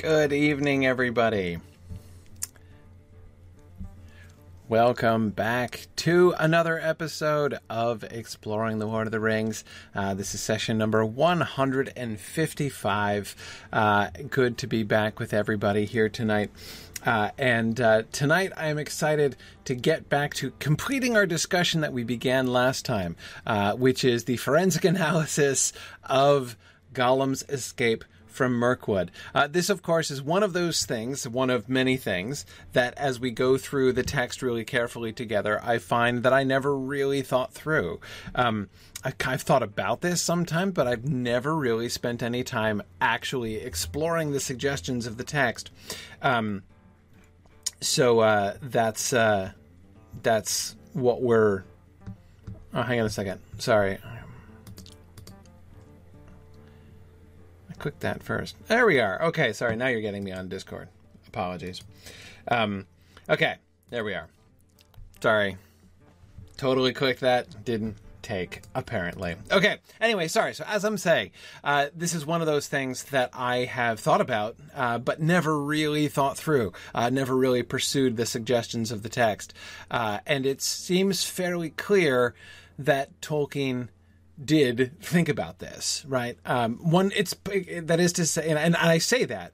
Good evening, everybody. Welcome back to another episode of Exploring the Lord of the Rings. Uh, this is session number 155. Uh, good to be back with everybody here tonight. Uh, and uh, tonight I am excited to get back to completing our discussion that we began last time, uh, which is the forensic analysis of Gollum's escape from Mirkwood. Uh, this, of course, is one of those things, one of many things, that as we go through the text really carefully together, I find that I never really thought through. Um, I've thought about this sometimes, but I've never really spent any time actually exploring the suggestions of the text. Um, so uh, that's uh, that's what we're. Oh, hang on a second. Sorry, click that first. There we are. Okay, sorry. Now you're getting me on Discord. Apologies. Um, okay, there we are. Sorry. Totally clicked that. Didn't take, apparently. Okay, anyway, sorry. So, as I'm saying, uh, this is one of those things that I have thought about, uh, but never really thought through, uh, never really pursued the suggestions of the text. Uh, and it seems fairly clear that Tolkien did think about this, right? Um, one, it's that is to say, and, and I say that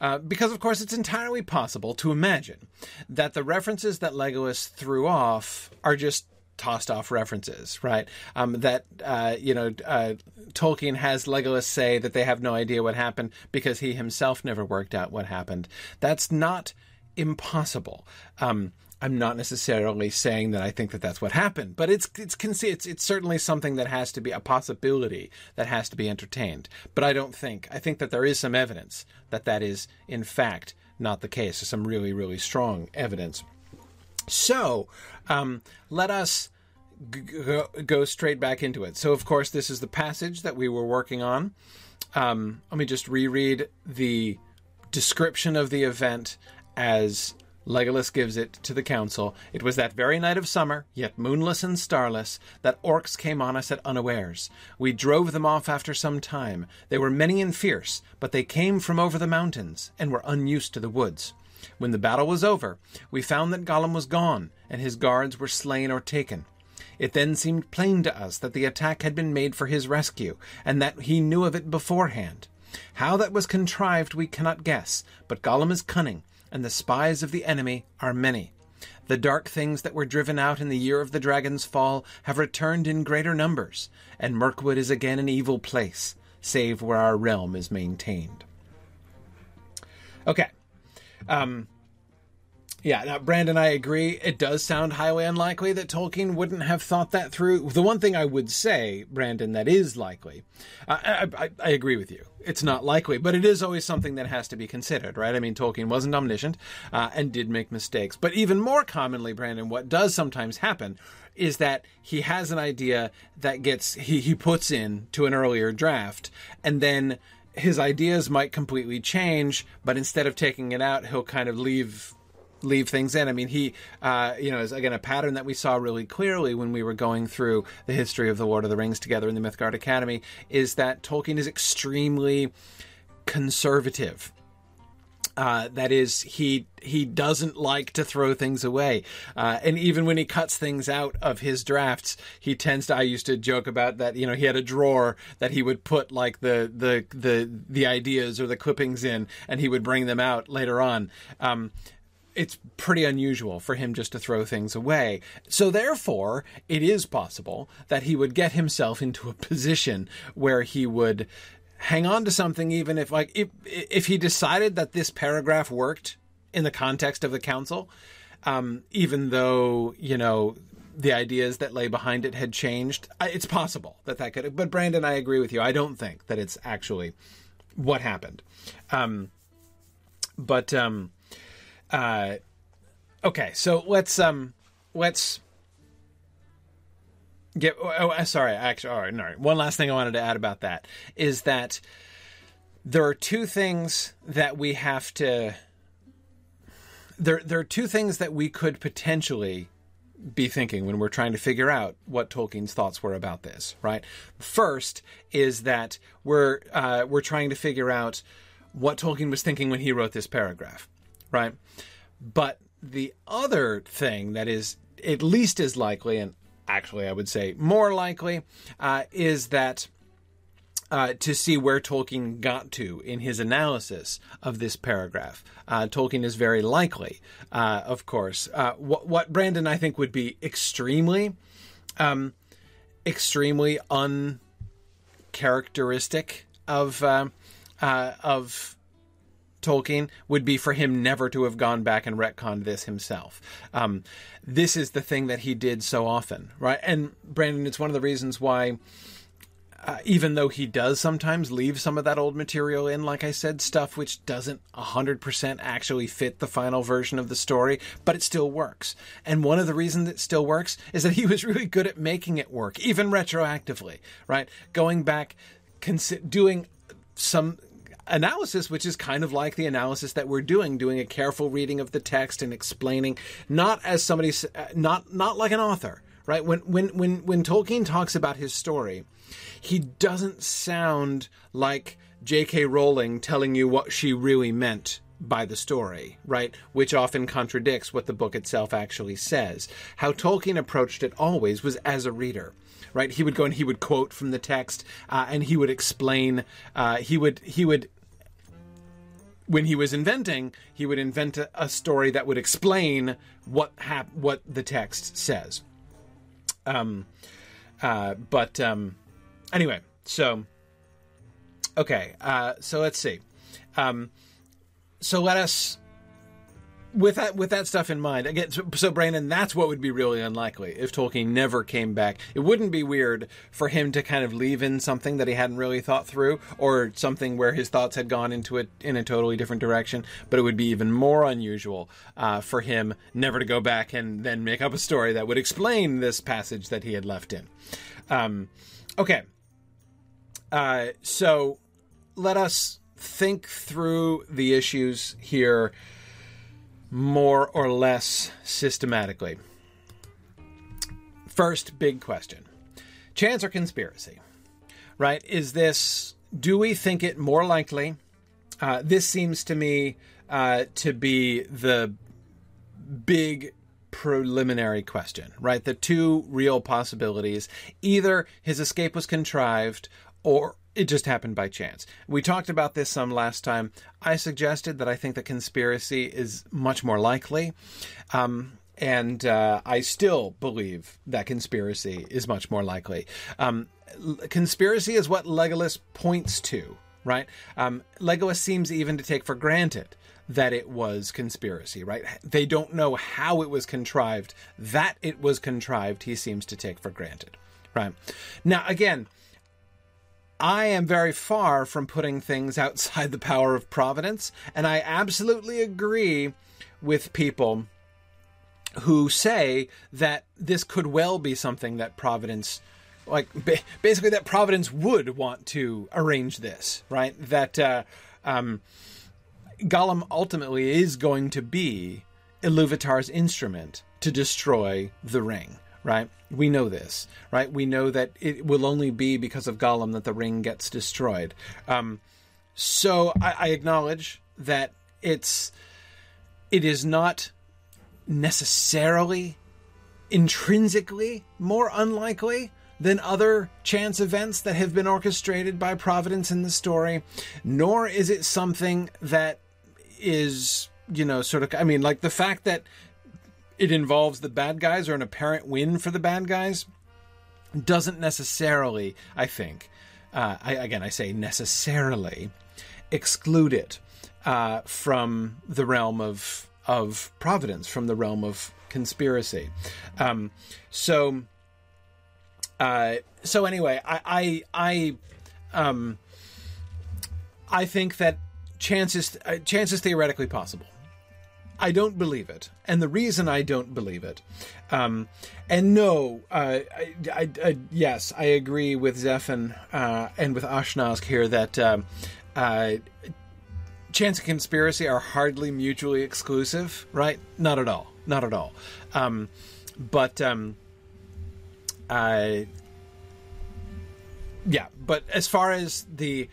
uh, because, of course, it's entirely possible to imagine that the references that Legolas threw off are just tossed off references, right? Um, that uh, you know, uh, Tolkien has Legolas say that they have no idea what happened because he himself never worked out what happened. That's not impossible. Um, I'm not necessarily saying that I think that that's what happened, but it's it's it's it's certainly something that has to be a possibility that has to be entertained. But I don't think I think that there is some evidence that that is in fact not the case. There's some really really strong evidence. So um, let us go, go straight back into it. So of course this is the passage that we were working on. Um, let me just reread the description of the event as Legolas gives it to the council. It was that very night of summer, yet moonless and starless, that orcs came on us at unawares. We drove them off after some time. They were many and fierce, but they came from over the mountains, and were unused to the woods. When the battle was over, we found that Gollum was gone, and his guards were slain or taken. It then seemed plain to us that the attack had been made for his rescue, and that he knew of it beforehand. How that was contrived we cannot guess, but Gollum is cunning, and the spies of the enemy are many. The dark things that were driven out in the year of the dragon's fall have returned in greater numbers, and Mirkwood is again an evil place, save where our realm is maintained. Okay. Um, yeah, now Brandon, I agree. It does sound highly unlikely that Tolkien wouldn't have thought that through. The one thing I would say, Brandon, that is likely, I, I, I agree with you. It's not likely, but it is always something that has to be considered, right? I mean, Tolkien wasn't omniscient uh, and did make mistakes. But even more commonly, Brandon, what does sometimes happen is that he has an idea that gets he, he puts in to an earlier draft, and then his ideas might completely change, but instead of taking it out, he'll kind of leave leave things in. I mean, he, uh, you know, is again a pattern that we saw really clearly when we were going through the history of the Lord of the Rings together in the Mythgard Academy. Is that Tolkien is extremely conservative. Uh, that is, he he doesn't like to throw things away, uh, and even when he cuts things out of his drafts, he tends to. I used to joke about that. You know, he had a drawer that he would put like the the the the ideas or the clippings in, and he would bring them out later on. Um, it's pretty unusual for him just to throw things away. So therefore, it is possible that he would get himself into a position where he would hang on to something even if like if if he decided that this paragraph worked in the context of the council, um, even though, you know, the ideas that lay behind it had changed. It's possible that that could. But Brandon, I agree with you. I don't think that it's actually what happened. Um, but um, uh, okay, so let's um, let's get. Oh, oh, sorry, actually, all right, all right. One last thing I wanted to add about that is that there are two things that we have to. There, there are two things that we could potentially be thinking when we're trying to figure out what Tolkien's thoughts were about this. Right. First is that we're uh, we're trying to figure out what Tolkien was thinking when he wrote this paragraph, right? But the other thing that is at least as likely, and actually I would say more likely, uh, is that uh, to see where Tolkien got to in his analysis of this paragraph. Uh, Tolkien is very likely, uh, of course. Uh, what, what, Brandon I think would be extremely, um, extremely uncharacteristic of uh, uh, of Tolkien would be for him never to have gone back and retconned this himself. Um, this is the thing that he did so often, right? And Brandon, it's one of the reasons why uh, even though he does sometimes leave some of that old material in, like I said, stuff which doesn't 100% actually fit the final version of the story, but it still works. And one of the reasons it still works is that he was really good at making it work, even retroactively, right? Going back, doing some analysis, which is kind of like the analysis that we're doing, doing a careful reading of the text and explaining, not as somebody, uh, not not like an author, right? When when when when Tolkien talks about his story, he doesn't sound like J.K. Rowling telling you what she really meant by the story, right? Which often contradicts what the book itself actually says. How Tolkien approached it always was as a reader, right? He would go and he would quote from the text, uh, and he would explain. Uh, he would he would. When he was inventing, he would invent a, a story that would explain what hap- what the text says. Um, uh, but um, anyway, so okay, uh, so let's see. Um, so let us with that with that stuff in mind again so, so, brandon that's what would be really unlikely if tolkien never came back. It wouldn't be weird for him to kind of leave in something that he hadn't really thought through or something where his thoughts had gone into it in a totally different direction but it would be even more unusual uh, for him never to go back and then make up a story that would explain this passage that he had left in. Um, okay. Uh, so let us think through the issues here more or less systematically. First, big question chance or conspiracy? Right? Is this, do we think it more likely? Uh, this seems to me uh, to be the big preliminary question, right? The two real possibilities. Either his escape was contrived or it just happened by chance. We talked about this some last time. I suggested that I think the conspiracy is much more likely. Um, and uh, I still believe that conspiracy is much more likely. Um, conspiracy is what Legolas points to, right? Um, Legolas seems even to take for granted that it was conspiracy, right? They don't know how it was contrived. That it was contrived, he seems to take for granted, right? Now, again, I am very far from putting things outside the power of providence, and I absolutely agree with people who say that this could well be something that providence like basically that providence would want to arrange this right? That uh, um, gollum ultimately is going to be iluvatar's instrument to destroy the ring right? We know this, right? We know that it will only be because of Gollum that the ring gets destroyed. Um, so I, I acknowledge that it's it is not necessarily intrinsically more unlikely than other chance events that have been orchestrated by Providence in the story, nor is it something that is, you know, sort of, I mean, like the fact that it involves the bad guys or an apparent win for the bad guys doesn't necessarily, I think, uh, I, again, I say necessarily, exclude it uh, from the realm of of providence, from the realm of conspiracy. Um, so, uh, so anyway, I, I, I, um, I think that chances uh, chance is theoretically possible. I don't believe it, and the reason I don't believe it, um, and no, uh, I, I, I, yes, I agree with Zephan uh, and with Ashnazg here that um, uh, chance and conspiracy are hardly mutually exclusive, right? Not at all, not at all. Um, but um, I, yeah, but as far as the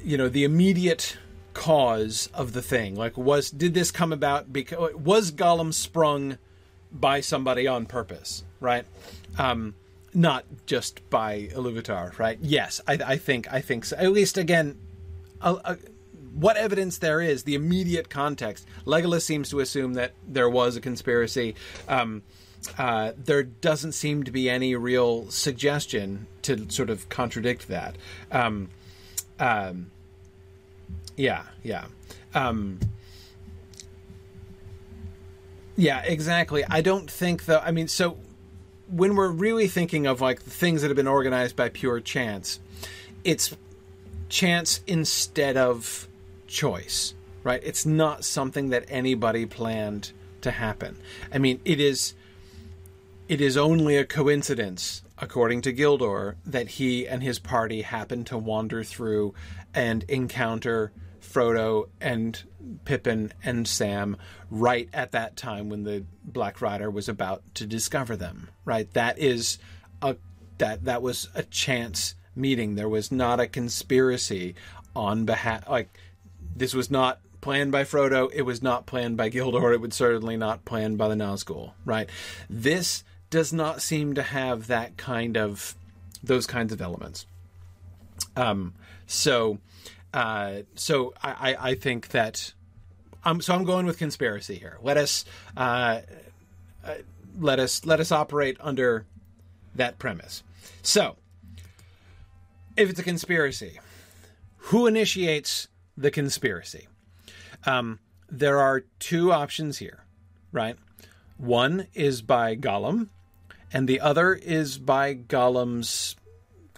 you know the immediate cause of the thing. Like, was did this come about because was Gollum sprung by somebody on purpose, right? Um, not just by Iluvatar, right? Yes, I, I think I think so. At least again, what evidence there is, the immediate context. Legolas seems to assume that there was a conspiracy. Um, uh, there doesn't seem to be any real suggestion to sort of contradict that. Um, um, yeah, yeah. Um, yeah, exactly. I don't think though. I mean, so when we're really thinking of like the things that have been organized by pure chance, it's chance instead of choice, right? It's not something that anybody planned to happen. I mean, it is it is only a coincidence, according to Gildor, that he and his party happen to wander through and encounter Frodo and Pippin and Sam right at that time when the Black Rider was about to discover them. Right? That is a that that was a chance meeting. There was not a conspiracy on behalf like this was not planned by Frodo. It was not planned by Gildor. It was certainly not planned by the Nazgul. Right? This does not seem to have that kind of those kinds of elements. Um, so, uh, so I, I think that so I'm going with conspiracy here. Let us uh, uh, let us let us operate under that premise. So, if it's a conspiracy, who initiates the conspiracy? Um, there are two options here, right? One is by Gollum, and the other is by Gollum's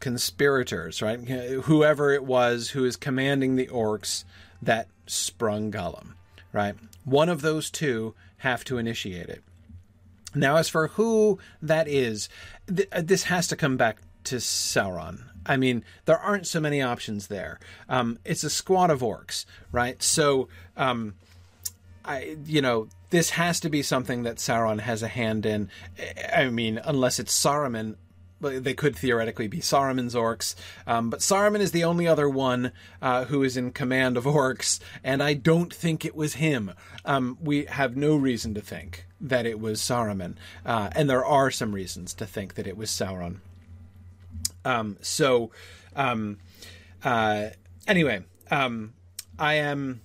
conspirators, right? Whoever it was who is commanding the orcs that sprung Gollum, right? One of those two have to initiate it. Now, as for who that is, th- uh, this has to come back to Sauron. I mean, there aren't so many options there. Um, it's a squad of orcs, right? So, um, I, you know, this has to be something that Sauron has a hand in. I mean, unless it's Saruman, they could theoretically be Saruman's orcs, um, but Saruman is the only other one uh, who is in command of orcs, and I don't think it was him. Um, we have no reason to think that it was Saruman, uh, and there are some reasons to think that it was Sauron. Um, so, um, uh, anyway, um, I am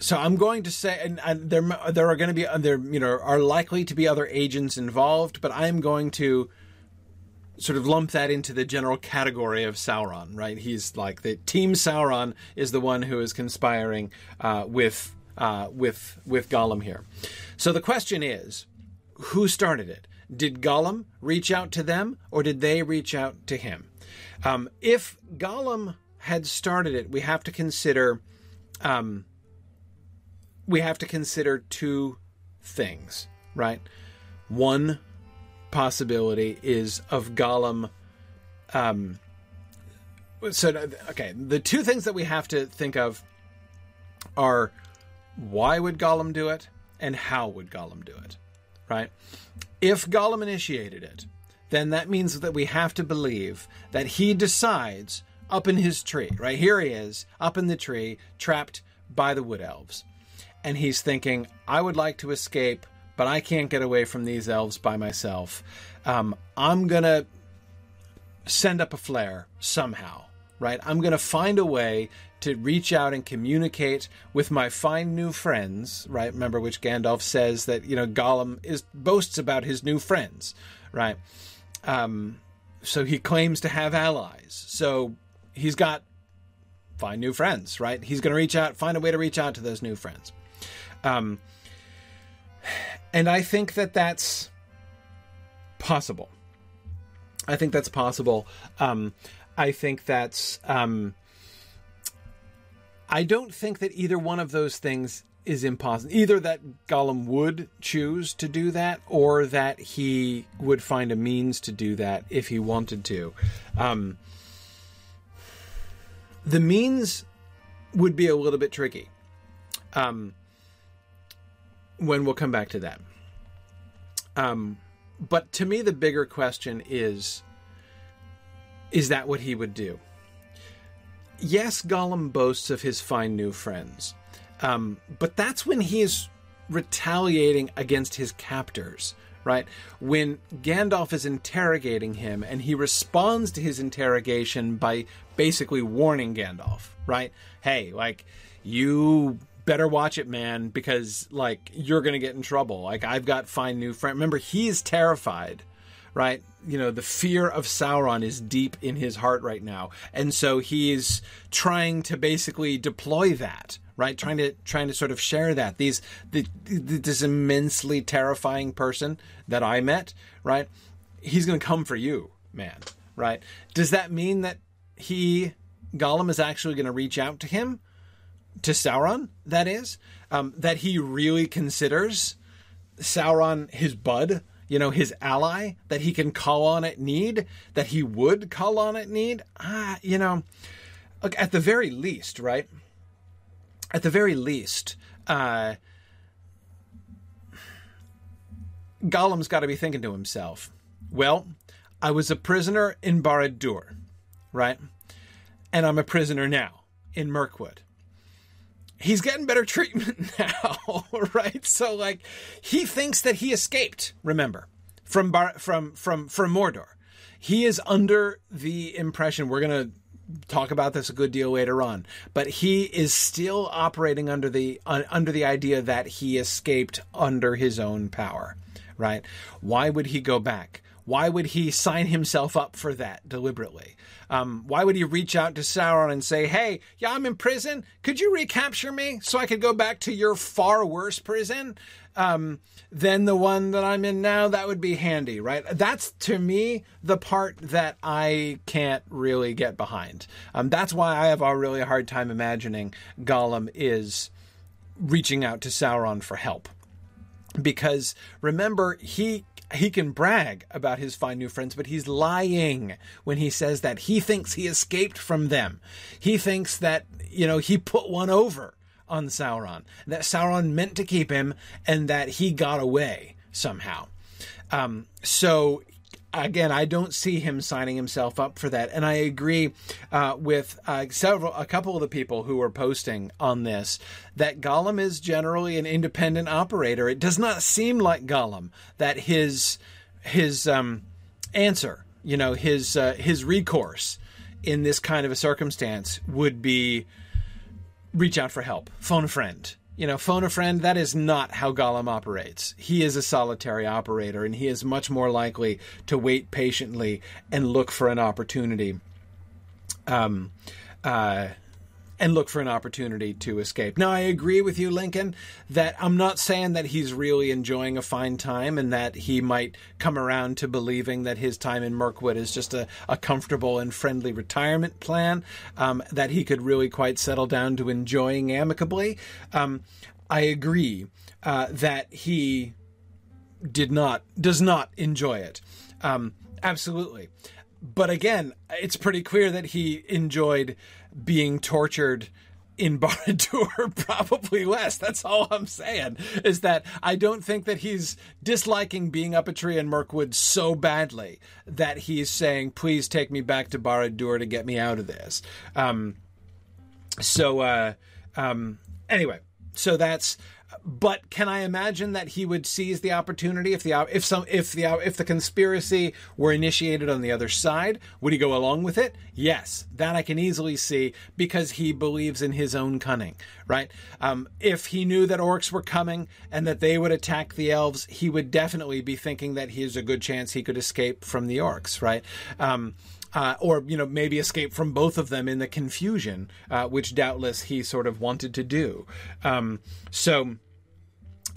so I'm going to say, and, and, there there are going to be there you know are likely to be other agents involved, but I'm going to sort of lump that into the general category of Sauron. Right? He's like the team Sauron is the one who is conspiring uh, with uh, with with Gollum here. So the question is, who started it? Did Gollum reach out to them, or did they reach out to him? Um, if Gollum had started it, we have to consider. Um, we have to consider two things, right? One possibility is of Gollum. Um, so, okay, the two things that we have to think of are why would Gollum do it and how would Gollum do it, right? If Gollum initiated it, then that means that we have to believe that he decides up in his tree, right? Here he is, up in the tree, trapped by the wood elves and he's thinking, I would like to escape, but I can't get away from these elves by myself. Um, I'm going to send up a flare somehow, right? I'm going to find a way to reach out and communicate with my fine new friends, right? Remember which Gandalf says that, you know, Gollum is boasts about his new friends, right? Um, so he claims to have allies. So he's got find new friends, right? He's going to reach out, find a way to reach out to those new friends. Um, and I think that that's possible. I think that's possible. Um, I think that's. Um, I don't think that either one of those things is impossible. Either that Gollum would choose to do that, or that he would find a means to do that if he wanted to. Um, the means would be a little bit tricky. Um, when we'll come back to that. Um, but to me, the bigger question is: Is that what he would do? yes, Gollum boasts of his fine new friends, um, but that's when he is retaliating against his captors, right? When Gandalf is interrogating him and he responds to his interrogation by basically warning Gandalf, right? Hey, like, you better watch it, man, because, like, you're to get in trouble. Like, I've got fine new friend. Remember, he's terrified right? You know, the fear of Sauron is deep in his heart right now. And so he's trying to basically deploy that, right? Trying to trying to sort of share that. These the, this immensely terrifying person that I met, right? He's to come for you, man, right? Does that mean that he Gollum is actually going to reach out to him? To Sauron, that is, um, that he really considers Sauron his bud, you know, his ally that he can call on at need, that he would call on at need. Ah, you know, look, at the very least, right? At the very least, uh, Gollum's got to be thinking to himself, well, I was a prisoner in Barad-dûr, right? And I'm a prisoner now in Mirkwood he's getting better treatment now, right? So like he thinks that he escaped, remember, from Bar- from from from Mordor. He is under the impression we're going to talk about this a good deal later on, but he is still operating under the uh, under the idea that he escaped under his own power, right? Why would he go back? Why would he sign himself up for that deliberately? Um, why would he reach out to Sauron and say, "Hey, yeah, I'm in prison. Could you recapture me so I could go back to your far worse prison um, than the one that I'm in now?" That would be handy, right? That's to me the part that I can't really get behind. Um, that's why I have a really hard time imagining Gollum is reaching out to Sauron for help because remember he he can brag about his fine new friends, but he's lying when he says that he thinks he escaped from them. He thinks that, you know, he put one over on Sauron, that Sauron meant to keep him, and that he got away somehow. Um, so again, I don't see him signing himself up for that. And I agree uh, with uh, several, a couple of the people who were posting on this that Gollum is generally an independent operator. It does not seem like Gollum that his his um, answer, you know, his uh, his recourse in this kind of a circumstance would be reach out for help, phone a friend, you know, phone a friend, that is not how Gollum operates. He is a solitary operator, and he is much more likely to wait patiently and look for an opportunity. Um, uh, and look for an opportunity to escape. Now, I agree with you, Lincoln, that I'm not saying that he's really enjoying a fine time and that he might come around to believing that his time in Mirkwood is just a, a comfortable and friendly retirement plan, um, that he could really quite settle down to enjoying amicably. Um, I agree uh, that he did not, does not enjoy it. Um, absolutely. But again, it's pretty clear that he enjoyed being tortured in Barad-dûr probably less. That's all I'm saying is that I don't think that he's disliking being up a tree in Mirkwood so badly that he's saying, "Please take me back to Barad-dûr to get me out of this." Um, so uh, um, anyway, so that's but can I imagine that he would seize the opportunity if the if some if the if the conspiracy were initiated on the other side? Would he go along with it? Yes, that I can easily see because he believes in his own cunning. Right? Um, if he knew that orcs were coming and that they would attack the elves, he would definitely be thinking that he's a good chance he could escape from the orcs. Right? Um, uh, or you know maybe escape from both of them in the confusion, uh, which doubtless he sort of wanted to do. Um, so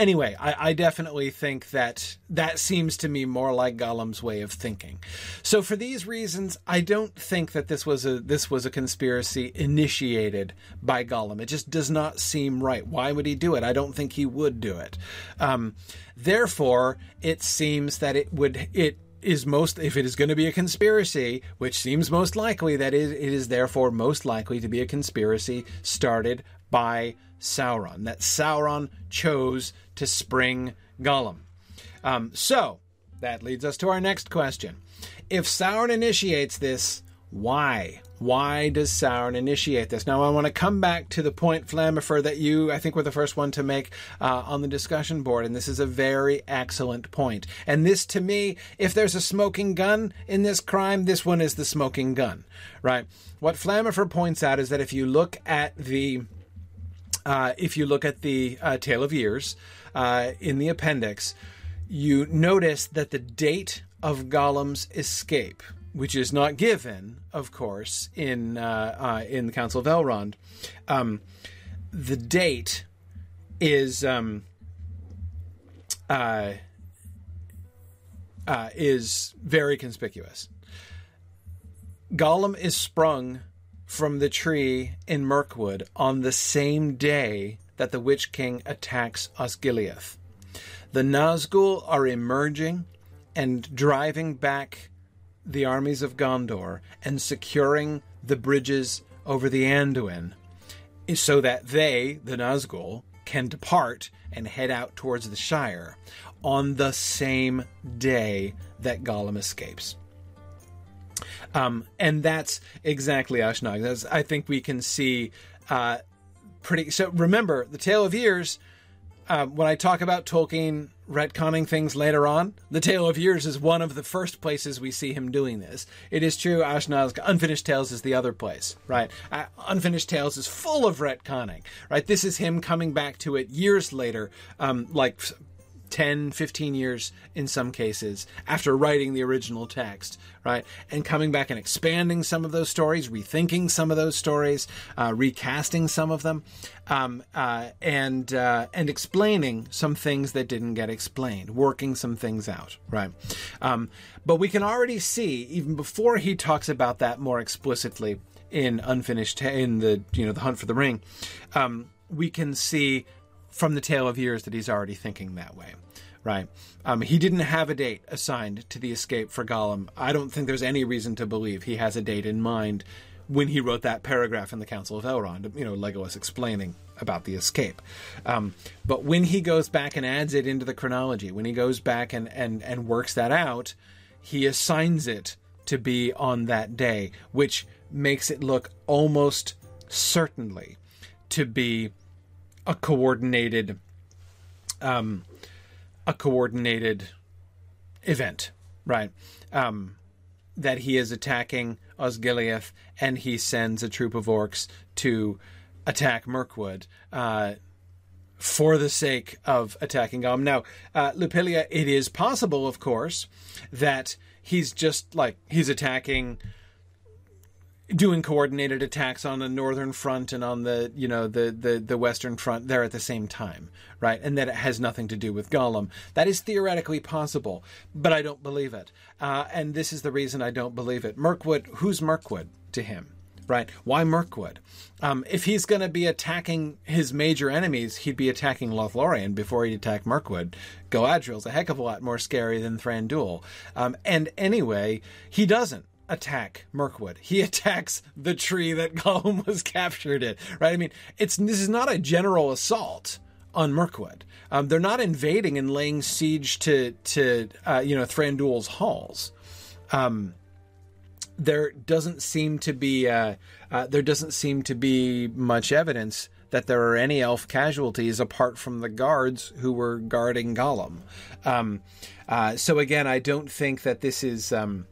anyway, I, I, definitely think that that seems to me more like Gollum's way of thinking. So for these reasons, I don't think that this was a this was a conspiracy initiated by Gollum. It just does not seem right. Why would he do it? I don't think he would do it. Um, therefore, it seems that it would it is most if it is going to be a conspiracy, which seems most likely that it, it is therefore most likely to be a conspiracy started by Sauron. That Sauron chose to spring Gollum. Um, so that leads us to our next question: If Sauron initiates this, why? Why does Sauron initiate this? Now, I want to come back to the point, Flammifer, that you, I think, were the first one to make uh, on the discussion board, and this is a very excellent point. And this, to me, if there's a smoking gun in this crime, this one is the smoking gun, right? What Flammifer points out is that if you look at the uh, if you look at the uh, Tale of Years uh, in the appendix, you notice that the date of Gollum's escape, which is not given, of course, in uh, uh, in the Council of Elrond, um, the date is um, uh, is very conspicuous. Gollum is sprung from the tree in Mirkwood on the same day that the Witch King attacks Osgiliath. The Nazgul are emerging and driving back the armies of Gondor and securing the bridges over the Anduin so that they, the Nazgul, can depart and head out towards the Shire on the same day that Gollum escapes. Um, and that's exactly Ashnazg. That's, I think we can see uh, pretty. So remember, the Tale of Years. Uh, when I talk about Tolkien retconning things later on, The Tale of Years is one of the first places we see him doing this. It is true, Ashnazg, Unfinished Tales is the other place, right? Uh, Unfinished Tales is full of retconning, right? This is him coming back to it years later, um, like 10, 15 years in some cases after writing the original text, right? And coming back and expanding some of those stories, rethinking some of those stories, uh, recasting some of them, um, uh, and uh, and explaining some things that didn't get explained, working some things out, right? Um, but we can already see even before he talks about that more explicitly in unfinished in the you know the hunt for the ring, um, we can see from the tale of years that he's already thinking that way right? Um, he didn't have a date assigned to the escape for Gollum. I don't think there's any reason to believe he has a date in mind when he wrote that paragraph in the Council of Elrond, you know, Legolas explaining about the escape. Um, but when he goes back and adds it into the chronology, when he goes back and, and, and works that out, he assigns it to be on that day, which makes it look almost certainly to be a coordinated um, a coordinated event, right? Um, that he is attacking Osgiliath and he sends a troop of orcs to attack Mirkwood uh, for the sake of attacking Gollum. Now, uh, Lupilia, it is possible, of course, that he's just like he's attacking doing coordinated attacks on the northern front and on the you know the, the the western front there at the same time right? And that it has nothing to do with gollum. That is theoretically possible but i don't believe it. Uh, and this is the reason i don't believe it. Mirkwood who's mirkwood to him right? Why mirkwood um, if he's going to be attacking his major enemies he'd be attacking lothlorien before he'd attack mirkwood. Galadriel's a heck of a lot more scary than thranduil. Um, and anyway he doesn't attack Mirkwood. He attacks the tree that Gollum was captured in. Right? I mean, it's this is not a general assault on Mirkwood. Um, they're not invading and laying siege to to uh, you know Thranduil's halls. Um, there doesn't seem to be uh, uh, there doesn't seem to be much evidence that there are any elf casualties apart from the guards who were guarding Gollum. Um, uh, so again, I don't think that this is um,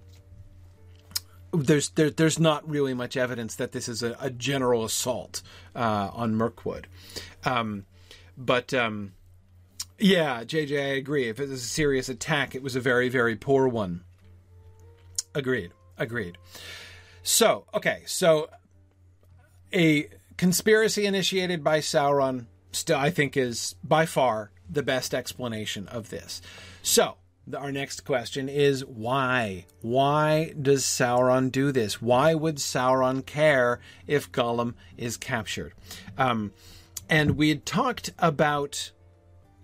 there's there, there's not really much evidence that this is a, a general assault uh, on Mirkwood, um, but um, yeah, JJ, I agree. If it was a serious attack, it was a very very poor one. Agreed. Agreed. So okay, so a conspiracy initiated by Sauron still I think is by far the best explanation of this. So our next question is why? Why does Sauron do this? Why would Sauron care if Gollum is captured? Um, and we had talked about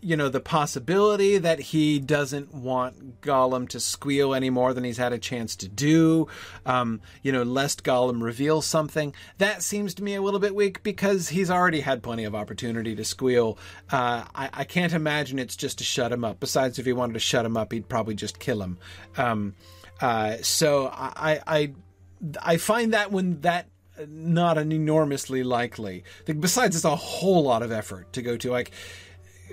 you know, the possibility that he doesn't want Gollum to squeal any more than he's had a chance to do, um, you know, lest Gollum reveal something. That seems to me a little bit weak because he's already had plenty of opportunity to squeal. Uh, I, I, can't imagine it's just to shut him up. Besides, if he wanted to shut him up, he'd probably just kill him. Um, uh, so I, I I find that when that not an enormously likely. Besides, it's a whole lot of effort to go to. Like,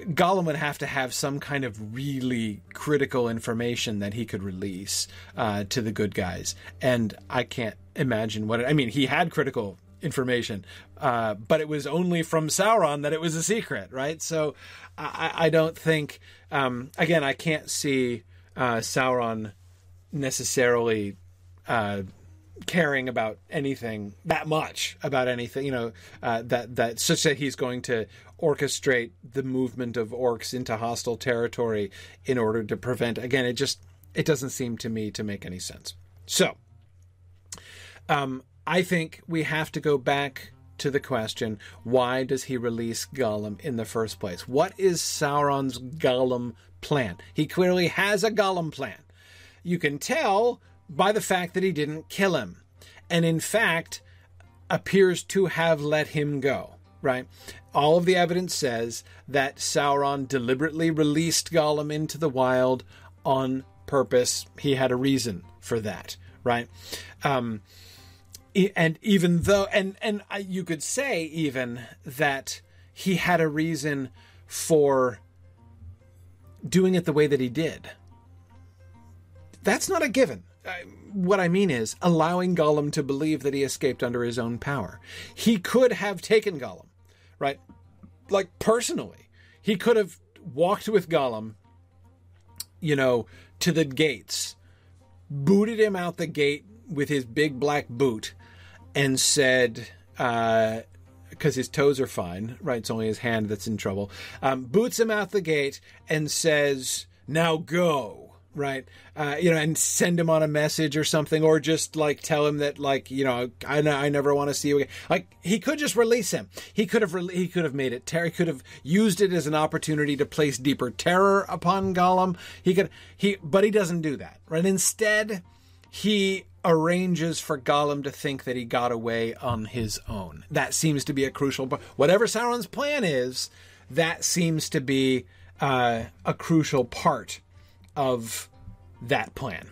Gollum would have to have some kind of really critical information that he could release uh, to the good guys, and I can't imagine what. It, I mean, he had critical information, uh, but it was only from Sauron that it was a secret, right? So, I, I don't think. Um, again, I can't see uh, Sauron necessarily uh, caring about anything that much about anything, you know, uh, that that such that he's going to orchestrate the movement of orcs into hostile territory in order to prevent. Again, it just it doesn't seem to me to make any sense. So, um, I think we have to go back to the question: Why does he release Gollum in the first place? What is Sauron's Gollum plan? He clearly has a Gollum plan. You can tell by the fact that he didn't kill him, and in fact appears to have let him go. Right? All of the evidence says that Sauron deliberately released Gollum into the wild on purpose. He had a reason for that, right? Um, and even though, and and you could say even that he had a reason for doing it the way that he did. That's not a given what I mean is allowing Gollum to believe that he escaped under his own power. He could have taken Gollum, right? Like personally, he could have walked with Gollum, you know, to the gates, booted him out the gate with his big black boot, and said, because uh, his toes are fine, right? It's only his hand that's in trouble. Um, boots him out the gate and says, "Now go." Right? Uh, you know and send him on a message or something or just like tell him that like you know i, I never want to see you again. Like he could just release him. He could have re- he could have made it. Terry could have used it as an opportunity to place deeper terror upon gollum. He could he but he doesn't do that right? Instead he arranges for Gollum to think that he got away on his own. That seems to be a crucial. But whatever Sauron's plan is, that seems to be uh, a crucial part of that plan,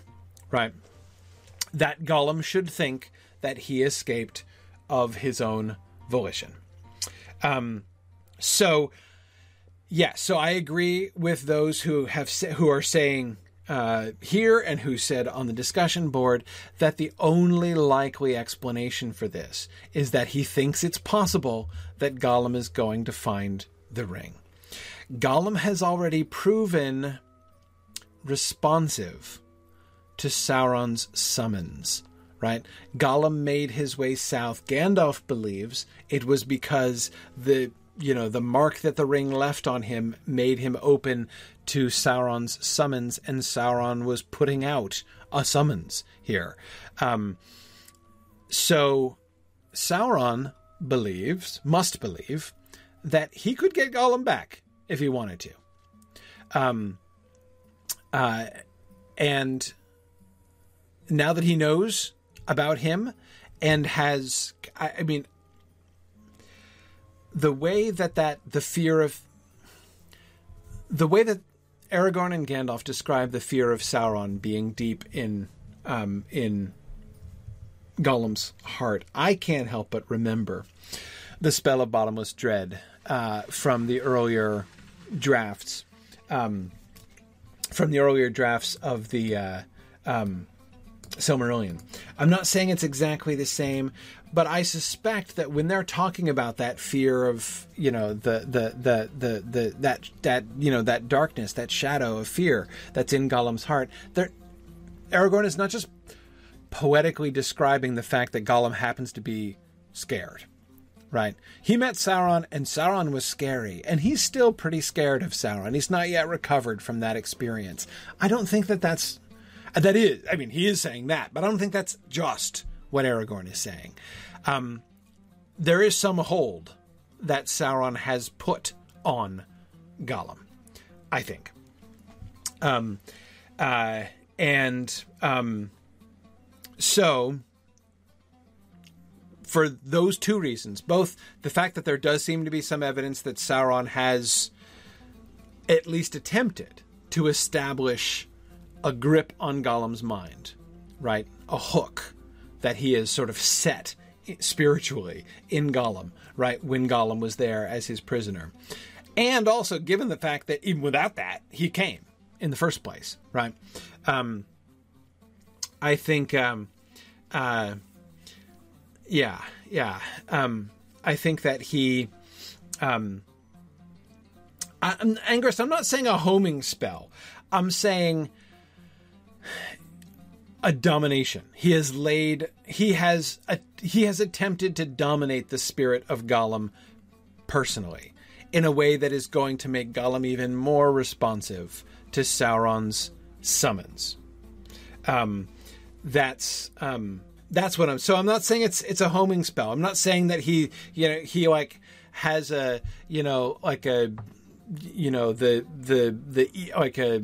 right? That Gollum should think that he escaped of his own volition. Um, so, yeah, so I agree with those who have who are saying uh, here and who said on the discussion board that the only likely explanation for this is that he thinks it's possible that Gollum is going to find the ring. Gollum has already proven responsive to Sauron's summons, right? Gollum made his way south. Gandalf believes it was because the you know the mark that the ring left on him made him open to Sauron's summons, and Sauron was putting out a summons here. Um, so Sauron believes, must believe, that he could get Gollum back if he wanted to. Um, uh, and now that he knows about him and has, I, I mean, the way that that the fear of the way that Aragorn and Gandalf describe the fear of Sauron being deep in um, in Gollum's heart, I can't help but remember the spell of bottomless dread uh, from the earlier drafts. Um, from the earlier drafts of the uh, um, Silmarillion. I'm not saying it's exactly the same, but I suspect that when they're talking about that fear of you know the the the the, the that that you know that darkness, that shadow of fear that's in Gollum's heart, there Aragorn is not just poetically describing the fact that Gollum happens to be scared right? He met Sauron, and Sauron was scary, and he's still pretty scared of Sauron. He's not yet recovered from that experience. I don't think that that's that is. I mean, he is saying that, but I don't think that's just what Aragorn is saying. Um, there is some hold that Sauron has put on Gollum. I think. Um, uh, and um, so for those two reasons. Both the fact that there does seem to be some evidence that Sauron has at least attempted to establish a grip on Gollum's mind, right? A hook that he is sort of set spiritually in Gollum, right? When Gollum was there as his prisoner. And also given the fact that even without that, he came in the first place, right? Um, I think, um, uh, yeah, yeah. Um, I think that he, um, I, Angrist, I'm not saying a homing spell. I'm saying a domination. He has laid he has a, he has attempted to dominate the spirit of Gollum personally in a way that is going to make Gollum even more responsive to Sauron's summons. Um, that's um, that's what I'm. So I'm not saying it's it's a homing spell. I'm not saying that he you know he like has a you know like a you know the the the like a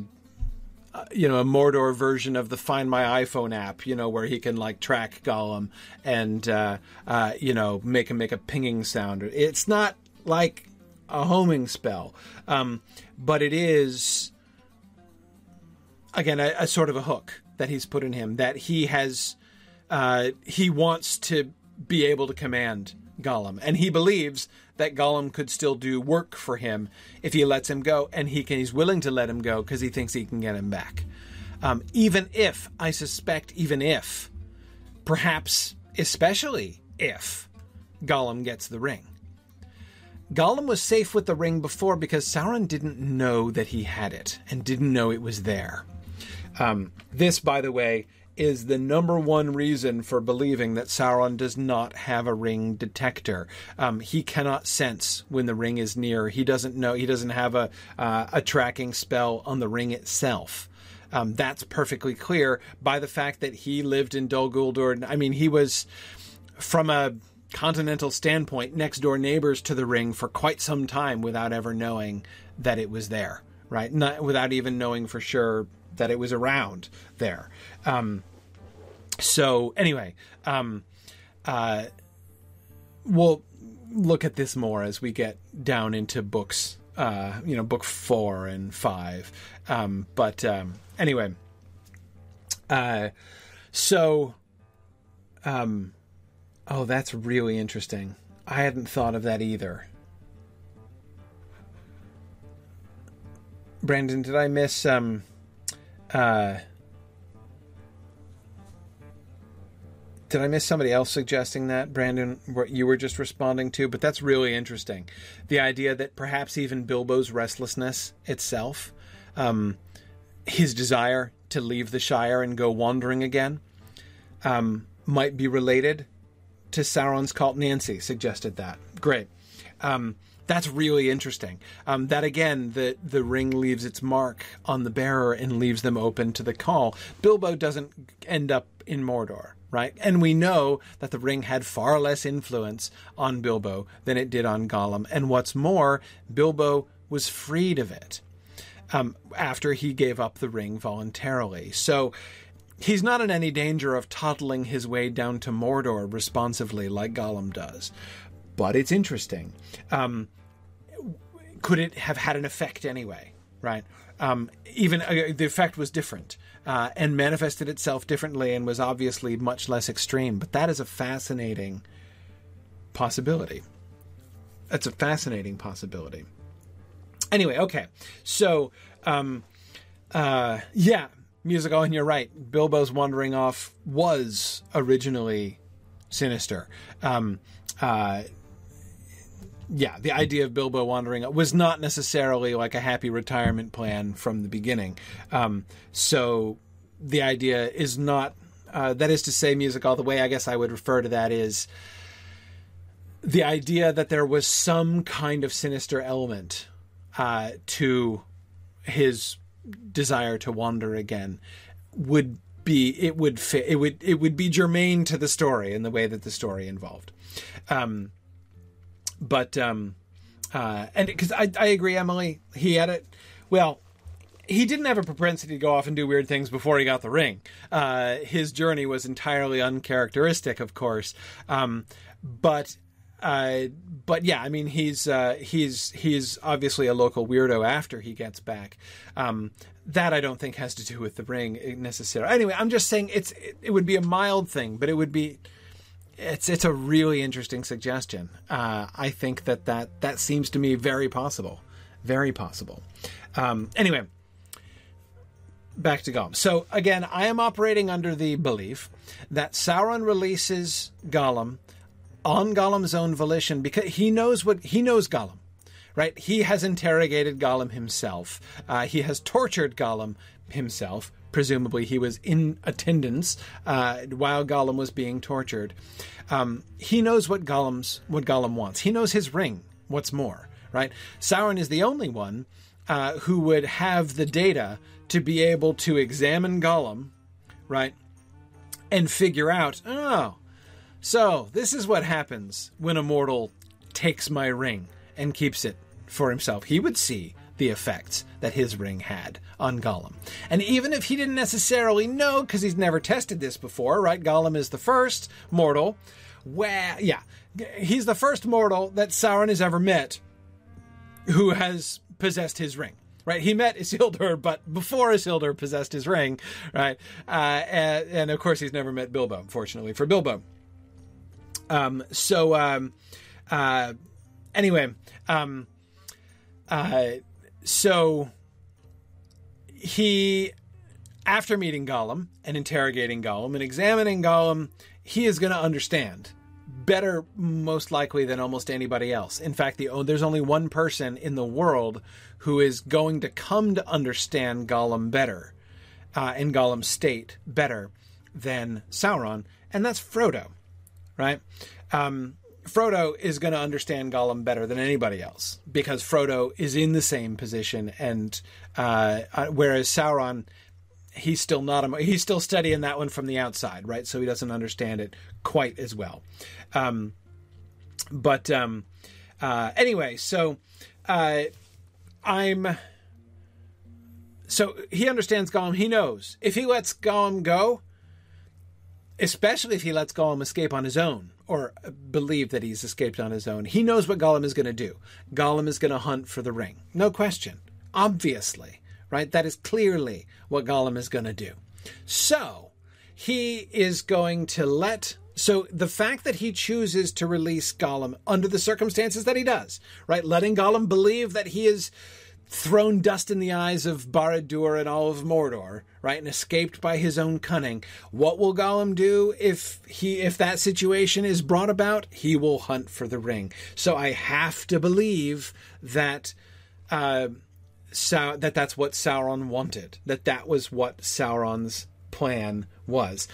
you know a Mordor version of the Find My iPhone app, you know, where he can like track Gollum and uh, uh, you know make him make a pinging sound. It's not like a homing spell, um, but it is again a, a, sort of a hook that he's put in him that he has. Uh, he wants to be able to command Gollum, and he believes that Gollum could still do work for him if he lets him go, and he can, he's willing to let him go because he thinks he can get him back. Um, even if, I suspect, even if, perhaps especially if, Gollum gets the ring. Gollum was safe with the ring before because Sauron didn't know that he had it and didn't know it was there. Um, this, by the way, is the number one reason for believing that Sauron does not have a ring detector. Um, he cannot sense when the ring is near. He doesn't know. He doesn't have a uh, a tracking spell on the ring itself. Um, that's perfectly clear by the fact that he lived in Dol Guldur. I mean, he was from a continental standpoint next door neighbors to the ring for quite some time without ever knowing that it was there. Right, not without even knowing for sure that it was around there. Um, so anyway, um, uh, we'll look at this more as we get down into books. Uh, you know, book four and five. Um, but um, anyway, uh, so, um, oh, that's really interesting. I hadn't thought of that either. Brandon, did I miss um, uh, did I miss somebody else suggesting that, Brandon, what you were just responding to? But that's really interesting. The idea that perhaps even Bilbo's restlessness itself, um, his desire to leave the Shire and go wandering again, um, might be related to Sauron's cult. Nancy suggested that. Great. Um, that's really interesting. Um, that again, the the ring leaves its mark on the bearer and leaves them open to the call. Bilbo doesn't end up in Mordor, right? And we know that the ring had far less influence on Bilbo than it did on Gollum. And what's more, Bilbo was freed of it um, after he gave up the ring voluntarily. So he's not in any danger of toddling his way down to Mordor responsively like Gollum does. But it's interesting. Um, could it have had an effect anyway? Right. Um, even uh, the effect was different uh, and manifested itself differently and was obviously much less extreme. But that is a fascinating possibility. That's a fascinating possibility. Anyway, okay. So, um, uh, yeah, musical, and you're right. Bilbo's wandering off was originally sinister. Um, uh, yeah, the idea of Bilbo wandering was not necessarily like a happy retirement plan from the beginning. Um, so the idea is not, uh, that is to say, music all the way. I guess I would refer to that is the idea that there was some kind of sinister element uh, to his desire to wander again would be it would fit it would it would be germane to the story in the way that the story involved. Um, but um, uh, and because I, I agree, Emily, he had it. Well, he didn't have a propensity to go off and do weird things before he got the ring. Uh, his journey was entirely uncharacteristic, of course. Um, but uh, but yeah, I mean, he's uh, he's he's obviously a local weirdo after he gets back. Um, that I don't think has to do with the ring necessarily. Anyway, I'm just saying it's it, it would be a mild thing, but it would be it's it's a really interesting suggestion. Uh, I think that, that that seems to me very possible, very possible. Um, anyway, back to Gollum. So again, I am operating under the belief that Sauron releases Gollum on Gollum's own volition because he knows what he knows Gollum. Right? He has interrogated Gollum himself. Uh, he has tortured Gollum himself. Presumably, he was in attendance uh, while Gollum was being tortured. Um, he knows what Gollum's what Gollum wants. He knows his ring. What's more, right? Sauron is the only one uh, who would have the data to be able to examine Gollum, right, and figure out, oh, so this is what happens when a mortal takes my ring and keeps it for himself. He would see the effects that his ring had on Gollum. And even if he didn't necessarily know, because he's never tested this before, right? Gollum is the first mortal. Well, yeah, he's the first mortal that Sauron has ever met who has possessed his ring. Right, he met Isildur, but before Isildur possessed his ring, right? Uh, and, and, of course, he's never met Bilbo. Fortunately for Bilbo. Um, so, um, uh, anyway, um, uh, so he, after meeting Gollum and interrogating Gollum and examining Gollum, he is going to understand better, most likely, than almost anybody else. In fact, the, there's only one person in the world who is going to come to understand Gollum better, uh, and Gollum's state better than Sauron, and that's Frodo, right? Um, Frodo is going to understand Gollum better than anybody else because Frodo is in the same position, and uh, uh, whereas Sauron, he's still not a, he's still studying that one from the outside, right? So he doesn't understand it quite as well. Um, but um, uh, anyway, so uh, I'm so he understands Gollum. He knows if he lets Gollum go, especially if he lets Gollum escape on his own or believe that he's escaped on his own. He knows what Gollum is going to do. Gollum is going to hunt for the ring. No question. Obviously, right? That is clearly what Gollum is going to do. So, he is going to let so the fact that he chooses to release Gollum under the circumstances that he does, right? Letting Gollum believe that he is thrown dust in the eyes of Barad-dûr and all of Mordor, right, and escaped by his own cunning. What will Gollum do if he if that situation is brought about? He will hunt for the ring. So I have to believe that uh, Sau- that that's what Sauron wanted. That that was what Sauron's plan was.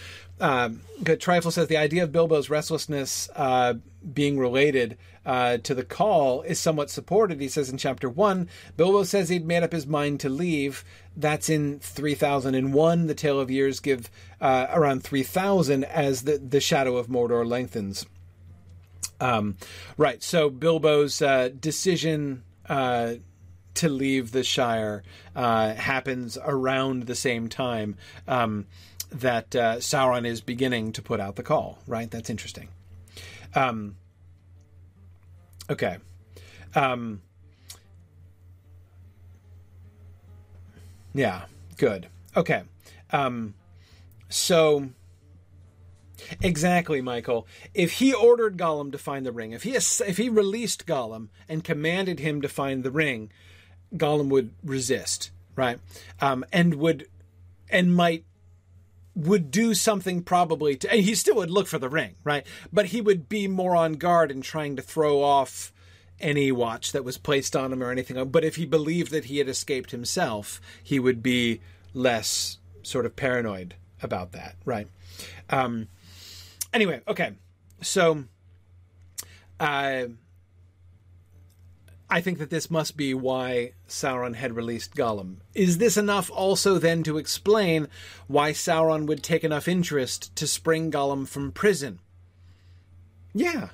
Um, Trifle says the idea of Bilbo's restlessness uh, being related uh, to the call is somewhat supported. He says in chapter one, Bilbo says he'd made up his mind to leave. That's in 3001. The Tale of Years give uh, around 3000 as the, the shadow of Mordor lengthens. Um, right, so Bilbo's uh, decision uh, to leave the Shire uh, happens around the same time um, that uh, Sauron is beginning to put out the call. Right, that's interesting. Um, okay. Um, yeah, good. Okay. Um, so. Exactly, Michael. If he ordered Gollum to find the ring, if he if he released Gollum and commanded him to find the ring, Gollum would resist, right? Um, and would and might would do something probably to and he still would look for the ring, right? But he would be more on guard and trying to throw off any watch that was placed on him or anything. But if he believed that he had escaped himself, he would be less sort of paranoid about that, right? Um, anyway, okay, so uh, I think that this must be why Sauron had released Gollum. Is this enough also then to explain why Sauron would take enough interest to spring Gollum from prison? Yeah,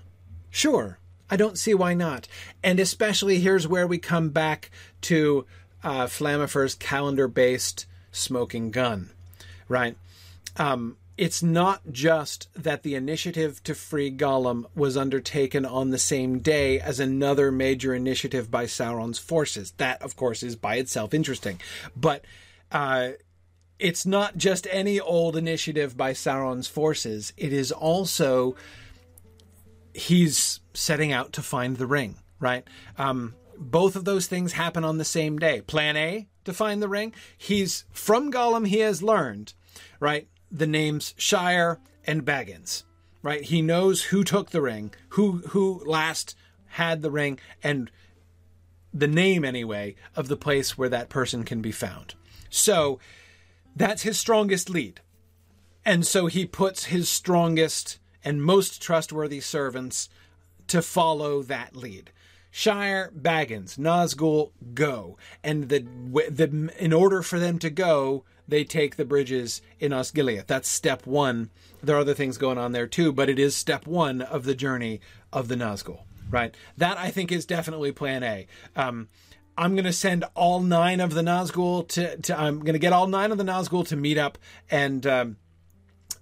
sure. I don't see why not. And especially here's where we come back to uh, calendar based smoking gun, right? Um, it's not just that the initiative to free Gollum was undertaken on the same day as another major initiative by Sauron's forces. That, of course, is by itself interesting. But uh, it's not just any old initiative by Sauron's forces, it is also he's setting out to find the ring, right? Um, both of those things happen on the same day. Plan A to find the ring. He's from Gollum, he has learned, right? The names Shire and Baggins, right? He knows who took the ring, who who last had the ring, and the name anyway of the place where that person can be found. So that's his strongest lead. And so he puts his strongest and most trustworthy servants to follow that lead. Shire, Baggins, Nazgul, go. And the, the in order for them to go, they take the bridges in Osgiliath. That's step one. There are other things going on there too, but it is step one of the journey of the Nazgul. Right. That I think is definitely Plan A. Um, I'm going to send all nine of the Nazgul to, to I'm going to get all nine of the Nazgul to meet up and um,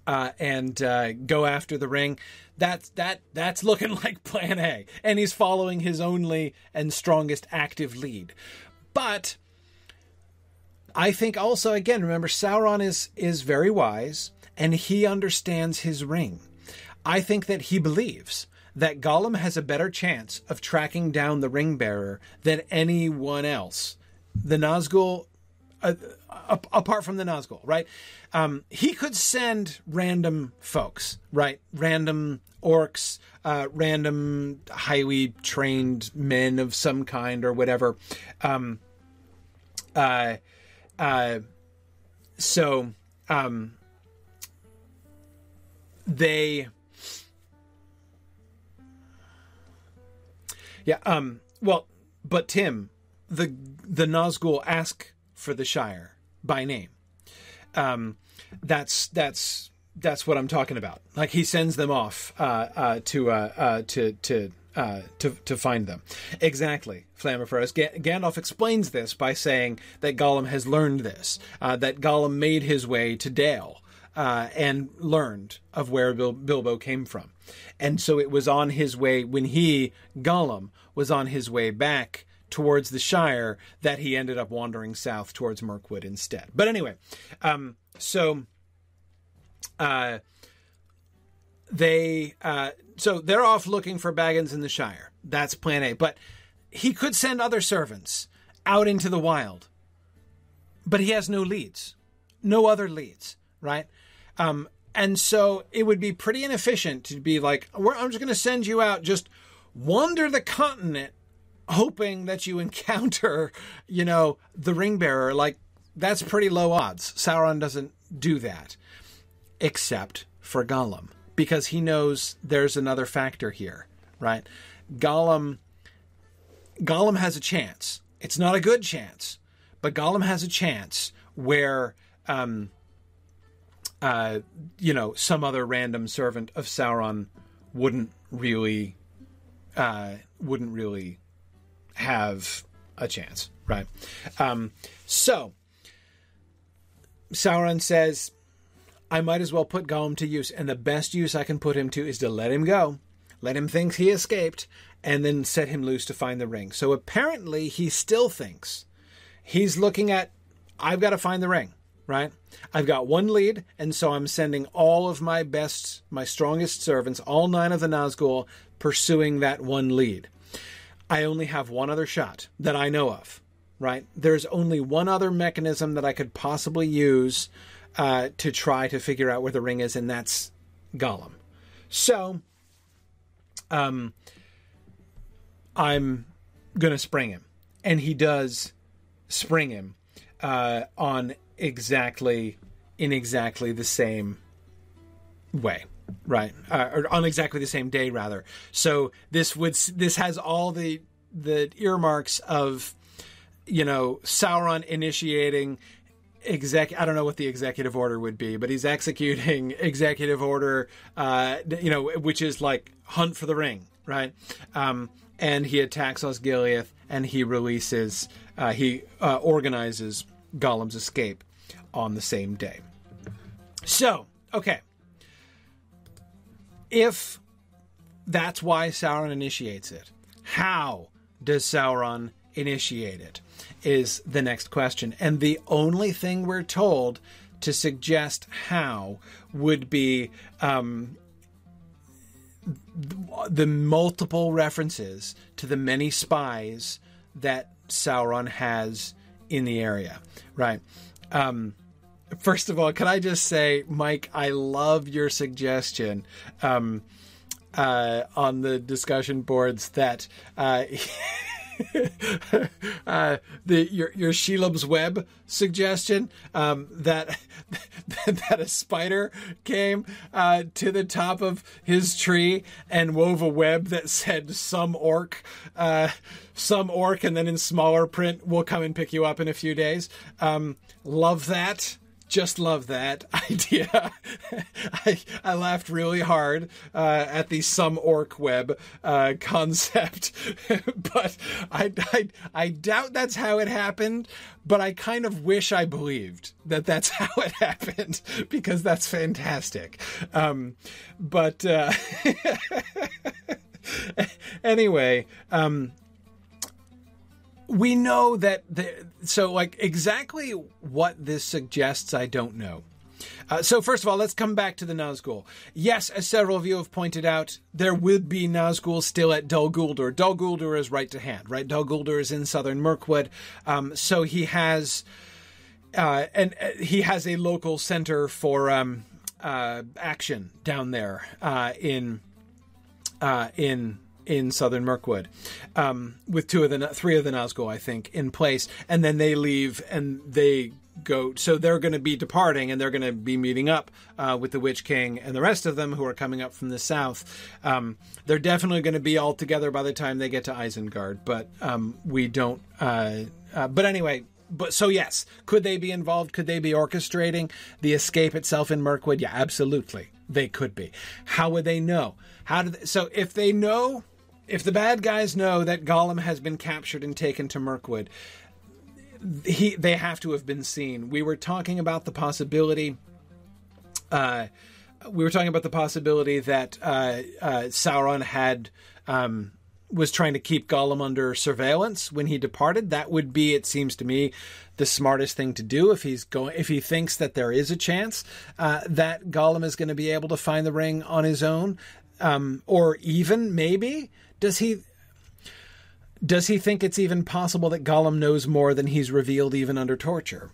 uh, and uh, go after the ring. That's that that's looking like Plan A, and he's following his only and strongest active lead. But I think also again, remember Sauron is is very wise and he understands his ring. I think that he believes that Gollum has a better chance of tracking down the ring bearer than anyone else. The Nazgul, uh, apart from the Nazgul, right? Um, he could send random folks, right? Random orcs, uh, random highly trained men of some kind or whatever. Um, uh, uh, so um, they Yeah. Um. Well, but Tim, the the Nazgul ask for the Shire by name. Um. That's that's that's what I'm talking about. Like he sends them off uh, uh, to uh, uh, to to uh, to to find them. Exactly, Flammiferous. G- Gandalf explains this by saying that Gollum has learned this. Uh, that Gollum made his way to Dale uh, and learned of where Bil- Bilbo came from. And so it was on his way, when he, Gollum, was on his way back towards the Shire, that he ended up wandering south towards Mirkwood instead. But anyway, um, so uh, they uh, so they're off looking for Baggins in the Shire. That's plan A. But he could send other servants out into the wild. But he has no leads. No other leads, right? Um, and so it would be pretty inefficient to be like, I'm just going to send you out, just wander the continent, hoping that you encounter, you know, the ring bearer. Like, that's pretty low odds. Sauron doesn't do that, except for Gollum, because he knows there's another factor here, right? Gollum, Gollum has a chance. It's not a good chance, but Gollum has a chance where, um, uh, you know, some other random servant of Sauron wouldn't really, uh, wouldn't really have a chance, right? Um, so Sauron says, "I might as well put Gollum to use, and the best use I can put him to is to let him go, let him think he escaped, and then set him loose to find the ring." So apparently, he still thinks he's looking at, "I've got to find the ring." right? I've got one lead, and so I'm sending all of my best, my strongest servants, all nine of the Nazgul, pursuing that one lead. I only have one other shot that I know of, right? There's only one other mechanism that I could possibly use uh, to try to figure out where the ring is, and that's Gollum. So, um, I'm gonna spring him, and he does spring him uh, on exactly in exactly the same way right? Uh, or on exactly the same day rather. So this would this has all the the earmarks of you know sauron initiating exec i don't know what the executive order would be but he's executing executive order uh you know which is like hunt for the ring right um and he attacks osgiliath and he releases uh he uh, organizes gollum's escape on the same day. So, okay, if that's why Sauron initiates it, how does Sauron initiate it? Is the next question. And the only thing we're told to suggest how would be um, the multiple references to the many spies that Sauron has in the area, right? Um, first of all, can I just say, Mike, I love your suggestion um, uh, on the discussion boards that. Uh, uh, the your your Shelob's web suggestion um, that that a spider came uh, to the top of his tree and wove a web that said some orc, uh, some orc, and then in smaller print, we'll come and pick you up in a few days. Um, love that just love that idea. I, I laughed really hard uh, at the some orc web uh, concept, but I, I, I doubt that's how it happened. But I kind of wish I believed that that's how it happened because that's fantastic. Um, but uh, anyway, um, we know that the, so like exactly what this suggests i don't know. Uh, so first of all let's come back to the nazgul. Yes as several of you have pointed out there would be nazgul still at dol guldur. Dol guldur is right to hand right? Dol guldur is in southern mirkwood. Um, so he has uh, and uh, he has a local center for um, uh, action down there uh, in uh, in in southern Mirkwood, um, with two of the three of the Nazgul, I think, in place, and then they leave and they go. So they're going to be departing, and they're going to be meeting up uh, with the Witch King and the rest of them who are coming up from the south. Um, they're definitely going to be all together by the time they get to Isengard, but um, we don't. Uh, uh, but anyway, but so yes, could they be involved? Could they be orchestrating the escape itself in Mirkwood? Yeah, absolutely, they could be. How would they know? How do they, so if they know if the bad guys know that Gollum has been captured and taken to Mirkwood, he they have to have been seen. We were talking about the possibility. Uh, we were talking about the possibility that uh, uh, Sauron had um, was trying to keep Gollum under surveillance when he departed. That would be, it seems to me, the smartest thing to do if he's going if he thinks that there is a chance uh, that Gollum is going to be able to find the ring on his own, um, or even maybe does he does he think it's even possible that Gollum knows more than he's revealed even under torture?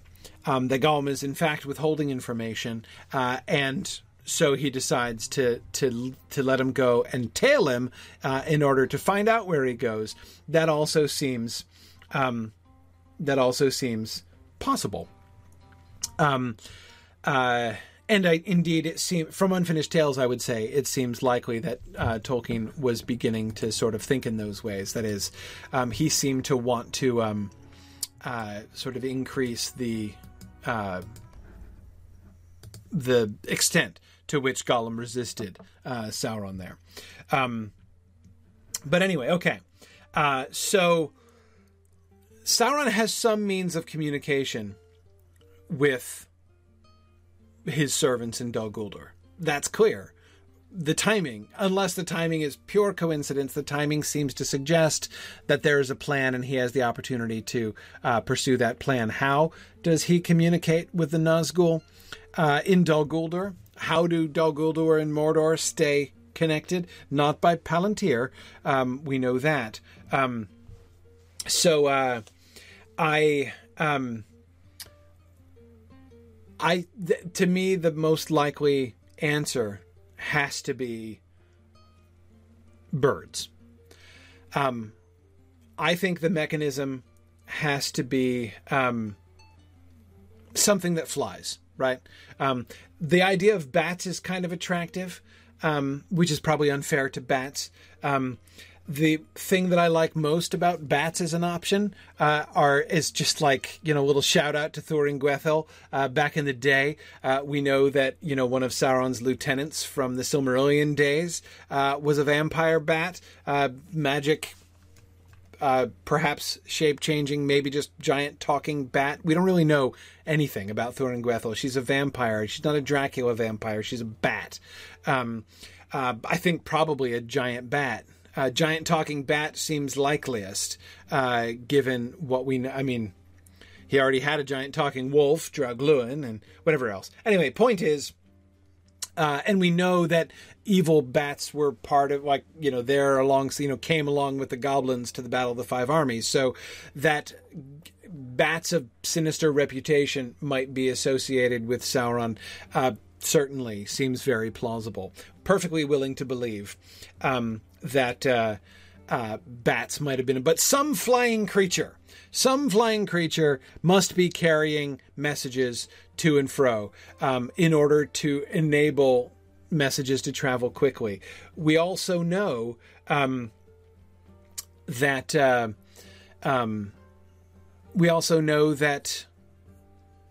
Um, that Gollum is in fact withholding information, uh, and so he decides to to to let him go and tail him uh, in order to find out where he goes. That also seems um, that also seems possible. Um, uh, and I, indeed, it seems from Unfinished Tales, I would say it seems likely that uh, Tolkien was beginning to sort of think in those ways. That is, um, he seemed to want to um, uh, sort of increase the uh, the extent to which Gollum resisted uh, Sauron there. Um, but anyway, okay. Uh, so Sauron has some means of communication with his servants in Dol Guldur. That's clear. The timing, unless the timing is pure coincidence, the timing seems to suggest that there is a plan and he has the opportunity to uh, pursue that plan. How does he communicate with the Nazgul uh, in Dol Guldur? How do Dol Guldur and Mordor stay connected? Not by Palantir. Um, we know that. Um, so uh, I. Um, I th- to me the most likely answer has to be birds. Um, I think the mechanism has to be um, something that flies, right? Um, the idea of bats is kind of attractive, um, which is probably unfair to bats. The thing that I like most about bats as an option uh, are is just like you know a little shout out to Thuringwethil. Uh, back in the day, uh, we know that you know one of Sauron's lieutenants from the Silmarillion days uh, was a vampire bat, uh, magic. Uh, perhaps shape changing, maybe just giant talking bat. We don't really know anything about Thuringwethil. She's a vampire. She's not a Dracula vampire. She's a bat. Um, I think probably a giant bat. A giant talking bat seems likeliest, uh, given what we know. I mean, he already had a giant talking wolf, Draugluin, and whatever else. Anyway, point is, uh, and we know that evil bats were part of, like, you know, they're along, you know, came along with the goblins to the Battle of the Five Armies. So that bats of sinister reputation might be associated with Sauron. Uh, certainly seems very plausible. Perfectly willing to believe um, that uh, uh, bats might have been, but some flying creature, some flying creature must be carrying messages to and fro um, in order to enable messages to travel quickly. We also know um, that uh, um, we also know that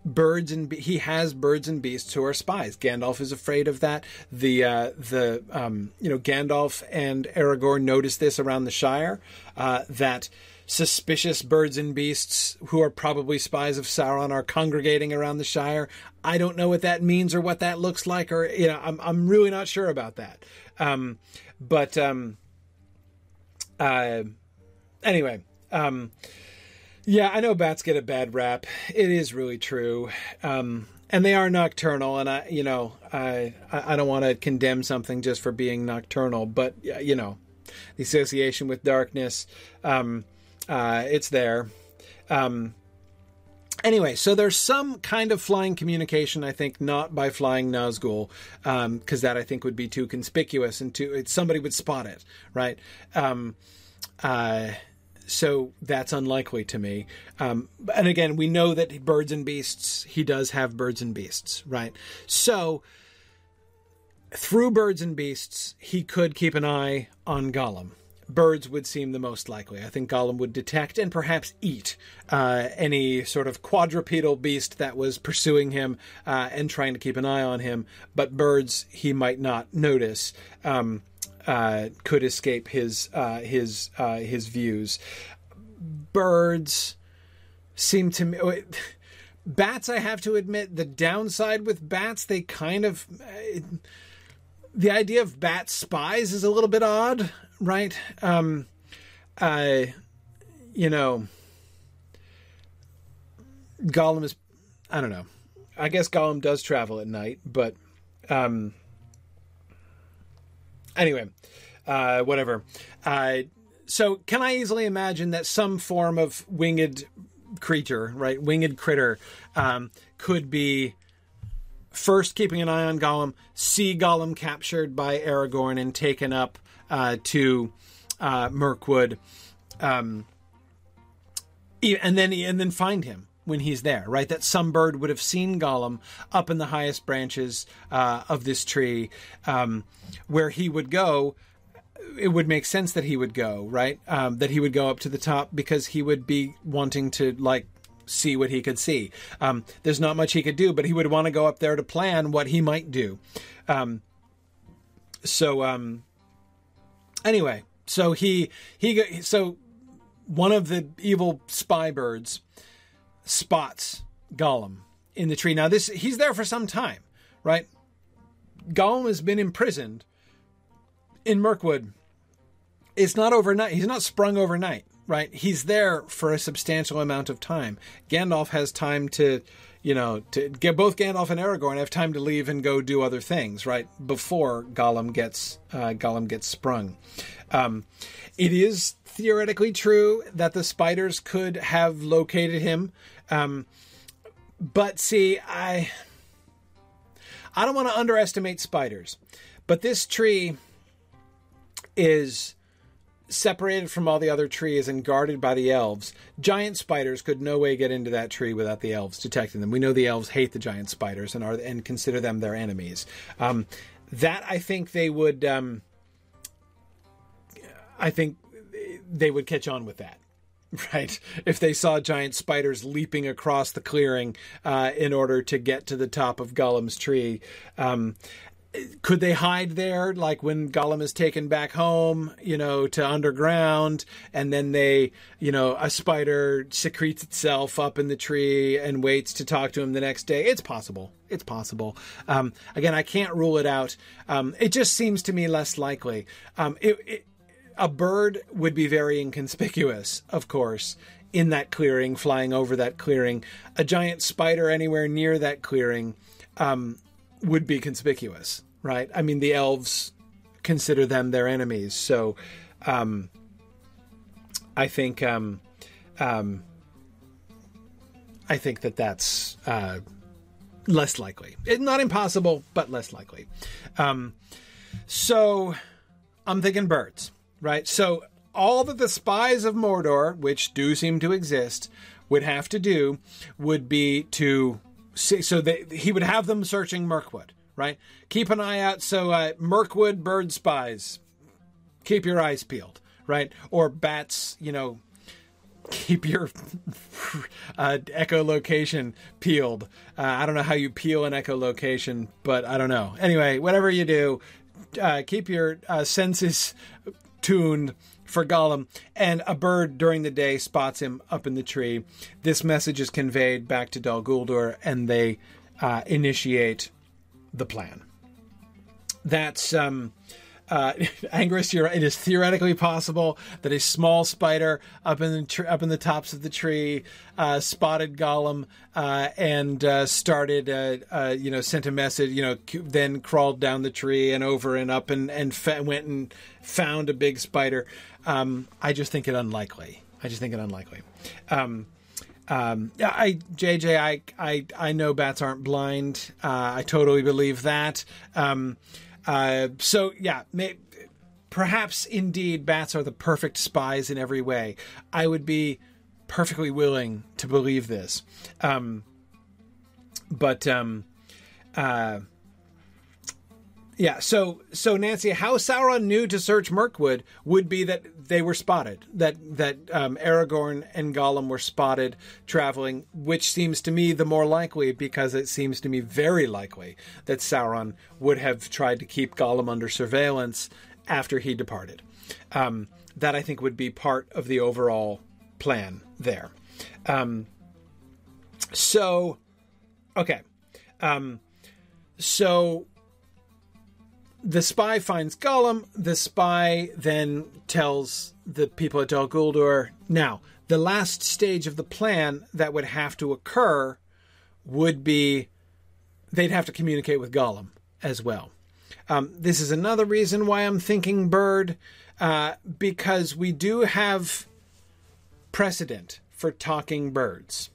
birds and be- he has birds and beasts who are spies. Gandalf is afraid of that. The uh, the um, you know Gandalf and Aragorn notice this around the Shire uh, that suspicious birds and beasts who are probably spies of Sauron are congregating around the Shire. I don't know what that means or what that looks like, or you know, I'm I'm really not sure about that. Um, but um, uh, anyway, um, yeah, I know bats get a bad rap. It is really true. Um, and they are nocturnal, and I, you know, I, I don't want to condemn something just for being nocturnal, but you know, the association with darkness, um, uh, it's there. Um, anyway, so there's some kind of flying communication. I think not by flying Nazgul, because um, that I think would be too conspicuous and too somebody would spot it, right? Um, uh, so that's unlikely to me. Um, and again, we know that birds and beasts, he does have birds and beasts, right? So through birds and beasts, he could keep an eye on Gollum. Birds would seem the most likely. I think Gollum would detect and perhaps eat uh, any sort of quadrupedal beast that was pursuing him uh, and trying to keep an eye on him. But birds he might not notice. Um, uh, could escape his uh, his uh, his views. Birds seem to me. Bats, I have to admit, the downside with bats, they kind of. the idea of bat spies is a little bit odd, right? Um, uh, you know, Gollum is. I don't know. I guess Gollum does travel at night, but. Um, Anyway, uh, whatever. Uh, so, can I easily imagine that some form of winged creature, right, winged critter, um, could be first keeping an eye on Gollum, see Gollum captured by Aragorn and taken up uh, to uh, Mirkwood, um, and then and then find him when he's there, right? That some bird would have seen Gollum up in the highest branches uh, of this tree, um, where he would go. It would make sense that he would go, right? Um, that he would go up to the top because he would be wanting to like see what he could see. Um, there's not much he could do, but he would want to go up there to plan what he might do. Um, so um, anyway, so he he so one of the evil spy birds spots Gollum in the tree. Now this he's there for some time, right? Gollum has been imprisoned in Mirkwood. It's not overnight. He's not sprung overnight, right? He's there for a substantial amount of time. Gandalf has time to, you know, to get both Gandalf and Aragorn have time to leave and go do other things, right? Before Gollum gets uh, Gollum gets sprung. Um, it is theoretically true that the spiders could have located him um, but see, I I don't want to underestimate spiders, but this tree is separated from all the other trees and guarded by the elves. Giant spiders could no way get into that tree without the elves detecting them. We know the elves hate the giant spiders and are and consider them their enemies. Um, that I think they would. Um, I think they would catch on with that. Right. If they saw giant spiders leaping across the clearing uh, in order to get to the top of Gollum's tree. Um, could they hide there like when Gollum is taken back home, you know, to underground and then they, you know, a spider secretes itself up in the tree and waits to talk to him the next day. It's possible. It's possible. Um, again, I can't rule it out. Um, it just seems to me less likely. Um, it, it, a bird would be very inconspicuous, of course, in that clearing, flying over that clearing. A giant spider anywhere near that clearing um, would be conspicuous, right? I mean, the elves consider them their enemies, so um, I think um, um, I think that that's uh, less likely. It, not impossible, but less likely. Um, so I'm thinking birds, right? So all that the spies of Mordor, which do seem to exist, would have to do would be to so they, he would have them searching Mirkwood, right? Keep an eye out. So uh, Mirkwood bird spies, keep your eyes peeled, right? Or bats, you know, keep your uh, echolocation peeled. Uh, I don't know how you peel an echolocation, but I don't know. Anyway, whatever you do, uh, keep your uh, senses tuned for Gollum, and a bird during the day spots him up in the tree. This message is conveyed back to Dol Guldur, and they uh, initiate the plan. That's um, uh, you're, it is theoretically possible that a small spider up in the up in the tops of the tree uh, spotted Gollum uh, and uh, started, uh, uh, you know, sent a message. You know, then crawled down the tree and over and up and and fe- went and found a big spider. Um, I just think it unlikely. I just think it unlikely. Um, um, I JJ, I, I I know bats aren't blind. I totally believe that. Um, uh, so yeah, may, perhaps indeed bats are the perfect spies in every way. I would be perfectly willing to believe this. Um, but um, uh, yeah, so so Nancy, how Sauron knew to search Mirkwood would be that they were spotted, that that um, Aragorn and Gollum were spotted traveling, which seems to me the more likely because it seems to me very likely that Sauron would have tried to keep Gollum under surveillance after he departed. Um, that I think would be part of the overall plan there. Um, so, okay, um, so the spy finds Gollum. The spy then tells the people at Dol Guldur. Now, the last stage of the plan that would have to occur would be they'd have to communicate with Gollum as well. Um, this is another reason why I'm thinking bird, uh, because we do have precedent for talking birds,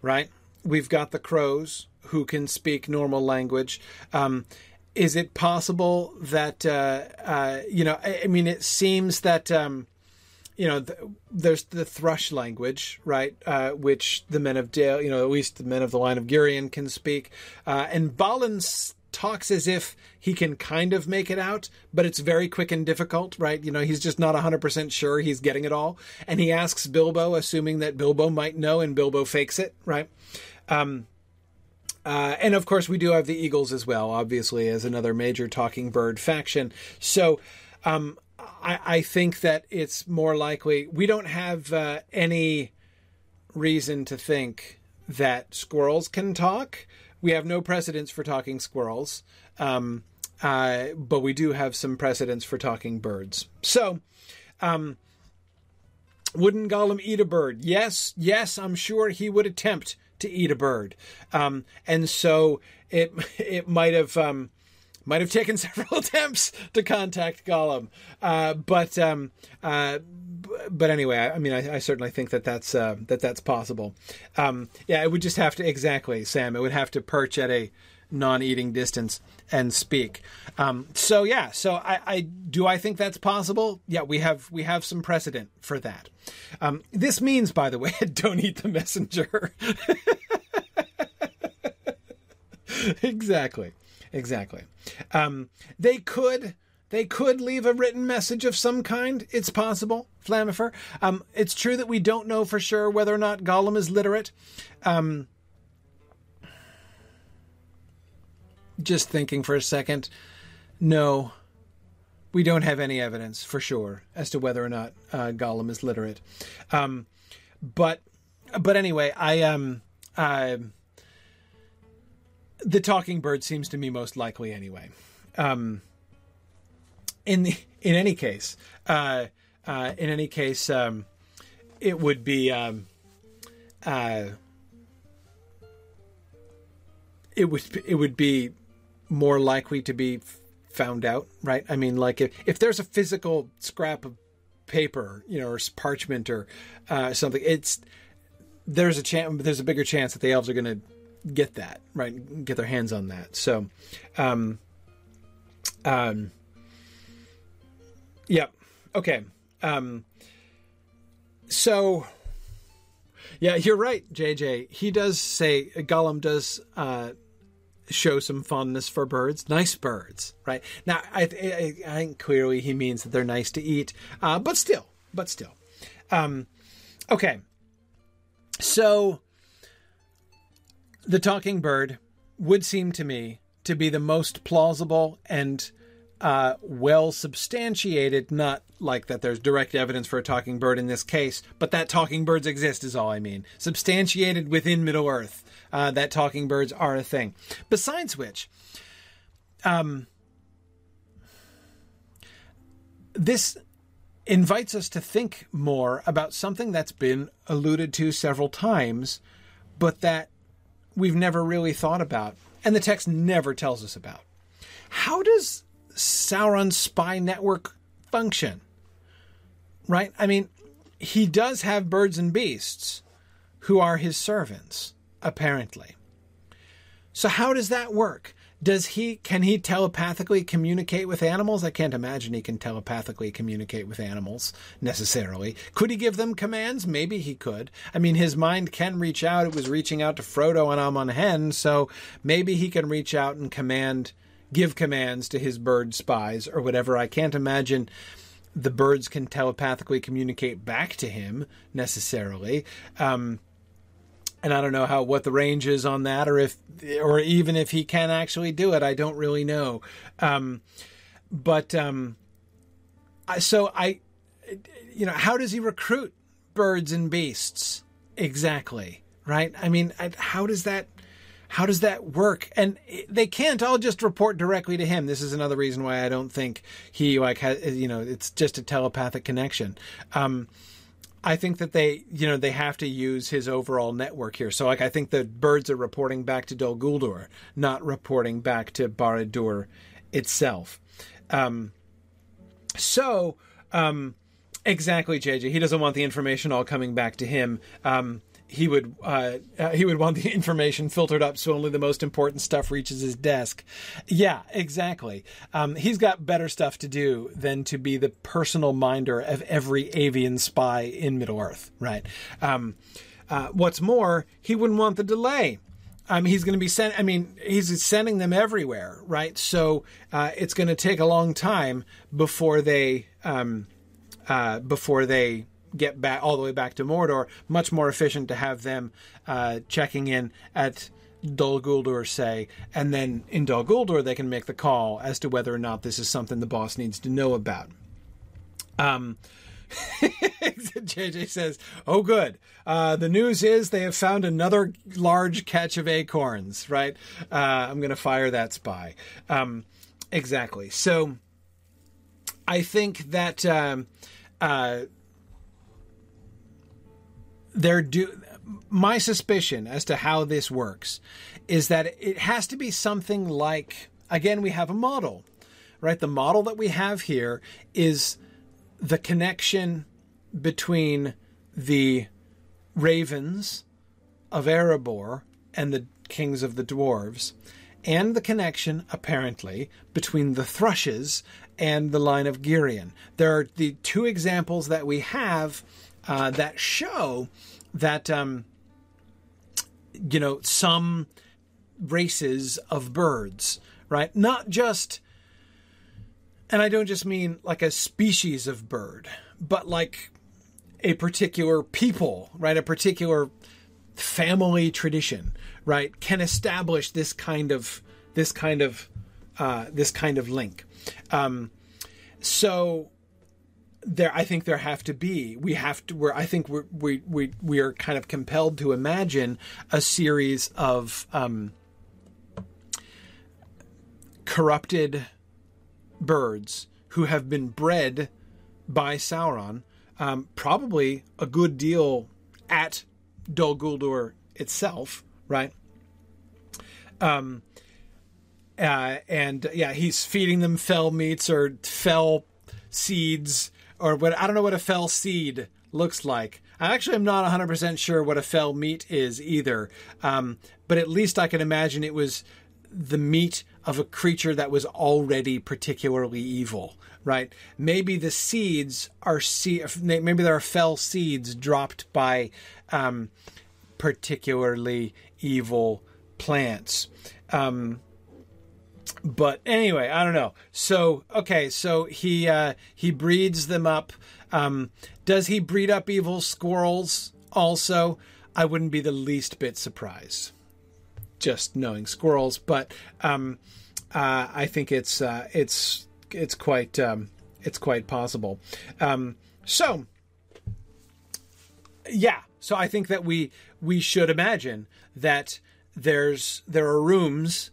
right? We've got the crows who can speak normal language. Um, is it possible that uh, uh, you know? I, I, mean, it seems that um, you know th- there's the thrush language, right? Uh, which the men of Dale, you know, at least the men of the line of Girion can speak, uh, and Balin talks as if he can kind of make it out, but it's very quick and difficult, right? You know, he's just not 100% sure he's getting it all. And he asks Bilbo, assuming that Bilbo might know, and Bilbo fakes it, right? Um, uh, and of course, we do have the Eagles as well, obviously, as another major talking bird faction. So um, I, I, think that it's more likely. We don't have uh, any reason to think that squirrels can talk. We have no precedents for talking squirrels, um, uh, but we do have some precedents for talking birds. So, um, wouldn't Gollum eat a bird? Yes, yes, I'm sure he would attempt to eat a bird. Um, and so it it might have um, might have taken several attempts to contact Gollum, uh, but um, uh, but anyway, I, I mean, I, I, certainly think that that's uh, that that's possible. Um, yeah, it would just have to exactly, Sam. It would have to perch at a non-eating distance and speak. Um, so yeah, so I, I, do I think that's possible? Yeah, we have we have some precedent for that. Um, this means, by the way, don't eat the messenger. exactly, exactly. Um, they could they could leave a written message of some kind. It's possible, Flamifer. Um, it's true that we don't know for sure whether or not Gollum is literate. Um, just thinking for a second, no, we don't have any evidence for sure as to whether or not uh, Gollum is literate. Um, but but anyway, I um uh, the talking bird seems to me most likely anyway. Um, in the, in any case, uh, uh, in any case, um, it would be um, uh, it would it would be more likely to be found out, right? I mean, like if if there's a physical scrap of paper, you know, or parchment or uh, something, it's there's a chance there's a bigger chance that the elves are going to get that right, get their hands on that. So, um, um, yeah, okay. Um, so, yeah, you're right, JJ. He does say Gollum does uh, show some fondness for birds, nice birds, right? Now, I, I, I think clearly he means that they're nice to eat, uh, but still, but still. Um, okay, so the talking bird would seem to me to be the most plausible and uh, well substantiated, not like that there's direct evidence for a talking bird in this case, but that talking birds exist is all I mean. Substantiated within Middle Earth uh, that talking birds are a thing. Besides which, um, this invites us to think more about something that's been alluded to several times, but that we've never really thought about, and the text never tells us about. How does Sauron's spy network function? Right? I mean, he does have birds and beasts who are his servants, apparently. So how does that work? Does he can he telepathically communicate with animals? I can't imagine he can telepathically communicate with animals necessarily. Could he give them commands? Maybe he could. I mean, his mind can reach out. It was reaching out to Frodo and Amon Hen, so maybe he can reach out and command, give commands to his bird spies or whatever. I can't imagine the birds can telepathically communicate back to him necessarily. Um, and I don't know how what the range is on that, or if, or even if he can actually do it. I don't really know. Um, but um, so I, you know, how does he recruit birds and beasts exactly? Right? I mean, how does that? How does that work? And they can't all just report directly to him. This is another reason why I don't think he like has, you know, it's just a telepathic connection. Um, I think that they, you know, they have to use his overall network here. So, like, I think the birds are reporting back to Dol Guldur, not reporting back to Barad-dûr itself. Um, so, um, exactly, JJ. He doesn't want the information all coming back to him. Um, he would uh, uh, he would want the information filtered up so only the most important stuff reaches his desk. Yeah, exactly. Um, he's got better stuff to do than to be the personal minder of every avian spy in Middle Earth, right? Um, uh, what's more, he wouldn't want the delay. Um, he's going to be sent. I mean, he's sending them everywhere, right? So uh, it's going to take a long time before they um, uh, before they get back all the way back to Mordor. Much more efficient to have them uh, checking in at Dol Guldur, say, and then in Dol Guldur they can make the call as to whether or not this is something the boss needs to know about. Um, JJ says, "Oh, good. Uh, the news is they have found another large catch of acorns. Right? Uh, I'm going to fire that spy. Um, exactly. So, I think that." Um, uh, they're do my suspicion as to how this works is that it has to be something like again we have a model right? The model that we have here is the connection between the ravens of Erebor and the kings of the dwarves and the connection apparently between the thrushes and the line of Girion. There are the two examples that we have uh, that show that um, you know some races of birds, right? Not just, and I don't just mean like a species of bird, but like a particular people, right? A particular family tradition, right? Can establish this kind of this kind of uh, this kind of link. Um, so there, I think there have to be. We have to. We're. I think we're, we we we are kind of compelled to imagine a series of um, corrupted birds who have been bred by Sauron, um, probably a good deal at Dol Guldur itself, right? Um, uh, and yeah, he's feeding them fell meats or fell seeds or what. I don't know what a fell seed looks like. I actually am not 100% sure what a fell meat is either. Um, but at least I can imagine it was the meat of a creature that was already particularly evil, right? Maybe the seeds are seed. Maybe there are fell seeds dropped by um, particularly evil plants. Um, but anyway, I don't know. So okay, so he uh, he breeds them up. Um, does he breed up evil squirrels also? I wouldn't be the least bit surprised, just knowing squirrels. But um, uh, I think it's uh, it's it's quite um, it's quite possible. Um, so yeah, so I think that we we should imagine that there's there are rooms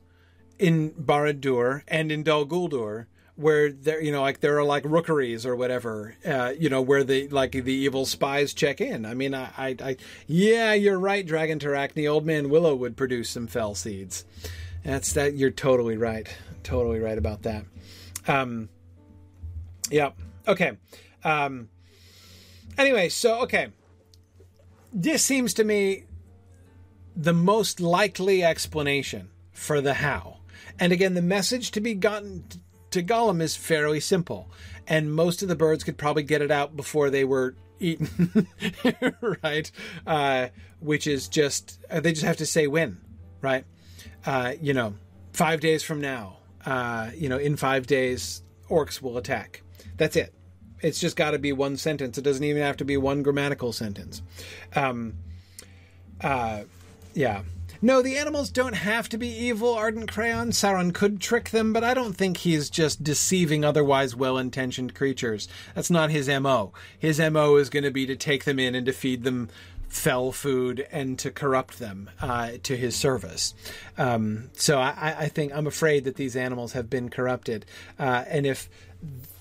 in Barad-dûr and in Dol Guldur where there you know like there are like rookeries or whatever uh, you know where the like the evil spies check in. I mean I, I, I yeah you're right dragon Terrachni old man willow would produce some fell seeds. That's that you're totally right totally right about that. Um yeah okay. Um anyway so okay. This seems to me the most likely explanation for the how and again, the message to be gotten to Gollum is fairly simple, and most of the birds could probably get it out before they were eaten, right? Uh, which is just uh, they just have to say when, right? Uh, you know, five days from now, uh, you know, in five days, orcs will attack. That's it. It's just got to be one sentence. It doesn't even have to be one grammatical sentence. Um, uh, yeah. No, the animals don't have to be evil, Ardent Crayon. Sauron could trick them, but I don't think he's just deceiving otherwise well intentioned creatures. That's not his MO. His MO is going to be to take them in and to feed them fell food and to corrupt them uh, to his service. Um, so I, I, think I'm afraid that these animals have been corrupted. Uh, and if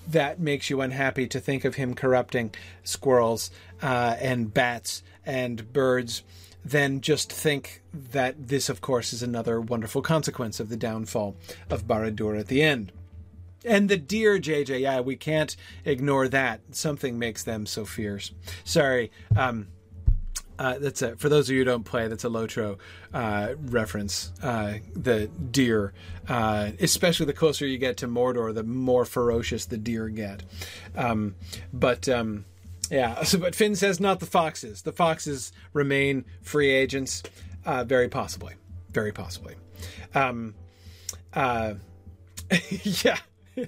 that makes you unhappy to think of him corrupting squirrels uh, and bats and birds, then just think that this, of course, is another wonderful consequence of the downfall of Barad-dûr at the end. And the deer, JJ, yeah, we can't ignore that. Something makes them so fierce. Sorry, um, uh, that's a, for those of you who don't play. That's a Lotro uh, reference. Uh, the deer, uh, especially the closer you get to Mordor, the more ferocious the deer get. Um, but um, yeah, so, but Finn says not the foxes. The foxes remain free agents, uh, very possibly, very possibly. Um, uh, yeah. yeah,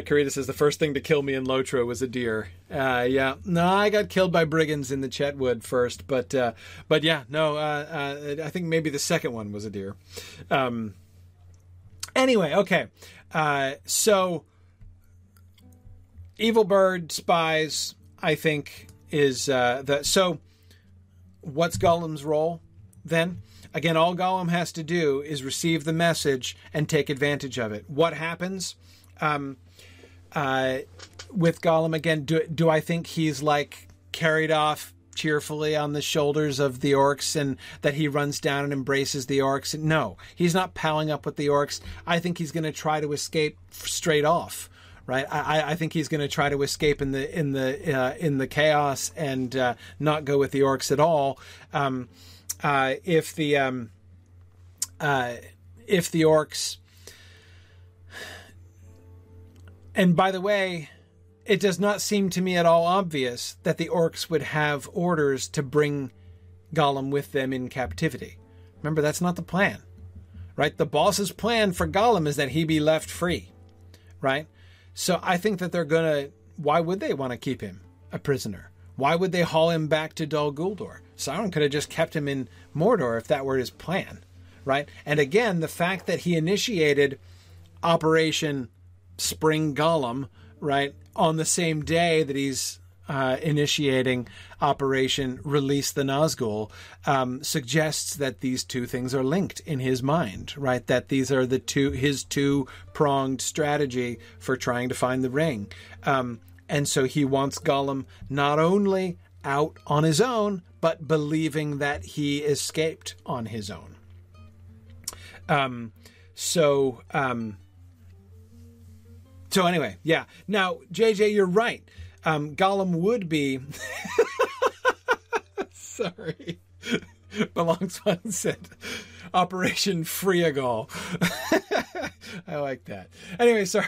Karita says the first thing to kill me in Lotro was a deer. Uh, yeah, no, I got killed by brigands in the Chetwood first, but uh, but yeah, no, uh, uh, I think maybe the second one was a deer. Um, anyway, okay, uh, so Evil Bird spies, I think, is uh, the so. What's Gollum's role then? Again, all Gollum has to do is receive the message and take advantage of it. What happens um, uh, with Gollum again? Do do I think he's like carried off cheerfully on the shoulders of the orcs and that he runs down and embraces the orcs? No, he's not palling up with the orcs. I think he's going to try to escape straight off right? I, I think he's going to try to escape in the in the uh, in the chaos and uh, not go with the orcs at all. Um, uh, if the um, uh, if the orcs, and by the way, it does not seem to me at all obvious that the orcs would have orders to bring Gollum with them in captivity. Remember, that's not the plan, right? The boss's plan for Gollum is that he be left free, right? So I think that they're going to. Why would they want to keep him a prisoner? Why would they haul him back to Dol Guldur? Sauron could have just kept him in Mordor if that were his plan, right? And again, the fact that he initiated Operation Spring Gollum, right, on the same day that he's uh, initiating Operation Release the Nazgul um, suggests that these two things are linked in his mind, right? That these are the two his two pronged strategy for trying to find the ring, um, and so he wants Gollum not only out on his own, but believing that he escaped on his own. Um, so, um, so anyway, yeah. Now, JJ, you're right. Um, Gollum would be. Sorry. Belongs one said Operation Freeagol. I like that. Anyway, sorry.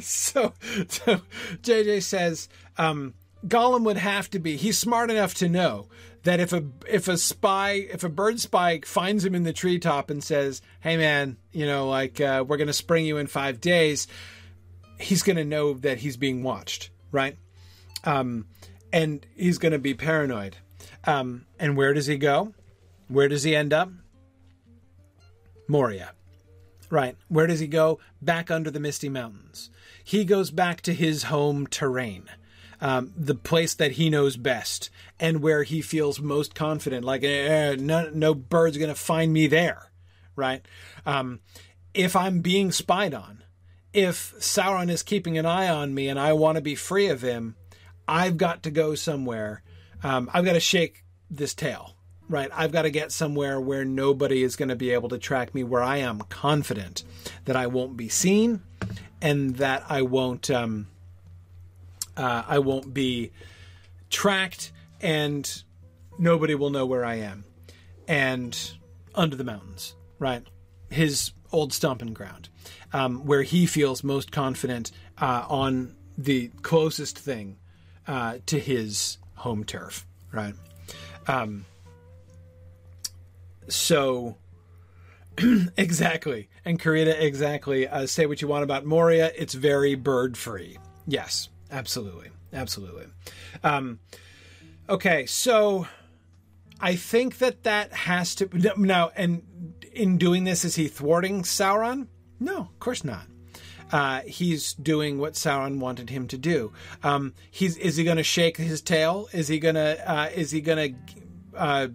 So, so JJ says um, Gollum would have to be. He's smart enough to know that if a if a spy if a bird spy finds him in the treetop and says, "Hey man, you know, like uh, we're to spring you in five days," he's to know that he's being watched, right? Um, and he's going to be paranoid. Um, and where does he go? Where does he end up? Moria. Right. Where does he go? Back under the Misty Mountains. He goes back to his home terrain, um, the place that he knows best and where he feels most confident. Like, eh, no, no bird's going to find me there. Right. Um, if I'm being spied on, if Sauron is keeping an eye on me and I want to be free of him, I've got to go somewhere. Um, I've got to shake this tail right? I've got to get somewhere where nobody is going to be able to track me, where I am confident that I won't be seen and that I won't um, uh, I won't be tracked and nobody will know where I am. And under the mountains, right? His old stomping ground, um, where he feels most confident uh, on the closest thing uh, to his home turf, right? Um, so exactly, and Karita, exactly. Uh, say what you want about Moria. It's very bird free. Yes, absolutely, absolutely. Um, okay, so I think that that has to now. And in doing this, is he thwarting Sauron? No, of course not. Uh, he's doing what Sauron wanted him to do. Um, he's is he going to shake his tail? Is he going to uh, is he to uh,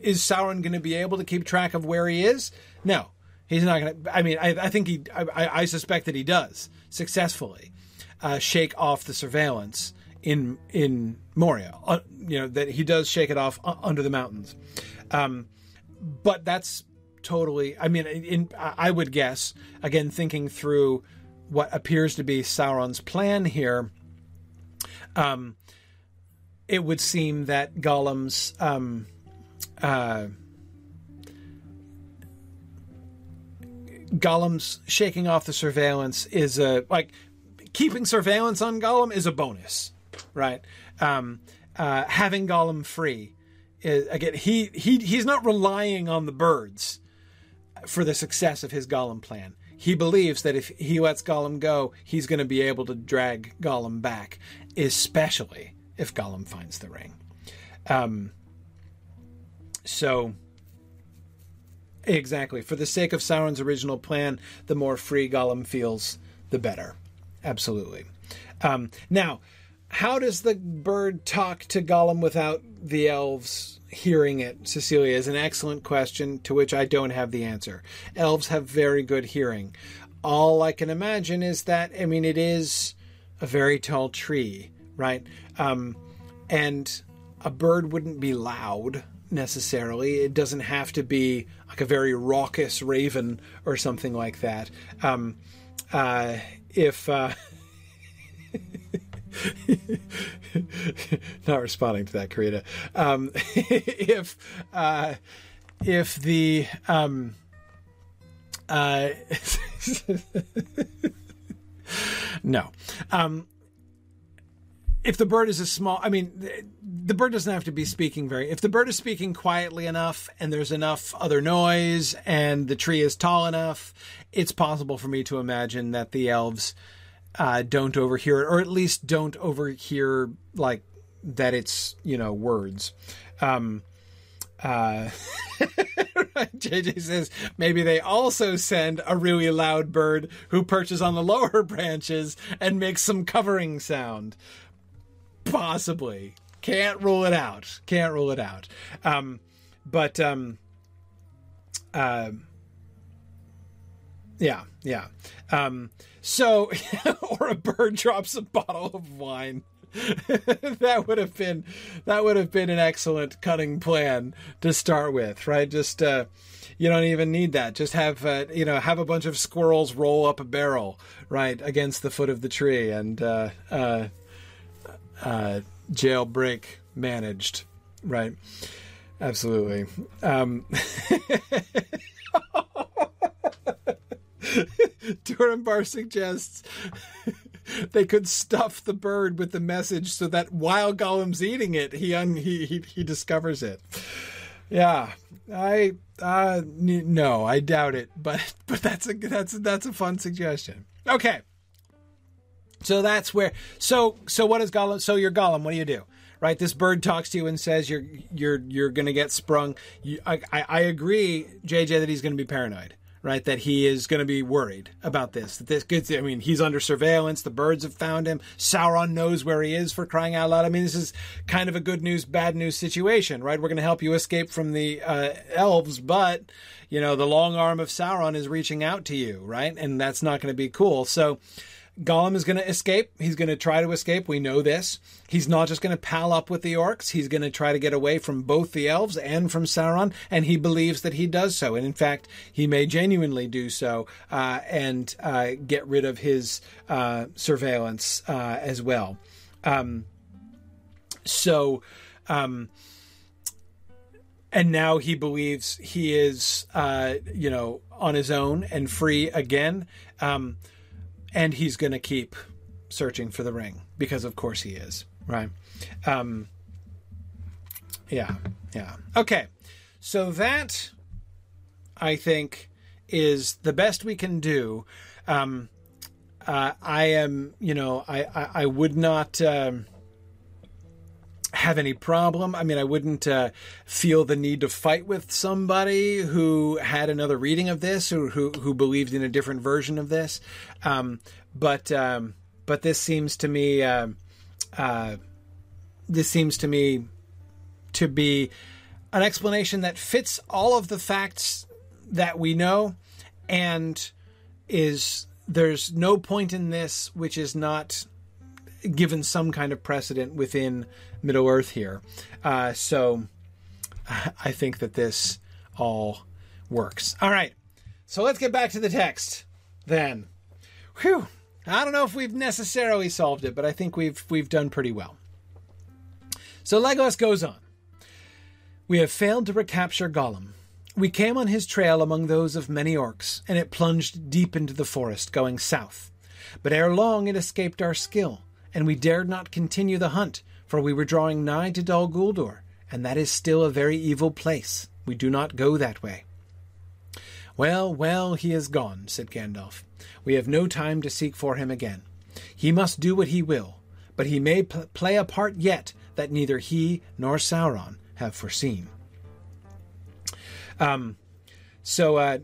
is Sauron going to be able to keep track of where he is? No, he's not going to. I mean, I, I think he. I, I, suspect that he does successfully uh, shake off the surveillance in in Moria. Uh, you know that he does shake it off under the mountains, um, but that's totally. I mean, in, I would guess again, thinking through what appears to be Sauron's plan here. Um, it would seem that Gollum's um, uh, Gollum's shaking off the surveillance is a like keeping surveillance on Gollum is a bonus, right? Um, uh, having Gollum free is, again he he he's not relying on the birds for the success of his Gollum plan. He believes that if he lets Gollum go, he's going to be able to drag Gollum back, especially if Gollum finds the ring. Um, so, exactly. For the sake of Sauron's original plan, the more free Gollum feels, the better. Absolutely. Um, now, how does the bird talk to Gollum without the elves hearing it? Cecilia is an excellent question to which I don't have the answer. Elves have very good hearing. All I can imagine is that, I mean, it is a very tall tree, right? Um, and a bird wouldn't be loud necessarily. It doesn't have to be like a very raucous raven or something like that. Um, uh, if uh, not responding to that, Karita. Um, if uh, if the um, uh, no. Um, if the bird is a small, I mean, the bird doesn't have to be speaking very. If the bird is speaking quietly enough and there's enough other noise and the tree is tall enough, it's possible for me to imagine that the elves uh, don't overhear it, or at least don't overhear like that it's you know words. Um, uh, JJ says maybe they also send a really loud bird who perches on the lower branches and makes some covering sound. Possibly. Can't rule it out. Can't rule it out. Um, but um, uh, yeah, yeah. Um, so, or a bird drops a bottle of wine. that would have been that would have been an excellent cutting plan to start with, right? Just uh, you don't even need that. Just have uh, you know have a bunch of squirrels roll up a barrel right against the foot of the tree, and uh, uh, uh, jailbreak managed, right? Absolutely. Um, Bar suggests they could stuff the bird with the message so that while Gollum's eating it, he un- he, he he discovers it. Yeah, I uh n- no, I doubt it, but but that's a that's that's a fun suggestion. Okay. So that's where so so what is Gollum so you're Gollum, what do you do? Right, this bird talks to you and says you're you're you're going to get sprung. You, I, I I agree, JJ, that he's going to be paranoid right? That he is going to be worried about this. That this good, I mean, he's under surveillance. The birds have found him. Sauron knows where he is for crying out loud. I mean, this is kind of a good news, bad news situation, right? We're going to help you escape from the uh, elves, but you know, the long arm of Sauron is reaching out to you, right? And that's not going to be cool. So, Gollum is going to escape. He's going to try to escape. We know this. He's not just going to pal up with the orcs. He's going to try to get away from both the elves and from Sauron, and he believes that he does so. And in fact, he may genuinely do so uh, and uh, get rid of his uh, surveillance uh, as well. Um, so, um, and now he believes he is, uh, you know, on his own and free again. Um, and he's going to keep searching for the ring because of course he is. Right. Um yeah yeah. Okay so that i think is the best we can do. Um uh, i am you know i i, I would not um have any problem. I mean, I wouldn't uh, feel the need to fight with somebody who had another reading of this or who, who believed in a different version of this. Um, but um, but this seems to me uh, uh, this seems to me to be an explanation that fits all of the facts that we know and is there's no point in this which is not given some kind of precedent within Middle Earth here. Uh, so I think that this all works. All right. So let's get back to the text then. Whew. I don't know if we've necessarily solved it, but I think we've we've done pretty well. So Legolas goes on. We have failed to recapture Gollum. We came on his trail among those of many orcs, and it plunged deep into the forest, going south. But ere long it escaped our skill, and we dared not continue the hunt, for we were drawing nigh to Dol Guldur, and that is still a very evil place. We do not go that way. Well, well, he is gone, said Gandalf. We have no time to seek for him again. He must do what he will, but he may pl- play a part yet that neither he nor Sauron have foreseen. Um, so, uh,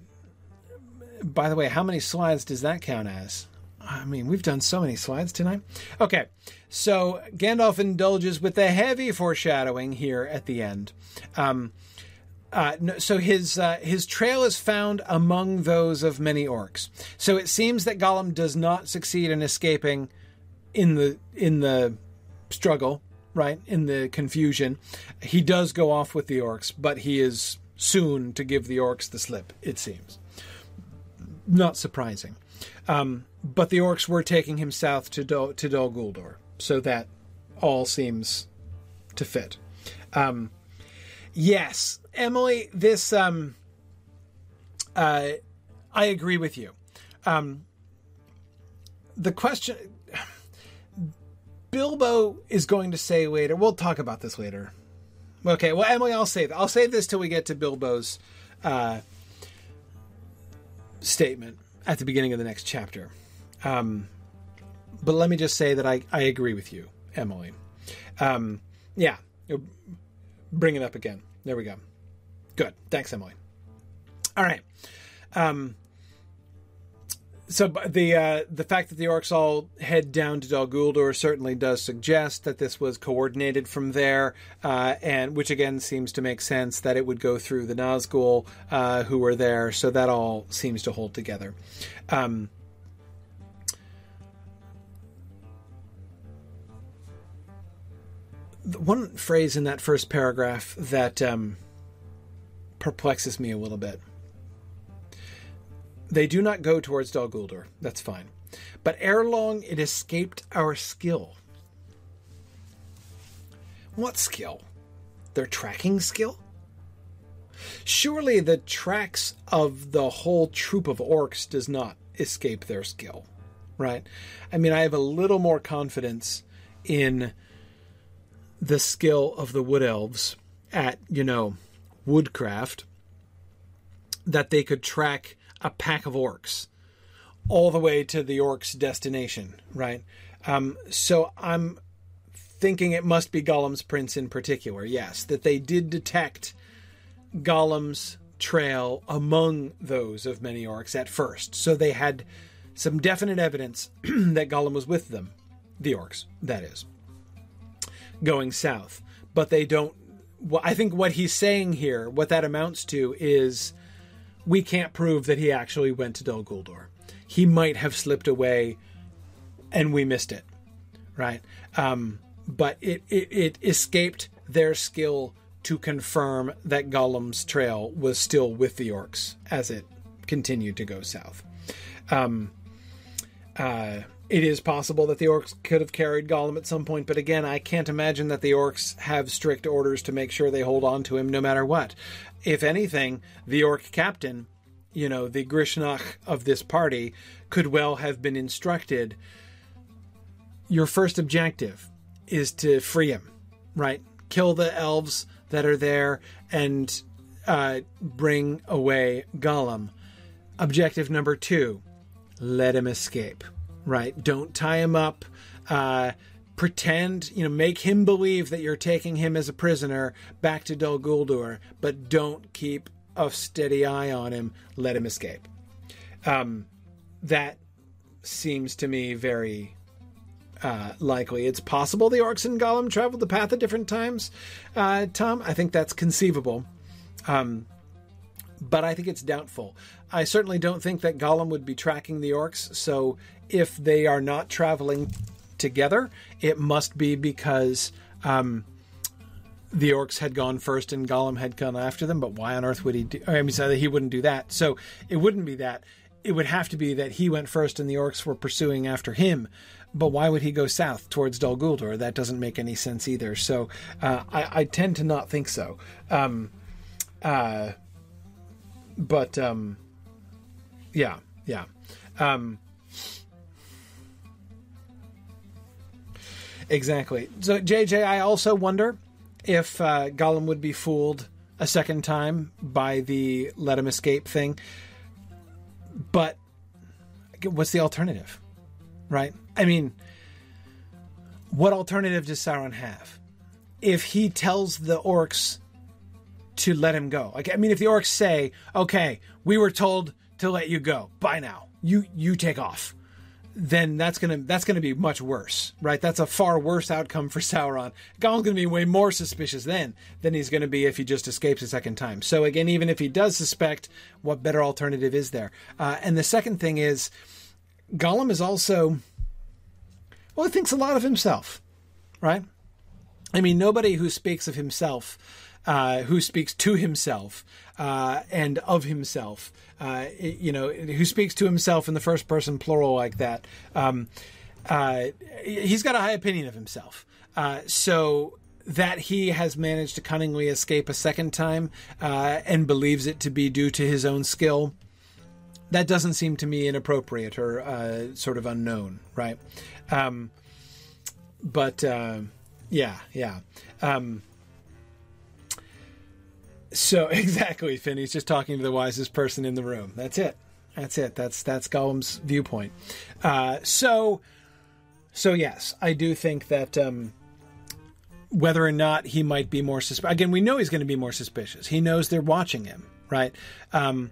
by the way, how many slides does that count as? I mean, we've done so many slides tonight. Okay, so Gandalf indulges with the heavy foreshadowing here at the end. Um, uh, so his uh, his trail is found among those of many orcs. So it seems that Gollum does not succeed in escaping in the in the struggle, right? In the confusion, he does go off with the orcs, but he is soon to give the orcs the slip. It seems not surprising. Um, but the orcs were taking him south to Dol, to Dol Guldur, so that all seems to fit. Um, yes, Emily, this um, uh, I agree with you. Um, the question Bilbo is going to say later. We'll talk about this later. Okay, well, Emily, I'll save. I'll save this till we get to Bilbo's uh, statement at the beginning of the next chapter. Um, but let me just say that I, I agree with you, Emily. Um, yeah, bring it up again. There we go. Good. Thanks, Emily. All right. Um, so the uh, the fact that the orcs all head down to Dol Guldur certainly does suggest that this was coordinated from there, uh, and which again seems to make sense that it would go through the Nazgul uh, who were there. So that all seems to hold together. Um, one phrase in that first paragraph that um, perplexes me a little bit. They do not go towards Dol Guldur. That's fine. But ere long it escaped our skill. What skill? Their tracking skill? Surely the tracks of the whole troop of orcs does not escape their skill, right? I mean, I have a little more confidence in the skill of the wood elves at, you know, woodcraft that they could track a pack of orcs all the way to the orcs' destination, right? Um, so I'm thinking it must be Gollum's prints in particular, yes, that they did detect Gollum's trail among those of many orcs at first. So they had some definite evidence that Gollum was with them, the orcs, that is, going south. But they don't. Well, I think what he's saying here, what that amounts to, is we can't prove that he actually went to Dol Guldur. He might have slipped away, and we missed it, right? Um, but it, it it escaped their skill to confirm that Gollum's trail was still with the orcs as it continued to go south. Um, uh, it is possible that the orcs could have carried Gollum at some point, but again, I can't imagine that the orcs have strict orders to make sure they hold on to him no matter what. If anything, the orc captain, you know, the Grishnákh of this party, could well have been instructed your first objective is to free him, right? Kill the elves that are there and uh, bring away Gollum. Objective number two let him escape, right? Don't tie him up. Uh, pretend, you know, make him believe that you're taking him as a prisoner back to Dol Guldur, but don't keep a steady eye on him. Let him escape. Um, that seems to me very uh, likely. It's possible the orcs and Gollum traveled the path at different times, uh, Tom. I think that's conceivable. Um, but I think it's doubtful. I certainly don't think that Gollum would be tracking the orcs, so if they are not traveling together, it must be because um, the orcs had gone first and Gollum had gone after them. But why on earth would he do? I mean, so that he wouldn't do that. So it wouldn't be that. It would have to be that he went first and the orcs were pursuing after him. But why would he go south towards Dol Guldur? That doesn't make any sense either. So uh, I, I, tend to not think so. Um, uh, but um, yeah, yeah. Um, exactly. So JJ, I also wonder if uh, Gollum would be fooled a second time by the let him escape thing. But what's the alternative? Right? I mean, what alternative does Sauron have? If he tells the orcs to let him go. Like I mean if the orcs say, "Okay, we were told to let you go. Bye now. You you take off." Then that's gonna that's gonna be much worse, right? That's a far worse outcome for Sauron. Gollum's gonna be way more suspicious then than he's gonna be if he just escapes a second time. So again, even if he does suspect, what better alternative is there? Uh, and the second thing is, Gollum is also well, he thinks a lot of himself, right? I mean, nobody who speaks of himself uh, who speaks to himself uh, and of himself, uh, you know, who speaks to himself in the first person plural like that. Um, uh, he's got a high opinion of himself. Uh, so that he has managed to cunningly escape a second time uh, and believes it to be due to his own skill. That doesn't seem to me inappropriate or sort of unknown, right? Um, but yeah, yeah. Um, so exactly, Finn. He's just talking to the wisest person in the room. That's it. That's it. That's that's Gollum's viewpoint. Uh, so, so yes, I do think that um, whether or not he might be more suspicious. Again, we know he's going to be more suspicious. He knows they're watching him, right? Um,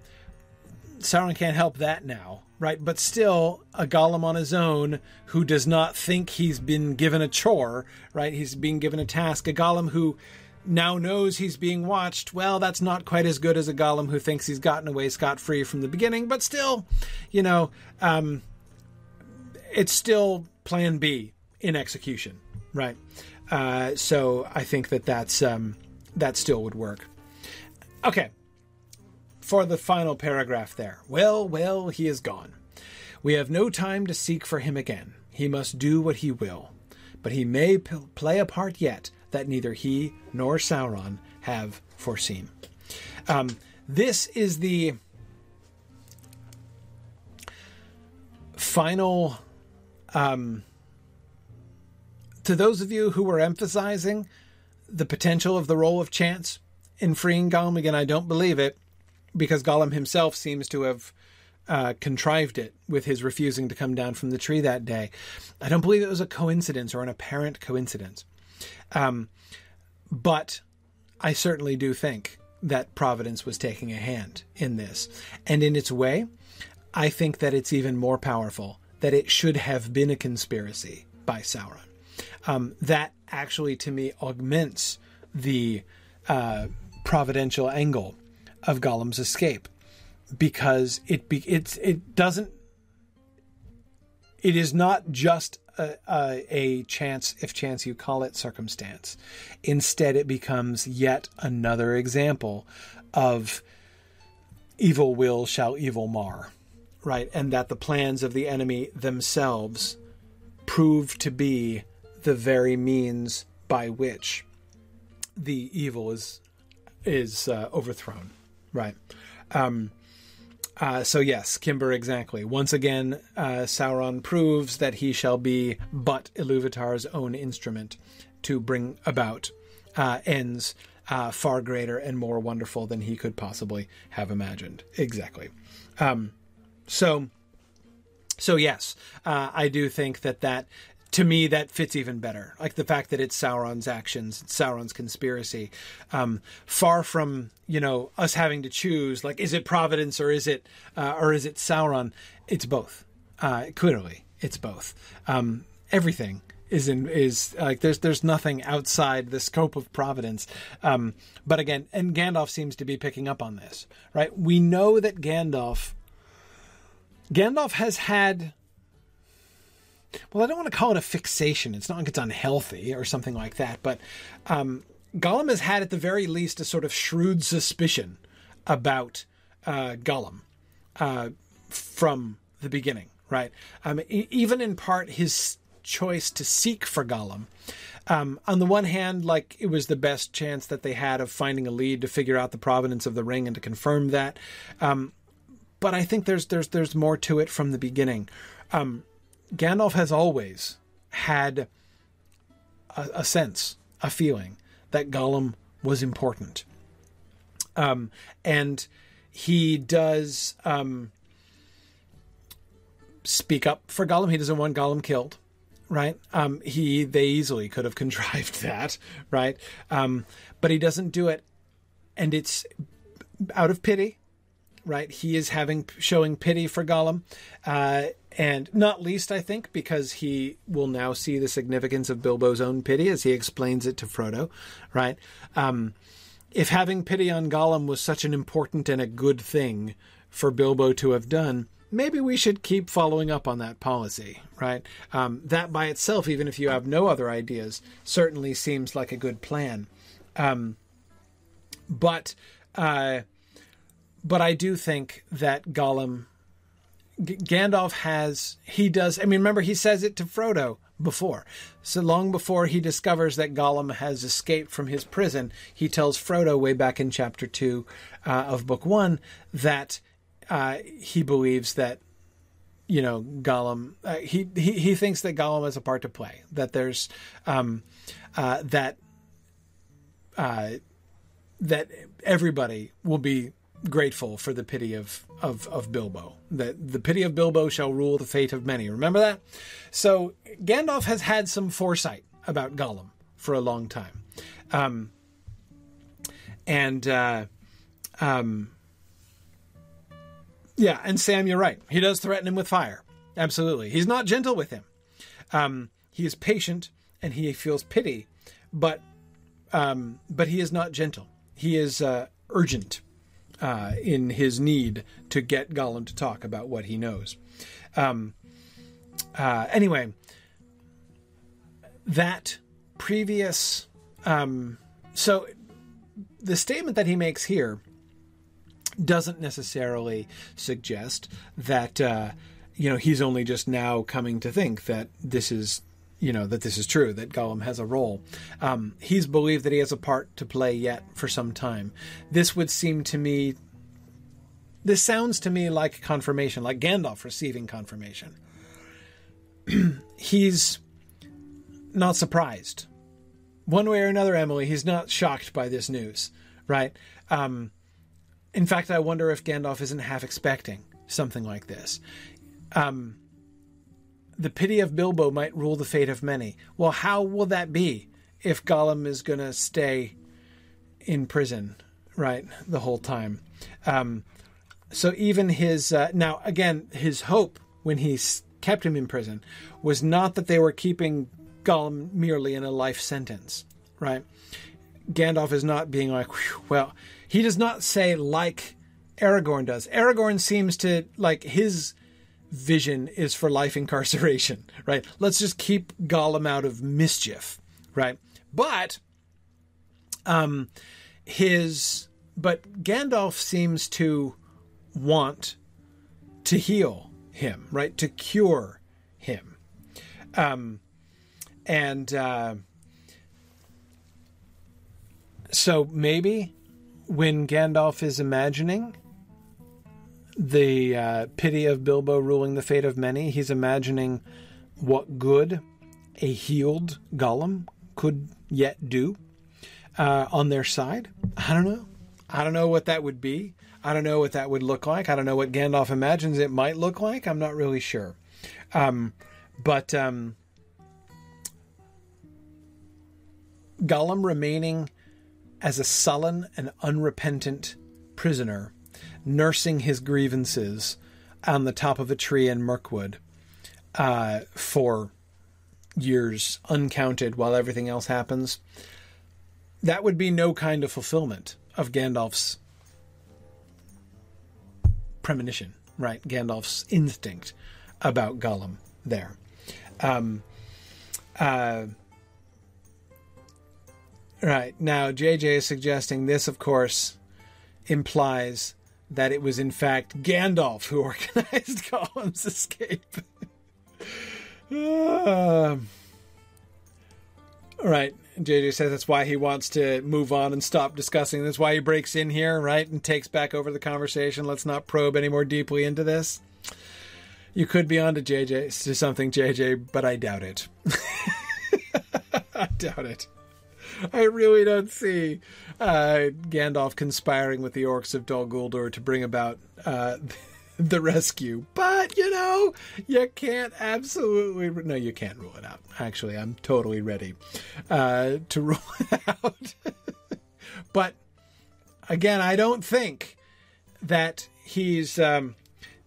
Sauron can't help that now, right? But still, a Gollum on his own who does not think he's been given a chore, right? He's being given a task. A Gollum who now knows he's being watched. Well, that's not quite as good as a Gollum who thinks he's gotten away scot free from the beginning, but still, you know, um, it's still Plan B in execution, right? Uh, so I think that that's um, that still would work. Okay, for the final paragraph there. Well, well, he is gone. We have no time to seek for him again. He must do what he will, but he may p- play a part yet that neither he nor Sauron have foreseen. Um, this is the final. Um, to those of you who were emphasizing the potential of the role of chance in freeing Gollum, again, I don't believe it because Gollum himself seems to have uh, contrived it with his refusing to come down from the tree that day. I don't believe it was a coincidence or an apparent coincidence. Um, but I certainly do think that Providence was taking a hand in this. And in its way, I think that it's even more powerful that it should have been a conspiracy by Sauron. Um, that actually, to me, augments the uh, providential angle of Gollum's escape because it be, it doesn't it is not just a, a, a, chance, if chance you call it, circumstance. Instead, it becomes yet another example of evil will shall evil mar, right? And that the plans of the enemy themselves prove to be the very means by which the evil is is uh, overthrown, right? Um, uh, so yes, Kimber exactly. Once again, uh, Sauron proves that he shall be but Iluvatar's own instrument to bring about uh, ends uh, far greater and more wonderful than he could possibly have imagined. Exactly. Um, so, so yes, uh, I do think that that to me that fits even better. Like the fact that it's Sauron's actions, Sauron's conspiracy. Um, far from you know us having to choose, like is it Providence or is it uh, or is it Sauron? It's both. Uh, clearly, it's both. Um, everything is in is like there's there's nothing outside the scope of Providence. Um, but again, and Gandalf seems to be picking up on this, right? We know that Gandalf. Gandalf has had well, I don't want to call it a fixation. It's not like it's unhealthy or something like that, but um, Gollum has had at the very least a sort of shrewd suspicion about uh, Gollum uh, from the beginning, right? Um, e- even in part, his choice to seek for Gollum. Um, on the one hand, like it was the best chance that they had of finding a lead to figure out the provenance of the ring and to confirm that. Um, but I think there's there's there's more to it from the beginning. Um, Gandalf has always had a, a sense, a feeling that Gollum was important. Um, and he does um, speak up for Gollum. He doesn't want Gollum killed, right? Um, he they easily could have contrived that, right? Um, but he doesn't do it, and it's out of pity, right? He is having showing pity for Gollum, uh, and not least, I think, because he will now see the significance of Bilbo's own pity as he explains it to Frodo, right? Um, if having pity on Gollum was such an important and a good thing for Bilbo to have done, maybe we should keep following up on that policy, right? Um, that by itself, even if you have no other ideas, certainly seems like a good plan. Um, but, uh, but I do think that Gollum G- Gandalf has he does. I mean, remember he says it to Frodo before. So long before he discovers that Gollum has escaped from his prison, he tells Frodo way back in chapter two uh, of book one that uh, he believes that you know Gollum. Uh, he, he he thinks that Gollum has a part to play. That there's um, uh, that uh, that everybody will be grateful for the pity of, of, of Bilbo. That the pity of Bilbo shall rule the fate of many. Remember that? So Gandalf has had some foresight about Gollum for a long time. Um, and uh, um, Yeah, and Sam, you're right. He does threaten him with fire. Absolutely. He's not gentle with him. Um, he is patient and he feels pity, but um, but he is not gentle. He is uh, urgent uh, in his need to get Gollum to talk about what he knows. Um, uh, anyway, that previous. Um, so the statement that he makes here doesn't necessarily suggest that uh, you know he's only just now coming to think that this is you know that this is true that Gollum has a role. Um, he's believed that he has a part to play yet for some time. This would seem to me. This sounds to me like confirmation, like Gandalf receiving confirmation. he's not surprised. One way or another, Emily, he's not shocked by this news, right? Um, in fact, I wonder if Gandalf isn't half expecting something like this. Um, the pity of Bilbo might rule the fate of many. Well, how will that be if Gollum is going to stay in prison, right, the whole time? Um, so even his uh, now again, his hope when he kept him in prison was not that they were keeping Gollum merely in a life sentence, right? Gandalf is not being like, well, he does not say like Aragorn does. Aragorn seems to like his vision is for life incarceration, right? Let's just keep Gollum out of mischief, right? But um his but Gandalf seems to want to heal him, right? To cure him. Um and uh so maybe when Gandalf is imagining the uh, pity of Bilbo ruling the fate of many, he's imagining what good a healed Gollum could yet do uh, on their side. I don't know. I don't know what that would be. I don't know what that would look like. I don't know what Gandalf imagines it might look like. I'm not really sure. Um, but um, Gollum remaining as a sullen and unrepentant prisoner, nursing his grievances on the top of a tree in Mirkwood uh, for years uncounted while everything else happens. That would be no kind of fulfillment of Gandalf's premonition, right? Gandalf's instinct about Gollum there. Um, uh, Right. Now, JJ is suggesting this, of course, implies that it was in fact Gandalf who organized Gollum's escape. uh, right. JJ says that's why he wants to move on and stop discussing. That's why he breaks in here, right, and takes back over the conversation. Let's not probe any more deeply into this. You could be on to JJ to something, JJ, but I doubt it. I doubt it. I really don't see uh, Gandalf conspiring with the orcs of Dol Guldur to bring about uh, the rescue. But, you know, you can't absolutely. No, you can't rule it out. Actually, I'm totally ready uh, to rule it out. but, again, I don't think that he's um,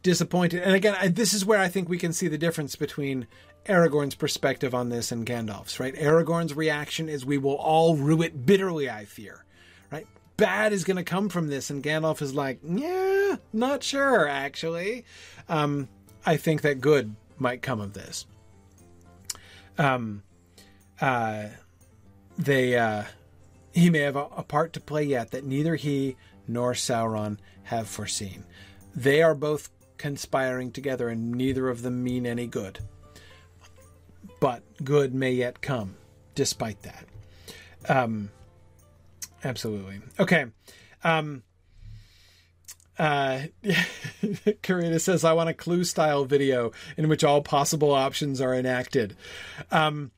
disappointed. And again, I, this is where I think we can see the difference between Aragorn's perspective on this and Gandalf's, right? Aragorn's reaction is we will all rue it bitterly, I fear. Right? Bad is going to come from this and Gandalf is like, "Yeah, not sure actually." Um, I think that good might come of this. Um uh they uh he may have a, a part to play yet that neither he nor Sauron have foreseen. They are both conspiring together and neither of them mean any good but good may yet come despite that. Um, absolutely. Okay. Um, uh, Karina says, I want a clue style video in which all possible options are enacted. Um,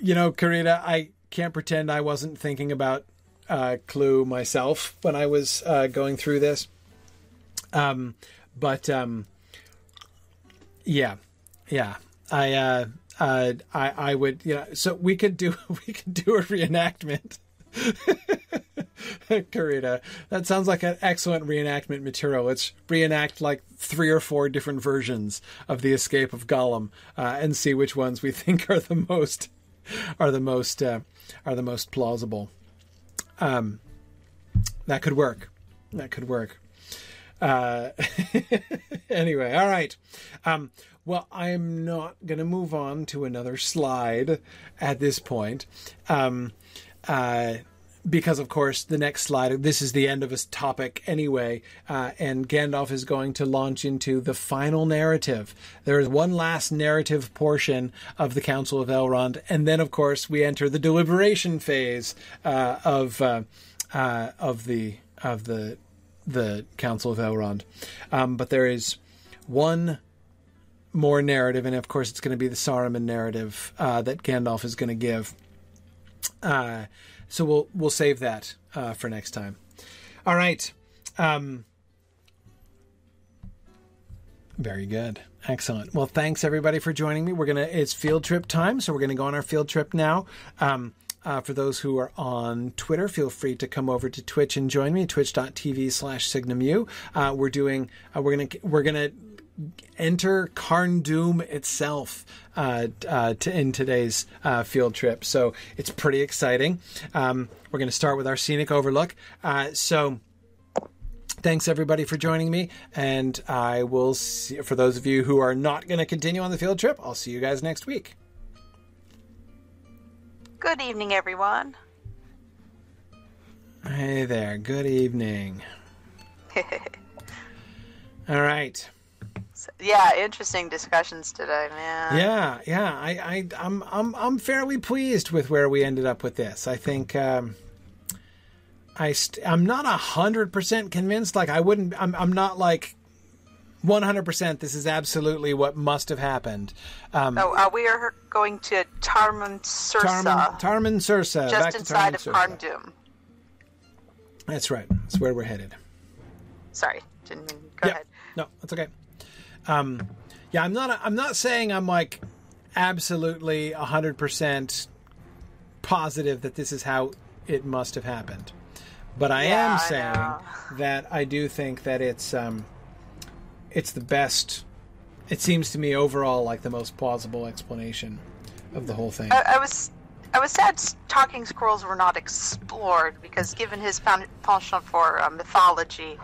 you know, Karina, I can't pretend I wasn't thinking about uh, Clue myself when I was uh, going through this. Um, but um, yeah, yeah. I uh, uh, I I would yeah. So we could do we could do a reenactment. Karita. That sounds like an excellent reenactment material. Let's reenact like three or four different versions of the escape of Gollum uh, and see which ones we think are the most are the most uh, are the most plausible. Um, that could work. That could work. Uh, anyway, all right. Um, well, I'm not going to move on to another slide at this point. Um, uh, because of course the next slide this is the end of his topic anyway uh, and gandalf is going to launch into the final narrative there is one last narrative portion of the council of elrond and then of course we enter the deliberation phase uh, of uh, uh of the of the the council of elrond um, but there is one more narrative and of course it's going to be the saruman narrative uh, that gandalf is going to give uh, so we'll we'll save that uh, for next time. All right. Um, very good. Excellent. Well, thanks everybody for joining me. We're gonna it's field trip time, so we're gonna go on our field trip now. Um, uh, for those who are on Twitter, feel free to come over to Twitch and join me. Twitch.tv slash SignumU. Uh, we're doing. Uh, we're gonna. We're gonna enter Carn Dûm itself uh, uh, to, in today's uh, field trip. So it's pretty exciting. Um, we're going to start with our scenic overlook. Uh, so thanks everybody for joining me, and I will see. For those of you who are not going to continue on the field trip, I'll see you guys next week. Good evening, everyone. Hey there. Good evening. All right yeah, interesting discussions today, man. Yeah, yeah. I, I, I'm, I'm, I'm fairly pleased with where we ended up with this. I think, um, I, st- I'm not a hundred percent convinced. Like, I wouldn't. I'm, I'm not like 100% this is absolutely what must have happened. Um, oh, uh, we are going to Tarman Sursa. Tarman, Sursa. Just inside of Carn Dûm. That's right. That's where we're headed. Sorry. Didn't mean. Go ahead. No, that's okay. Um, yeah, I'm not. I'm not saying I'm like absolutely hundred percent positive that this is how it must have happened, but I yeah, am saying I that I do think that it's um, it's the best. It seems to me overall like the most plausible explanation of the whole thing. I, I was I was sad talking squirrels were not explored because, given his penchant for uh, mythology,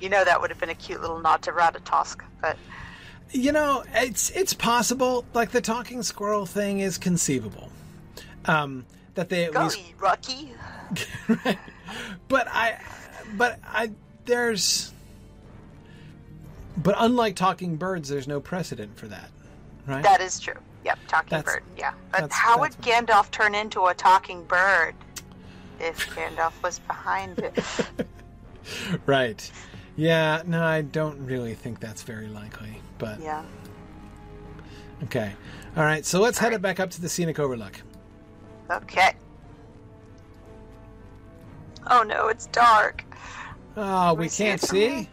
you know that would have been a cute little nod to Ratatosk. But you know, it's it's possible. Like the talking squirrel thing is conceivable. Um, that they at Go least Rocky. right. But I, but I there's. But unlike talking birds, there's no precedent for that, right? That is true. Yep, talking that's, bird. Yeah, but how would Gandalf turn into a talking bird if Gandalf was behind it? right. Yeah. No, I don't really think that's very likely. But yeah. Okay. All right. So let's All head right. it back up to the scenic overlook. Okay. Oh no, it's dark. Oh, we, we can't see.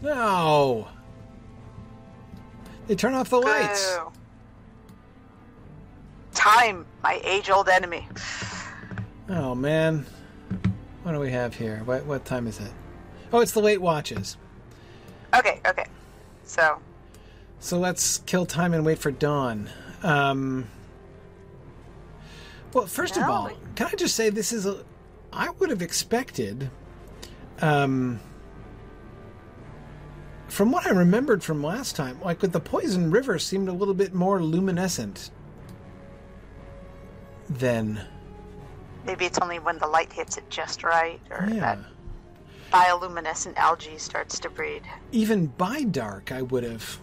No. They turn off the lights. Time, my age-old enemy. Oh man. What do we have here? What what time is it? Oh, it's the late watches. Okay, okay. So so let's kill time and wait for dawn. Um, well, first no. of all, can I just say this is a. I would have expected. Um, from what I remembered from last time, like with the poison river seemed a little bit more luminescent than. Maybe it's only when the light hits it just right, or yeah. that bioluminescent algae starts to breed. Even by dark, I would have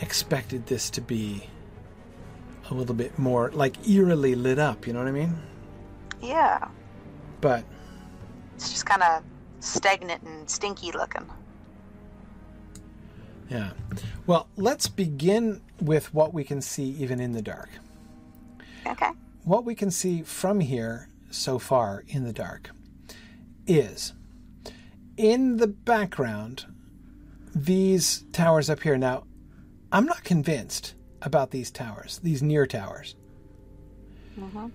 expected this to be a little bit more like eerily lit up, you know what I mean? Yeah. But it's just kind of stagnant and stinky looking. Yeah. Well, let's begin with what we can see even in the dark. Okay. What we can see from here so far in the dark is in the background these towers up here. Now, I'm not convinced about these towers, these near towers. Mm-hmm.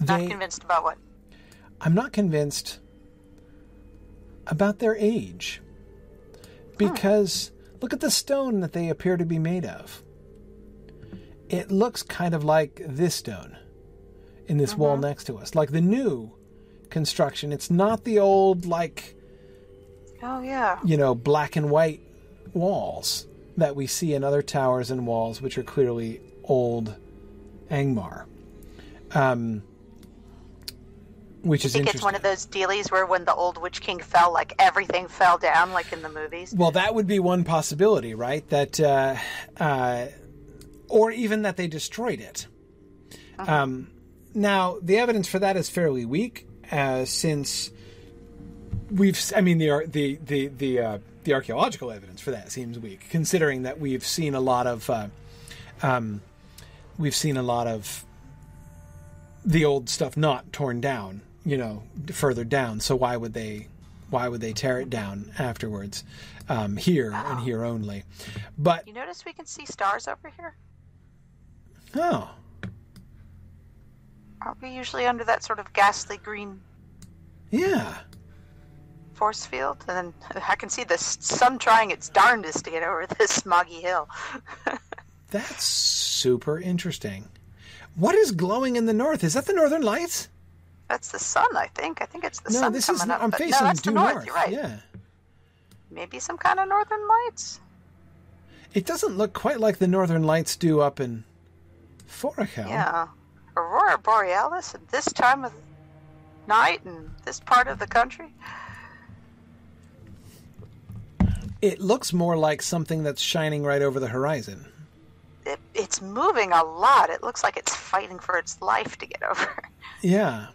They, not convinced about what? I'm not convinced about their age. Because look at the stone that they appear to be made of. It looks kind of like this stone in this wall next to us, like the new construction. It's not the old, like, Oh yeah. you know, black and white walls that we see in other towers and walls, which are clearly old Angmar. Um, which I is it's one of those dealies where when the old Witch King fell, like everything fell down, like in the movies. Well, that would be one possibility, right? That, uh, uh, or even that they destroyed it. Um, now, the evidence for that is fairly weak, uh, since we've. I mean, the the the the uh, the archaeological evidence for that seems weak, considering that we've seen a lot of. Uh, um, we've seen a lot of the old stuff not torn down, you know, further down. So why would they why would they tear it down afterwards? Um, here and here only. But You notice we can see stars over here? oh, Aren't we usually under that sort of ghastly green yeah. force field? And then I can see the sun trying its darndest to get over this smoggy hill. That's super interesting. What is glowing in the north? Is that the northern lights? That's the sun, I think. I think it's the no, sun this coming is up. I'm facing no, that's due the north. north. You're right. Yeah. Maybe some kind of northern lights. It doesn't look quite like the northern lights do up in Forochel. Yeah. Aurora Borealis at this time of night in this part of the country. It looks more like something that's shining right over the horizon. It, it's moving a lot. It looks like it's fighting for its life to get over. Yeah.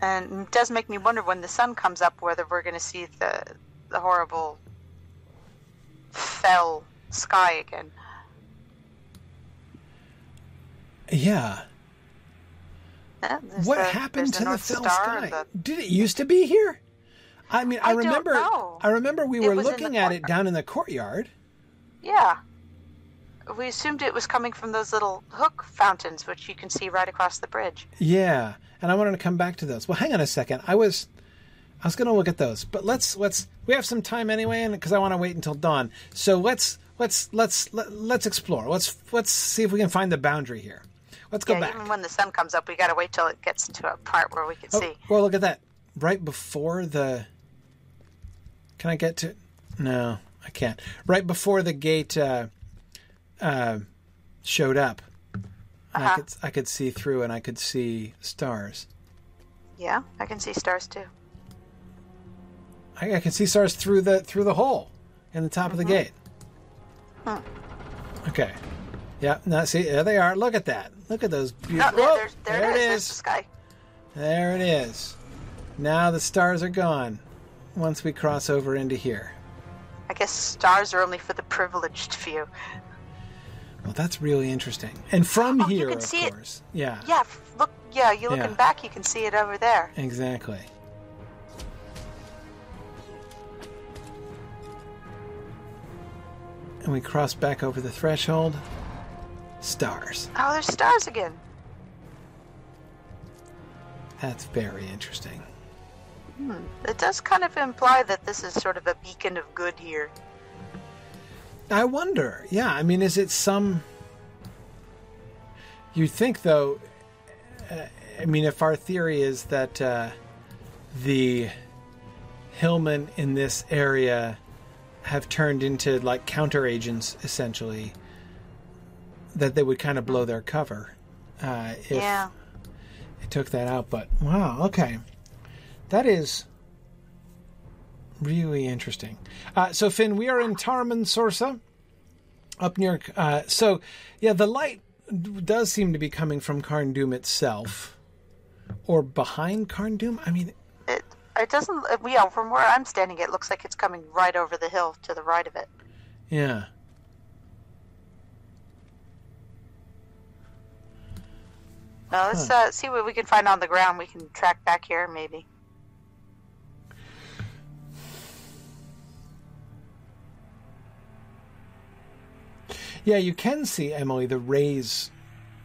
And it does make me wonder when the sun comes up whether we're going to see the the horrible fell sky again. Yeah. Yeah, what the- happened to the North fell sky? the- Did it used to be here? I mean, I, I remember. I remember we It were looking the at it down in the courtyard. Yeah. We assumed it was coming from those little hook fountains, which you can see right across the bridge. Yeah, and I wanted to come back to those. Well, hang on a second. I was, I was going to look at those, but let's let's we have some time anyway, and because I want to wait until dawn. So let's let's let's let, let's explore. Let's let's see if we can find the boundary here. Let's go yeah, back. even when the sun comes up, we got to wait till it gets to a part where we can Oh, see. well, look at that. Right before the. Can I get to? No, I can't. Right before the gate uh, uh, showed up, I Uh-huh. could I could see through, and I could see stars. Yeah, I can see stars too. I, I can see stars through the through the hole in the top of the gate. Hmm. Okay. Yeah. Now see, there they are. Look at that. Look at those beautiful. there, Oh, there, there it is. it is. the sky. There it is. Now the stars are gone. Once we cross over into here. I guess stars are only for the privileged few. Well, that's really interesting. And from Oh, you here, can of see it. Yeah. Yeah, look. Yeah, You're looking Yeah. back, you can see it over there. Exactly. And we cross back over the threshold. Stars. Oh, there's stars again. That's very interesting. Hmm, it does kind of imply that this is sort of a beacon of good here. I wonder. Yeah, I mean, is it some. You'd think, though. Uh, I mean, if our theory is that uh, the hillmen in this area have turned into like counter agents, essentially, that they would kind of blow their cover uh, if yeah. it took that out. But wow, okay, that is really interesting. Uh, so Finn, we are in Tarman Sorsa, up near. Uh, so yeah, the light does seem to be coming from Carn Dûm itself, or behind Carn I mean, It it doesn't. Yeah, from where I'm standing, it looks like it's coming right over the hill to the right of it. yeah. Now let's uh, see what we can find on the ground. We can track back here, maybe. Yeah, you can see Emily the rays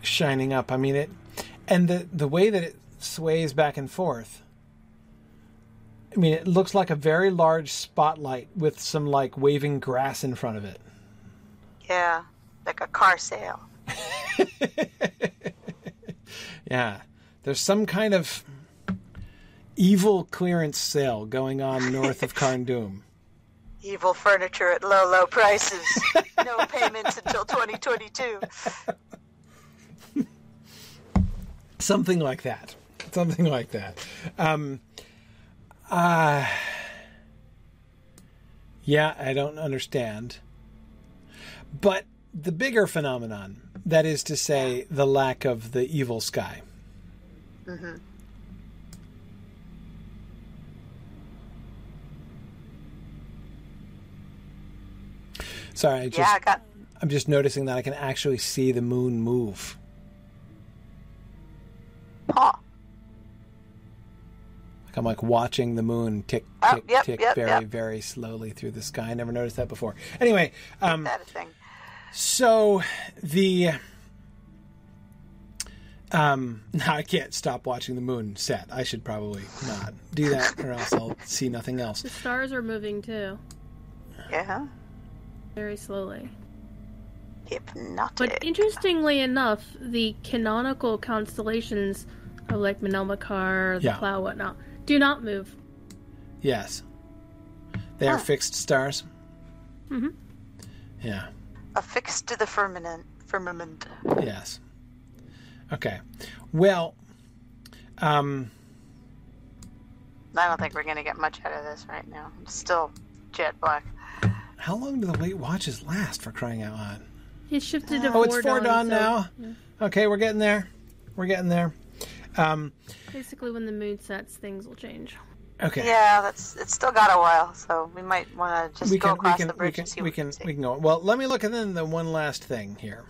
shining up. I mean it, and the the way that it sways back and forth. I mean, it looks like a very large spotlight with some like waving grass in front of it. Yeah, like a car sale. Yeah. There's some kind of evil clearance sale going on north of Carn Dûm. Evil furniture at low, low prices. no payments until 2022. Something like that. Something like that. Um uh Yeah, I don't understand. But the bigger phenomenon, that is to say the lack of the evil sky. Sorry, I just Yeah, I got. I'm just noticing that I can actually see the moon move. Huh. Like I'm like watching the moon tick, Oh, tick, yep, tick yep, very, yep. very slowly through the sky. I never noticed that before. Anyway, um, That thing. so the um, now I can't stop watching the moon set. I should probably not do that, or else I'll see nothing else. The stars are moving too, Yeah. Very slowly. Hypnotic. But interestingly enough, the canonical constellations of like Menelmacar, the Yeah. Plow, whatnot, do not move. Yes, they are fixed stars. Mm-hmm. Yeah. Affixed to the firmament. Firmament. Yes. Okay. Well, um, I don't think we're going to get much out of this right now. I'm still jet black. How long do the late watches last? For crying out loud! He's shifted to Oh, four it's four dawn so now. Okay, we're getting there. We're getting there. Um, Basically, when the moon sets, things will change. okay. Yeah, that's it's still got a while, so we might want to just we go can across can the we bridge can and see we what can we can we can go. Well, let me look at then the one last thing here.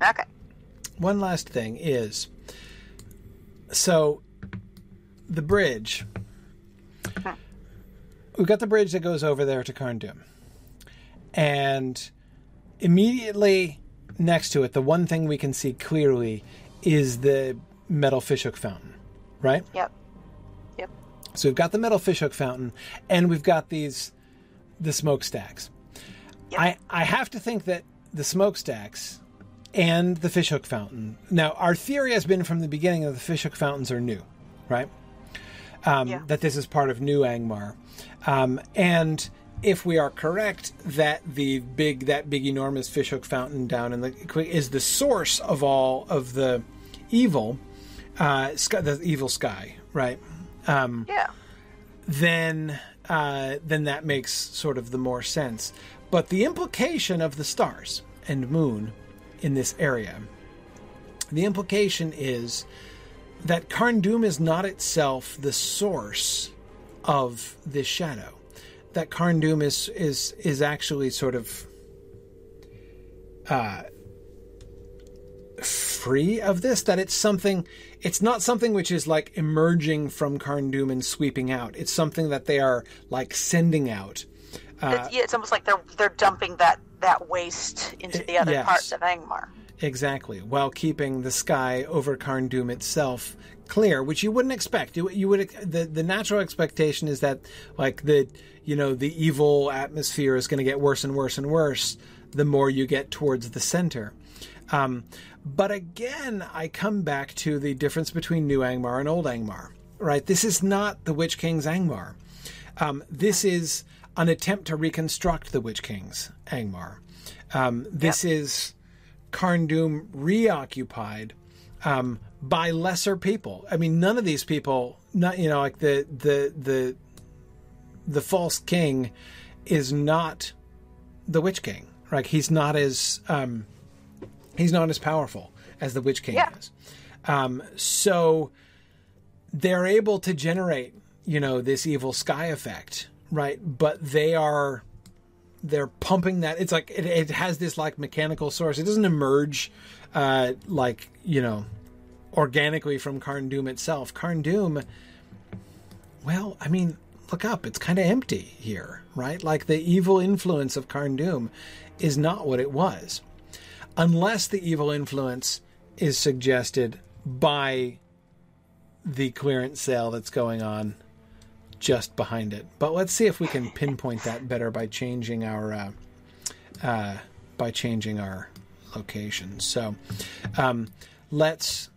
Okay. One last thing is so the bridge. We've got the bridge that goes over there to Carn Dûm. And immediately next to it, the one thing we can see clearly is the metal fishhook fountain, right? Yep. Yep. So we've got the metal fishhook fountain, and we've got these the smokestacks. Yep. I I have to think that the smokestacks and the fishhook fountain. Now, our theory has been from the beginning that the fishhook fountains are new, right? Um, Yeah. That this is part of New Angmar, um, and if we are correct that the big that big enormous fishhook fountain down in the is the source of all of the evil, uh, sky, the evil sky, right? um Yeah. then uh, then that makes sort of the more sense. But the implication of the stars and moon in this area, the implication is that Carn Dûm is not itself the source of this shadow. That Carn Dûm is is is actually sort of uh, free of this that it's something it's not something which is like emerging from Carn Dûm and sweeping out it's something that they are like sending out uh, it's, yeah, it's almost like they're they're dumping that that waste into the other yes. parts of Angmar. exactly while keeping the sky over Carn Dûm itself clear which you wouldn't expect you, you would the the natural expectation is that like the you know the evil atmosphere is going to get worse and worse and worse the more you get towards the center Um, but again, I come back to the difference between New Angmar and Old Angmar. Right? This is not the Witch King's Angmar. Um, this is an attempt to reconstruct the Witch King's Angmar. Um, this is Carn Dûm reoccupied um, by lesser people. I mean, none of these people, not you know, like the the the the false king, is not the Witch King. Right? He's not as um, he's not as powerful as the Witch King Yeah. is. Um, so they're able to generate, you know, this evil sky effect, right? But they are they're pumping that. It's like it, it has this like mechanical source. It doesn't emerge uh, like you know organically from Carn Dûm itself. Carn Dûm. well, I mean, look up. It's kind of empty here, right? Like the evil influence of Carn Dûm, is not what it was unless the evil influence is suggested by the clearance sale that's going on just behind it. But let's see if we can pinpoint that better by changing our uh, uh, by changing our location. So um, let's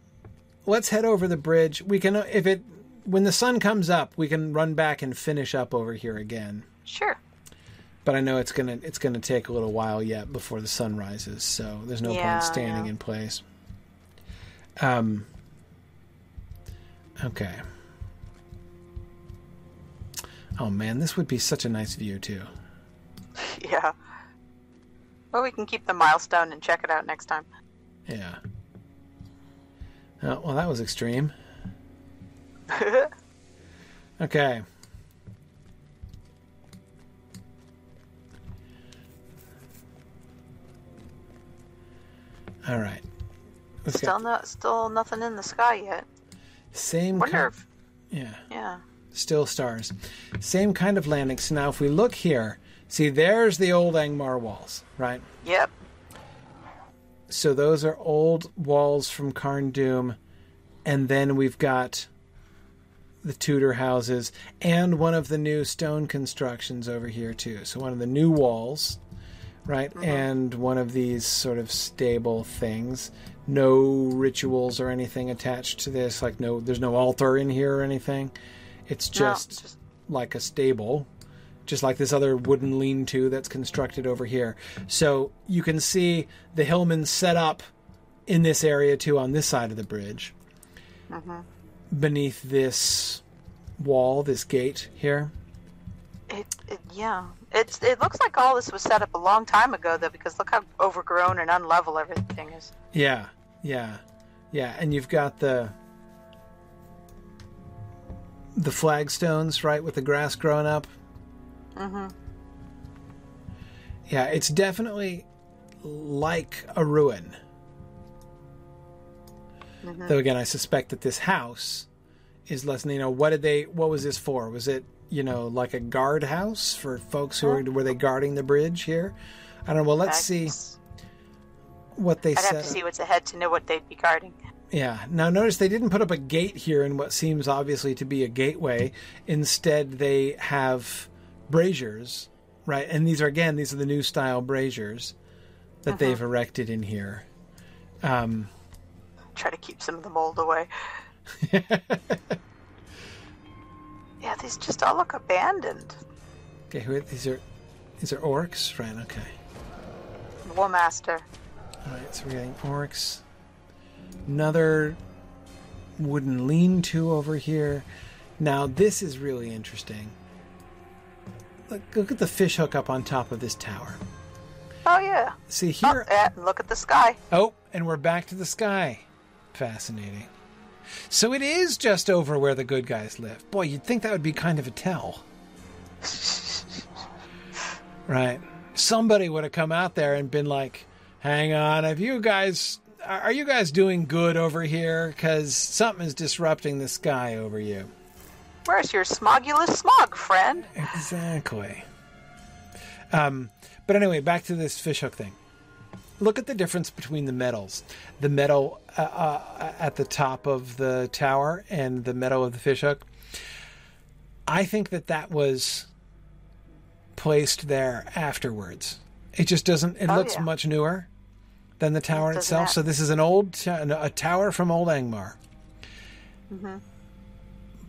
let's head over the bridge. We can if it when the sun comes up, we can run back and finish up over here again. Sure. But I know it's gonna it's gonna take a little while yet before the sun rises, so there's no Yeah, point standing yeah. in place. Um. Okay. Oh man, this would be such a nice view too. Yeah. Well, we can keep the milestone and check it out next time. Yeah. Oh, well, that was extreme. Okay. All right. Let's still no, still nothing in the sky yet. same Wonder kind. if, Yeah, yeah. still stars. Same kind of landing. So now, if we look here, see, there's the old Angmar walls, right? Yep. So those are old walls from Carn Dûm, and then we've got the Tudor houses and one of the new stone constructions over here too. So one of the new walls, right, mm-hmm. and one of these sort of stable things. No rituals or anything attached to this. Like no, there's no altar in here or anything. It's No, just, just- like a stable just like this other wooden lean-to that's constructed over here. So you can see the hillmen set up in this area too on this side of the bridge, uh-huh. beneath this wall, this gate here. It, it yeah. It's it looks like all this was set up a long time ago though, because look how overgrown and unlevel everything is. Yeah, yeah, yeah. And you've got the the flagstones, right, with the grass growing up. Mm-hmm. Yeah, it's definitely like a ruin. Though again, I suspect that this house is less. You know, what did they? What was this for? Was it you know like a guard house for folks who were were they guarding the bridge here? I don't know. Well, let's see what they I'd said. have to see what's ahead to know what they'd be guarding. Yeah. Now notice they didn't put up a gate here in what seems obviously to be a gateway. Instead, they have braziers, right? And these are again, these are the new style braziers that they've erected in here. Um, Try to keep some of the mold away. yeah, these just all look abandoned. okay, who are, these are these are orcs, right? Okay. War Master. All right, so we're getting orcs. Another wooden lean-to over here. Now this is really interesting. Look, look at the fish hook up on top of this tower. Oh yeah. See Oh, here. and look at the sky. Oh, and we're back to the sky. Fascinating. So it is just over where the good guys live. Boy, you'd think that would be kind of a tell. right. Somebody would have come out there and been like, hang on, have you guys. Are you guys doing good over here? Because something is disrupting the sky over you. Where's your smogulous smog, friend? Exactly. Um, but anyway, back to this fishhook thing. Look at the difference between the metals. The metal uh, uh, at the top of the tower and the metal of the fishhook. I think that that was placed there afterwards. It just doesn't. It Oh, looks yeah. much newer than the tower doesn't itself. So this is an old ta- a tower from old Angmar. Mm-hmm.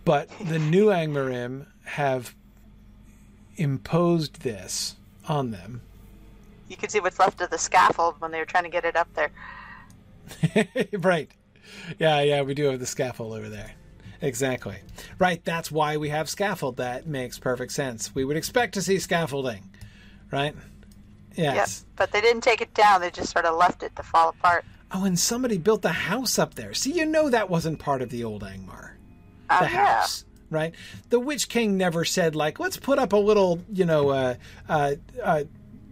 But the new Angmarim have imposed this on them. You can see what's left of the scaffold when they were trying to get it up there. right. Yeah, yeah, we do have the scaffold over there. Exactly. Right, that's why we have scaffold. That makes perfect sense. We would expect to see scaffolding, right? Yes. Yep. But they didn't take it down. They just sort of left it to fall apart. Oh, and somebody built a house up there. See, you know that wasn't part of the old Angmar. Uh, the yeah. house, right? The Witch King never said like, let's put up a little, you know, uh, uh, uh,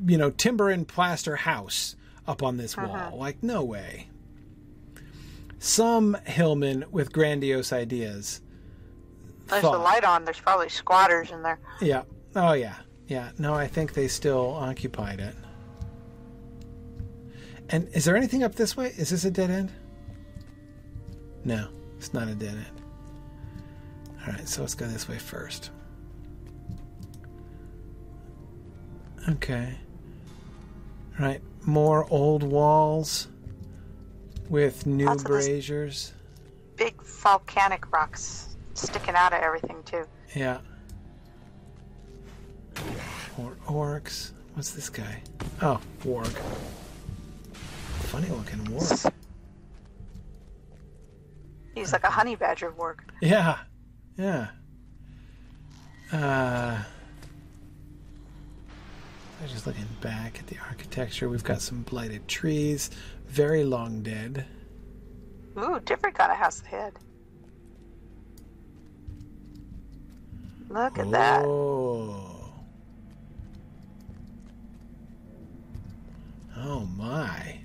you know, timber and plaster house up on this wall. Like, no way. Some hillmen with grandiose ideas. There's thought- the light on. There's probably squatters in there. Yeah. Oh yeah. Yeah. No, I think they still occupied it. And is there anything up this way? Is this a dead end? No, it's not a dead end. All right, so let's go this way first. Okay. All right, more old walls with new Lots braziers. Big volcanic rocks sticking out of everything too. Yeah. More orcs. What's this guy? Oh, warg. Funny looking warg. He's like a honey badger warg. Yeah, yeah. Uh, I'm just looking back at the architecture. We've got some blighted trees, very long dead. Ooh, different kind of house head. Look at that. Oh. Oh my.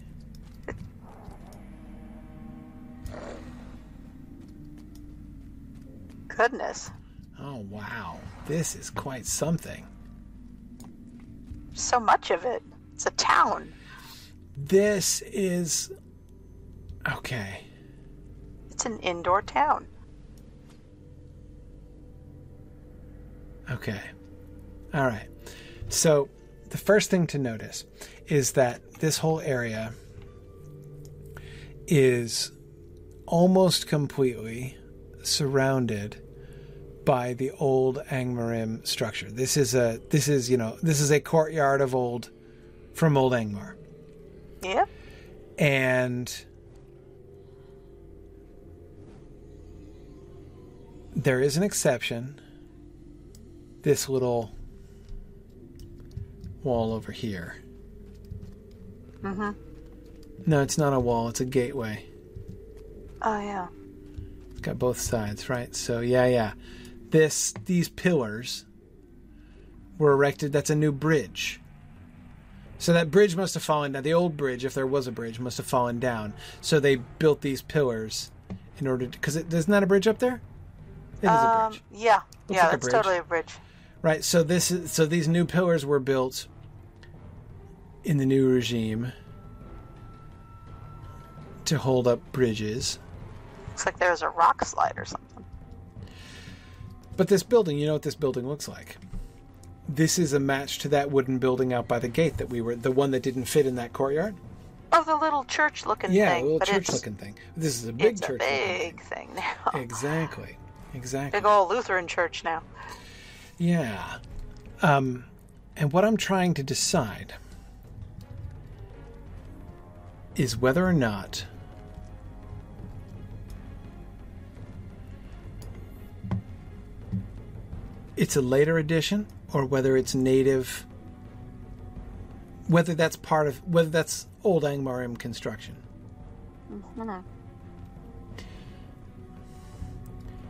Goodness. Oh wow. This is quite something. So much of it. It's a town. This is okay. It's an indoor town. Okay. All right. So, the first thing to notice is that this whole area is almost completely surrounded by the old Angmarim structure. This is a this is, you know, this is a courtyard of old from old Angmar. Yep. And there is an exception. This little wall over here. Mm-hmm. No, it's not a wall, it's a gateway. Oh yeah. It's got both sides, right? So yeah, yeah. This these pillars were erected that's a new bridge. So that bridge must have fallen down. The old bridge, if there was a bridge, must have fallen down. So they built these pillars in order to because there's not that a bridge up there. It is a Um, bridge. yeah. yeah, like a bridge. totally a bridge. Right. So this is so these new pillars were built in the new regime to hold up bridges. Looks like there's a rock slide or something. But this building, you know what this building looks like. This is a match to that wooden building out by the gate that we were the one that didn't fit in that courtyard. Oh, the little church-looking thing. Yeah, thing. a little church looking thing. This is a big it's church. a big thing now. Exactly. Exactly. Big old Lutheran church now. Yeah. Um, and what I'm trying to decide is whether or not it's a later edition or whether it's native whether that's part of whether that's old Angmarim construction. Mhm.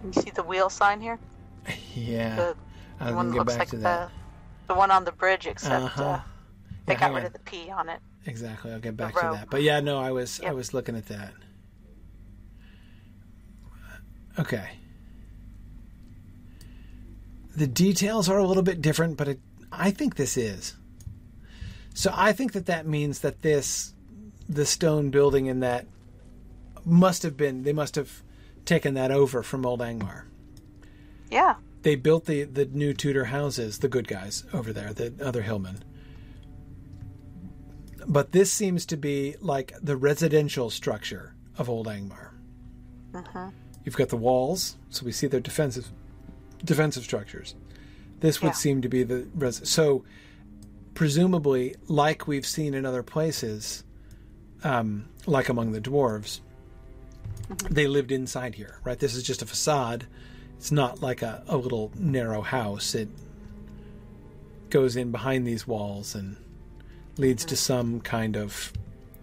You see the wheel sign here? Yeah. The was one that get looks back like to that. the the one on the bridge, except Uh-huh. uh, they Yeah, got rid on. of the P on it. Exactly. I'll get back to that. But yeah, no, I was I was looking at that. Okay. The details are a little bit different, but it, I think this is. So I think that that means that this the stone building in that must have been they must have taken that over from old Angmar. Yeah. They built the the new Tudor houses, the good guys over there, the other hillmen. But this seems to be like the residential structure of Old Angmar. Mhm. You've got the walls, so we see their defensive defensive structures. This would Yeah. seem to be the res- so presumably, like we've seen in other places, um, like among the dwarves, they lived inside here, right? This is just a facade. It's not like a, a little narrow house. It goes in behind these walls and leads to some kind of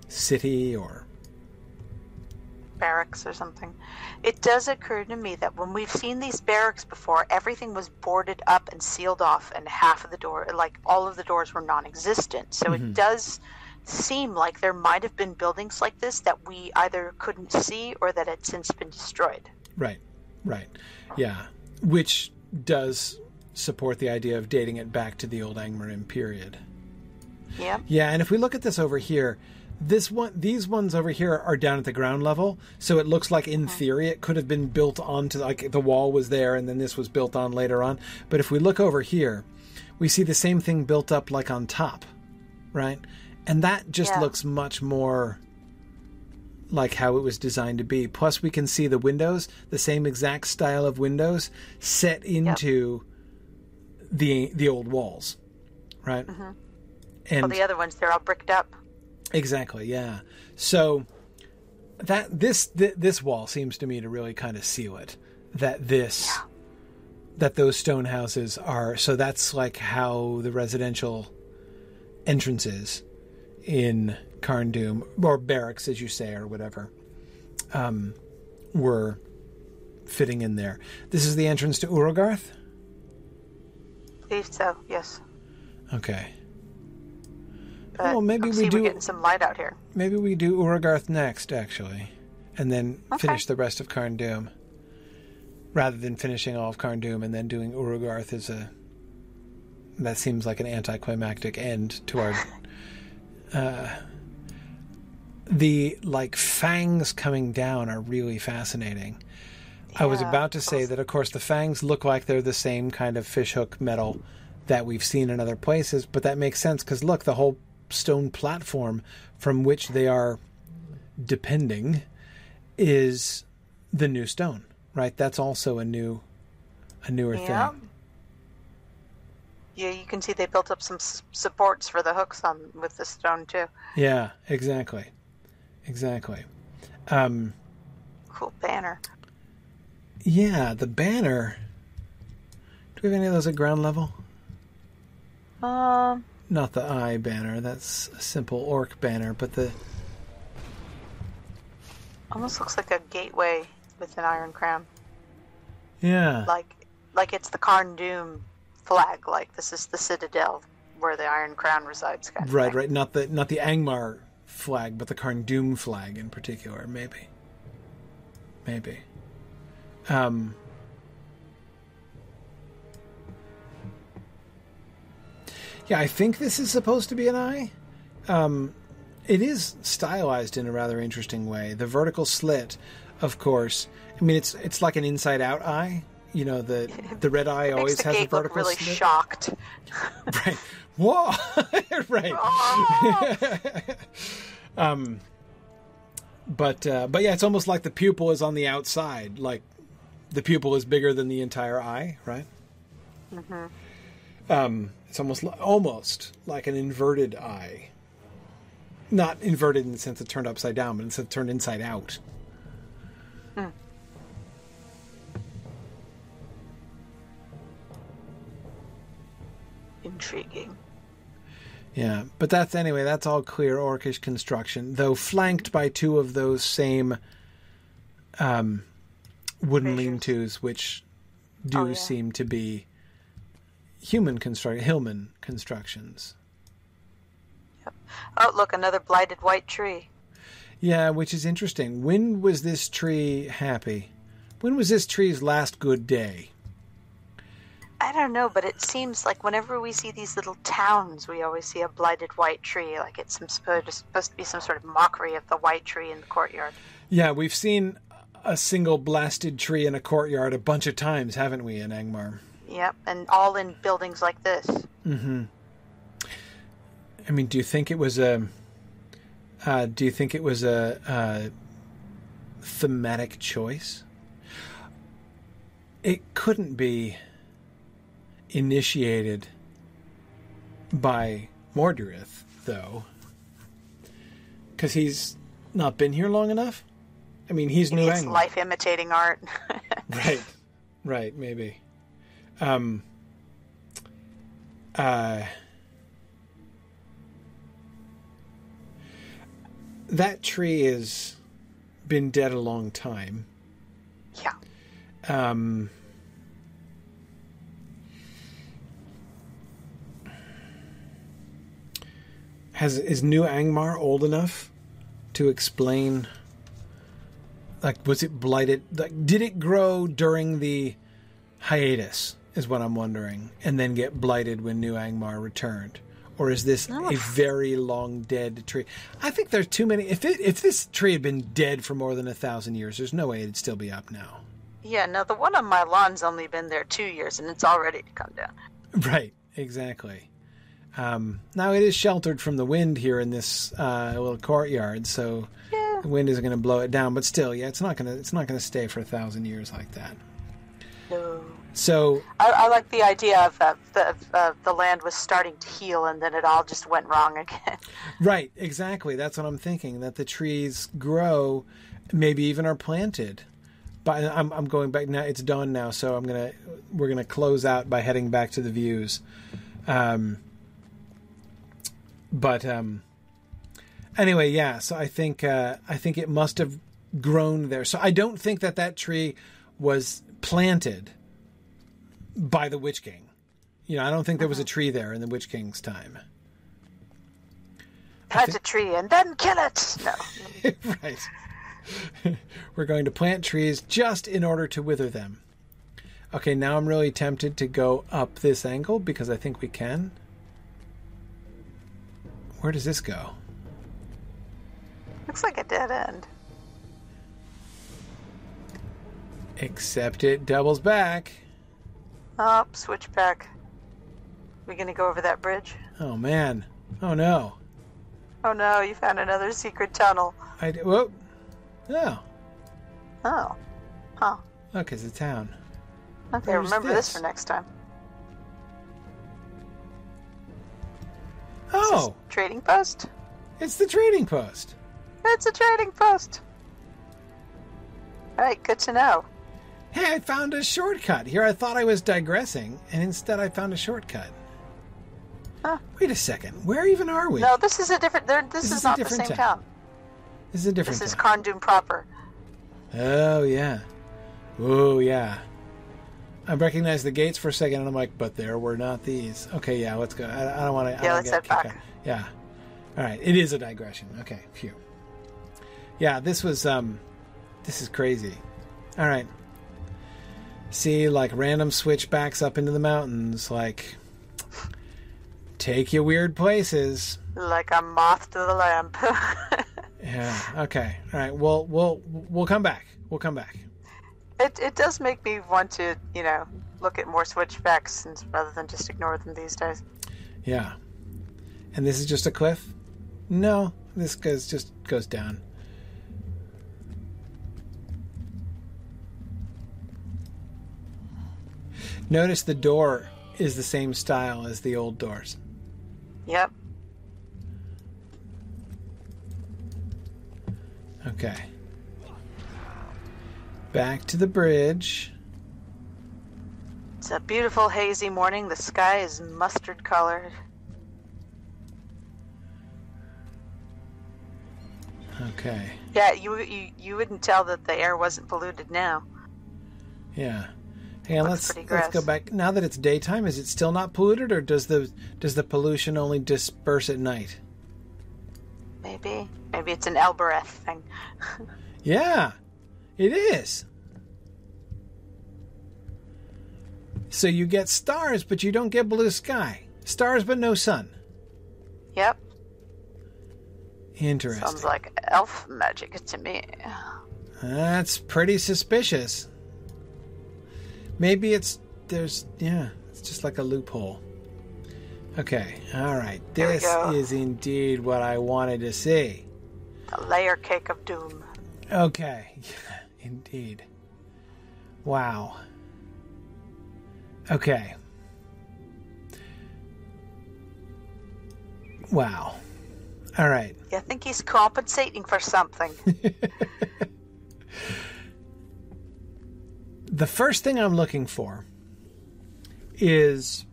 city or barracks or something. It does occur to me that when we've seen these barracks before, everything was boarded up and sealed off, and half of the door, like all of the doors, were non-existent. So it mm-hmm. does seem like there might have been buildings like this that we either couldn't see or that had since been destroyed. right, right, yeah, which does support the idea of dating it back to the old Angmarim period. Yeah. Yeah, and if we look at this over here, this one, these ones over here are down at the ground level, so it looks like in theory it could have been built onto like the wall was there, and then this was built on later on. But if we look over here, we see the same thing built up like on top, right? And that just Yeah. looks much more like how it was designed to be. Plus, we can see the windows, the same exact style of windows, set into the the old walls, right? Uh-huh. And Well, the other ones, they're all bricked up. Exactly, yeah. So that this th- this wall seems to me to really kind of seal it. That this that those stone houses are so that's like how the residential entrances in Carn Dûm or barracks as you say or whatever um were fitting in there. This is the entrance to Urugarth? believe so, yes. Okay. But Well, maybe we see do- We're getting some light out here. Maybe we do Urugarth next actually and then Okay. finish the rest of Carn Dûm. Rather than finishing all of Carn Dûm and then doing Urugarth as a that seems like an anticlimactic end to our uh, the like fangs coming down are really fascinating. I was about to say that of course the fangs look like they're the same kind of fishhook metal that we've seen in other places, but that makes sense because look, the whole stone platform from which they are depending is the new stone, right? That's also a new a newer Yeah. thing. Yeah, you can see they built up some s- supports for the hooks on with the stone too. Yeah, exactly. Exactly. Um Cool banner. yeah, the banner Do we have any of those at ground level? Um, Not the eye banner, that's a simple orc banner, but the almost looks like a gateway with an iron crown. yeah. Like, like it's the Carn Dûm flag. Like this is the citadel where the Iron Crown resides. Right, right. Not the not the Angmar flag, but the Carn Dûm flag in particular. Maybe. Maybe. Um. Yeah, I think this is supposed to be an eye. Um, it is stylized in a rather interesting way. The vertical slit, of course. I mean, it's it's like an inside-out eye. You know, the the red eye always has a gate look really slit. shocked. Right. Whoa. right. Oh! um but uh, but yeah, it's almost like the pupil is on the outside, like the pupil is bigger than the entire eye, right? Mm-hmm. Um, it's almost li- almost like an inverted eye, not inverted in the sense it turned upside down, but instead turned inside out. Hmm. Intriguing. Yeah, but that's anyway. That's all clear orcish construction, though flanked by two of those same um, wooden lean-tos, which do Oh, yeah. seem to be human construct Hillman constructions. Yep. Oh, look, another blighted white tree. Yeah, which is interesting. When was this tree happy? When was this tree's last good day? I don't know, but it seems like whenever we see these little towns, we always see a blighted white tree. Like it's some supposed, supposed to be some sort of mockery of the white tree in the courtyard. Yeah, we've seen a single blasted tree in a courtyard a bunch of times, haven't we, in Angmar? Yep, and all in buildings like this. Hmm. I mean, do you think it was a? Uh, do you think it was a, a thematic choice? It couldn't be initiated by Mordirith, though, because he's not been here long enough. I mean, he's New England, life imitating art. right? Right, maybe. Um. Uh. that tree has been dead a long time. yeah. Um, has is New Angmar old enough to explain? Like, was it blighted? Like, did it grow during the hiatus? Is what I'm wondering, and then get blighted when New Angmar returned, or is this a very long dead tree? I think there's too many. If it, if this tree had been dead for more than a thousand years, there's no way it'd still be up now. Yeah, no, the one on my lawn's only been there two years and it's all ready to come down. Right, exactly. Um, now it is sheltered from the wind here in this uh, little courtyard, so Yeah. the wind isn't going to blow it down. But still, yeah, it's not going to it's not going to stay for a thousand years like that. No. So I, I like the idea of uh, the uh, the land was starting to heal and then it all just went wrong again. Right, exactly. That's what I'm thinking. That the trees grow, maybe even are planted. But I'm I'm going back now. It's dawn now, so I'm gonna we're gonna close out by heading back to the views. Um, but um, anyway, yeah. So I think uh, I think it must have grown there. So I don't think that that tree was planted by the Witch King. You know, I don't think there was a mm-hmm. tree there in the Witch King's time. Plant a tree and then kill it. No. right. We're going to plant trees just in order to wither them. Okay, now I'm really tempted to go up this angle because I think we can. Where does this go? Looks like a dead end. Except it doubles back. Oh, switch back. We gonna go over that bridge? Oh man. Oh no. Oh no, you found another secret tunnel. I d- whoop. Oh, Oh. Huh. look, it's a town. Okay, Where's remember this? this for next time. Oh, Trading post? it's the trading post. It's a trading post. Alright, good to know. Hey, I found a shortcut. Here I thought I was digressing, and instead I found a shortcut. Huh. Wait a second. Where even are we? No, this is a different. This, This is, is not the same town. town. This is a different This is town. Carn Dûm proper. Oh yeah. Oh yeah. I recognize the gates for a second, and I'm like, but there were not these. Okay, yeah, let's go. I, I don't want to. Yeah, let's head back. Yeah. All right, it is a digression. Okay, phew. Yeah, this was um, this is crazy. All right. See, like random switchbacks up into the mountains, like take you weird places. Like a moth to the lamp. Yeah. Okay. All right. Well, we'll we'll come back. We'll come back. it, it does make me want to, you know, look at more switchbacks and, rather than just ignore them these days. Yeah. And this is just a cliff? No, this goes just goes down. Notice the door is the same style as the old doors. Yep. Okay. Back to the bridge. It's a beautiful hazy morning. The sky is mustard colored. Okay. Yeah, you, you you wouldn't tell that the air wasn't polluted now. Yeah. Hang on, let's let's go back. Now that it's daytime, is it still not polluted or does the does the pollution only disperse at night? Maybe. Maybe it's an Elbereth thing. Yeah, it is. So you get stars, but you don't get blue sky. Stars, but no sun. Yep. Interesting. Sounds like elf magic to me. That's pretty suspicious. Maybe it's there's yeah, it's just like a loophole. Okay, all right. This is indeed what I wanted to see. The layer cake of doom. Okay, indeed. Wow. Okay. Wow. All right. You think he's compensating for something? the first thing I'm looking for is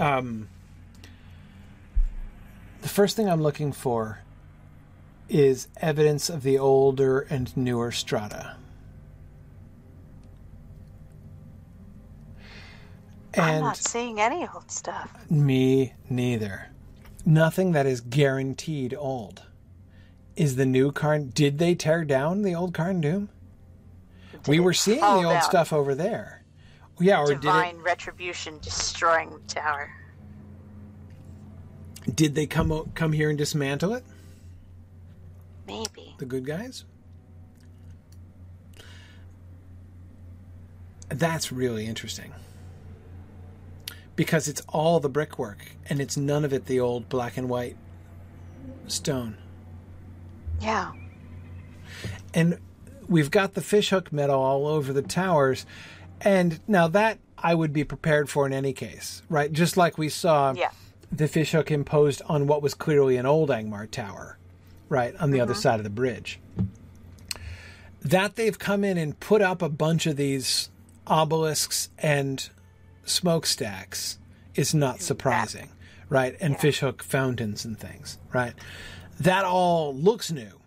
um the first thing I'm looking for is evidence of the older and newer strata. I'm not seeing any old stuff. me neither. Nothing that is guaranteed old. Is the new Carn did they tear down the old Carn Dûm? We were seeing the old stuff over there. Yeah, or did it Divine retribution destroying the tower. Did they come come here and dismantle it? Maybe. The good guys? That's really interesting. Because it's all the brickwork and it's none of it the old black and white stone. Yeah. and we've got the fishhook metal all over the towers and now that i would be prepared for in any case right? Just like we saw Yeah. the fishhook imposed on what was clearly an old angmar tower right on the other mm-hmm. side of the bridge. That they've come in and put up a bunch of these obelisks and smokestacks is not surprising right? And fishhook fountains and things right? That all looks new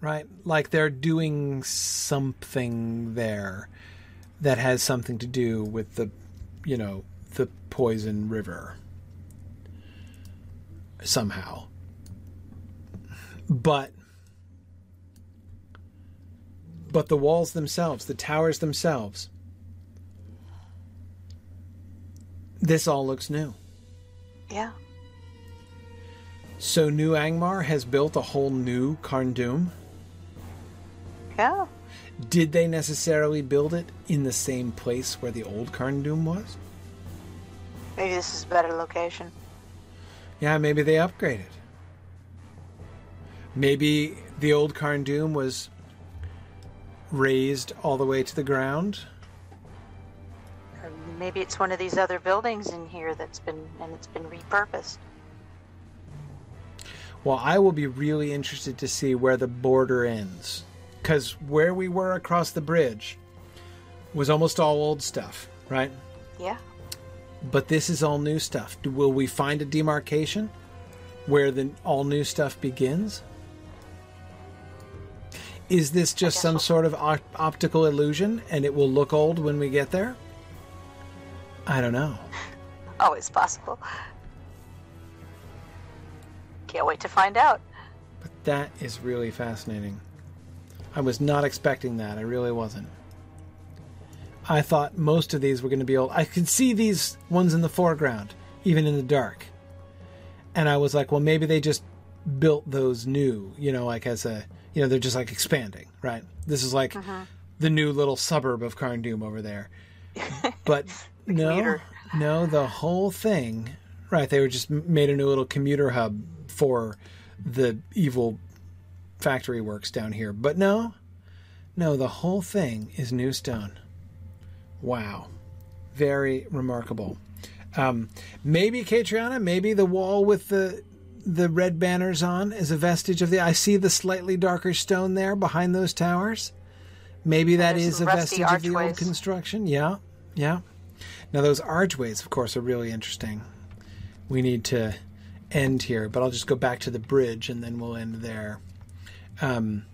right? Like they're doing something there that has something to do with the, you know, the poison river somehow. But but the walls themselves, the towers themselves, this all looks new. Yeah. So New Angmar has built a whole new Carn Dûm. Yeah. Did they necessarily build it in the same place where the old Carn Dûm was? Maybe this is a better location. Yeah, maybe they upgraded. Maybe the old Carn Dûm was raised all the way to the ground. Maybe it's one of these other buildings in here that's been and it's been repurposed. Well, I will be really interested to see where the border ends. Because where we were across the bridge was almost all old stuff, right? Yeah. But this is all new stuff. Will we find a demarcation where the all new stuff begins? Is this just some so. sort of op- optical illusion and it will look old when we get there? I don't know. Always possible. Can't wait to find out. But that is really fascinating. I was not expecting that. I really wasn't. I thought most of these were going to be old. I could see these ones in the foreground, even in the dark. And I was like, well, maybe they just built those new, you know, like as a, you know, they're just like expanding, right? This is like uh-huh. the new little suburb of Carn Dûm over there. But no, commuter. no, the whole thing, right? They were just made a new little commuter hub for the evil factory works down here. But no, no, the whole thing is new stone. Wow. Very remarkable. Um, maybe Catriona, maybe the wall with the the red banners on is a vestige of the. I see the slightly darker stone there behind those towers. Maybe that there's is a vestige of the old construction. Yeah, yeah. Now those archways, of course, are really interesting. We need to end here, but I'll just go back to the bridge and then we'll end there. Um,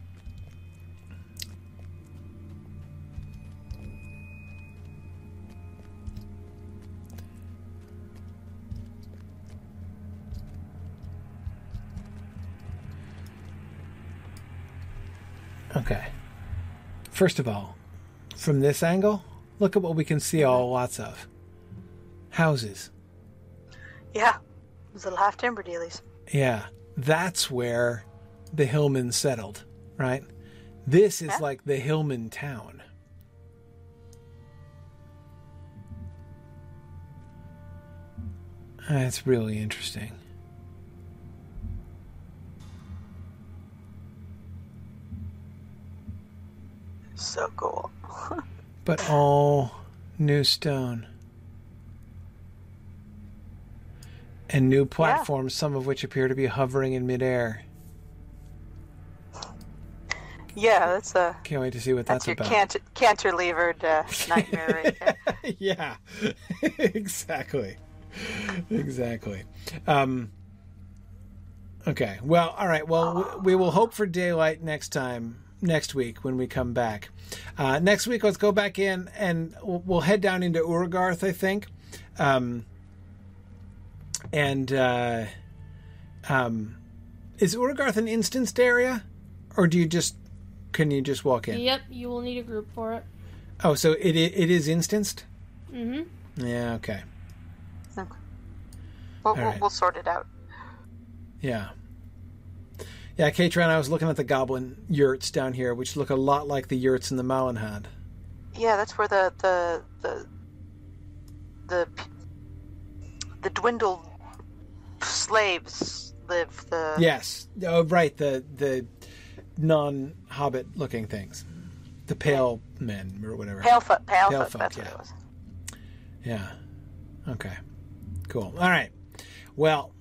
okay. First of all, from this angle, look at what we can see all lots of houses. Yeah. Those little half timber dealies. Yeah, that's where the Hillman settled, right? This is Yeah. like the Hillman town. That's really interesting. So cool. But all new stone. And new platforms, some of which appear to be hovering in midair. Yeah, that's a Can't wait to see what that's, that's, your about. canter, cantilevered uh, nightmare right there. yeah, exactly, exactly. Um, okay, well, all right. Well, w- we will hope for daylight next time, next week when we come back. Uh, next week, let's go back in and we'll, we'll head down into Urugarth, I think. Um, and uh, um, is Urugarth an instanced area, or do you just can you just walk in? Yep, you will need a group for it. Oh, so it i- it is instanced. Mm-hmm. Yeah. Okay. We'll, we'll, right. we'll sort it out. Yeah. Yeah, Katrin, I was looking at the goblin yurts down here, which look a lot like the yurts in the Malenhad. Yeah, that's where the the the the the dwindled slaves live. The Yes. Oh, right. The the non-hobbit looking things, the pale men or whatever. palefoot, palefoot. Pale that's what yeah. it was. Yeah. Okay. Cool. All right. Well,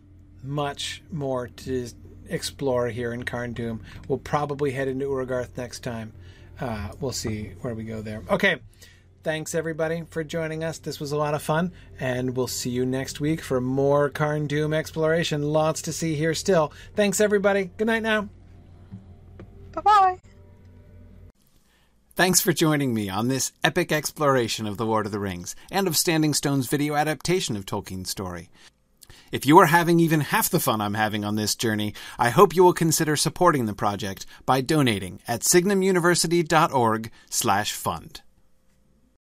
much more to explore here in Carn Dûm. We'll probably head into Urugarth next time. Uh, we'll see where we go there. Okay. Thanks everybody for joining us. This was a lot of fun, and we'll see you next week for more Carn Dûm exploration. Lots to see here still. Thanks everybody. Good night now. Bye bye. Thanks for joining me on this epic exploration of The Lord of the Rings and of Standing Stone's video adaptation of Tolkien's story. If you are having even half the fun I'm having on this journey, I hope you will consider supporting the project by donating at signumuniversity.org/fund.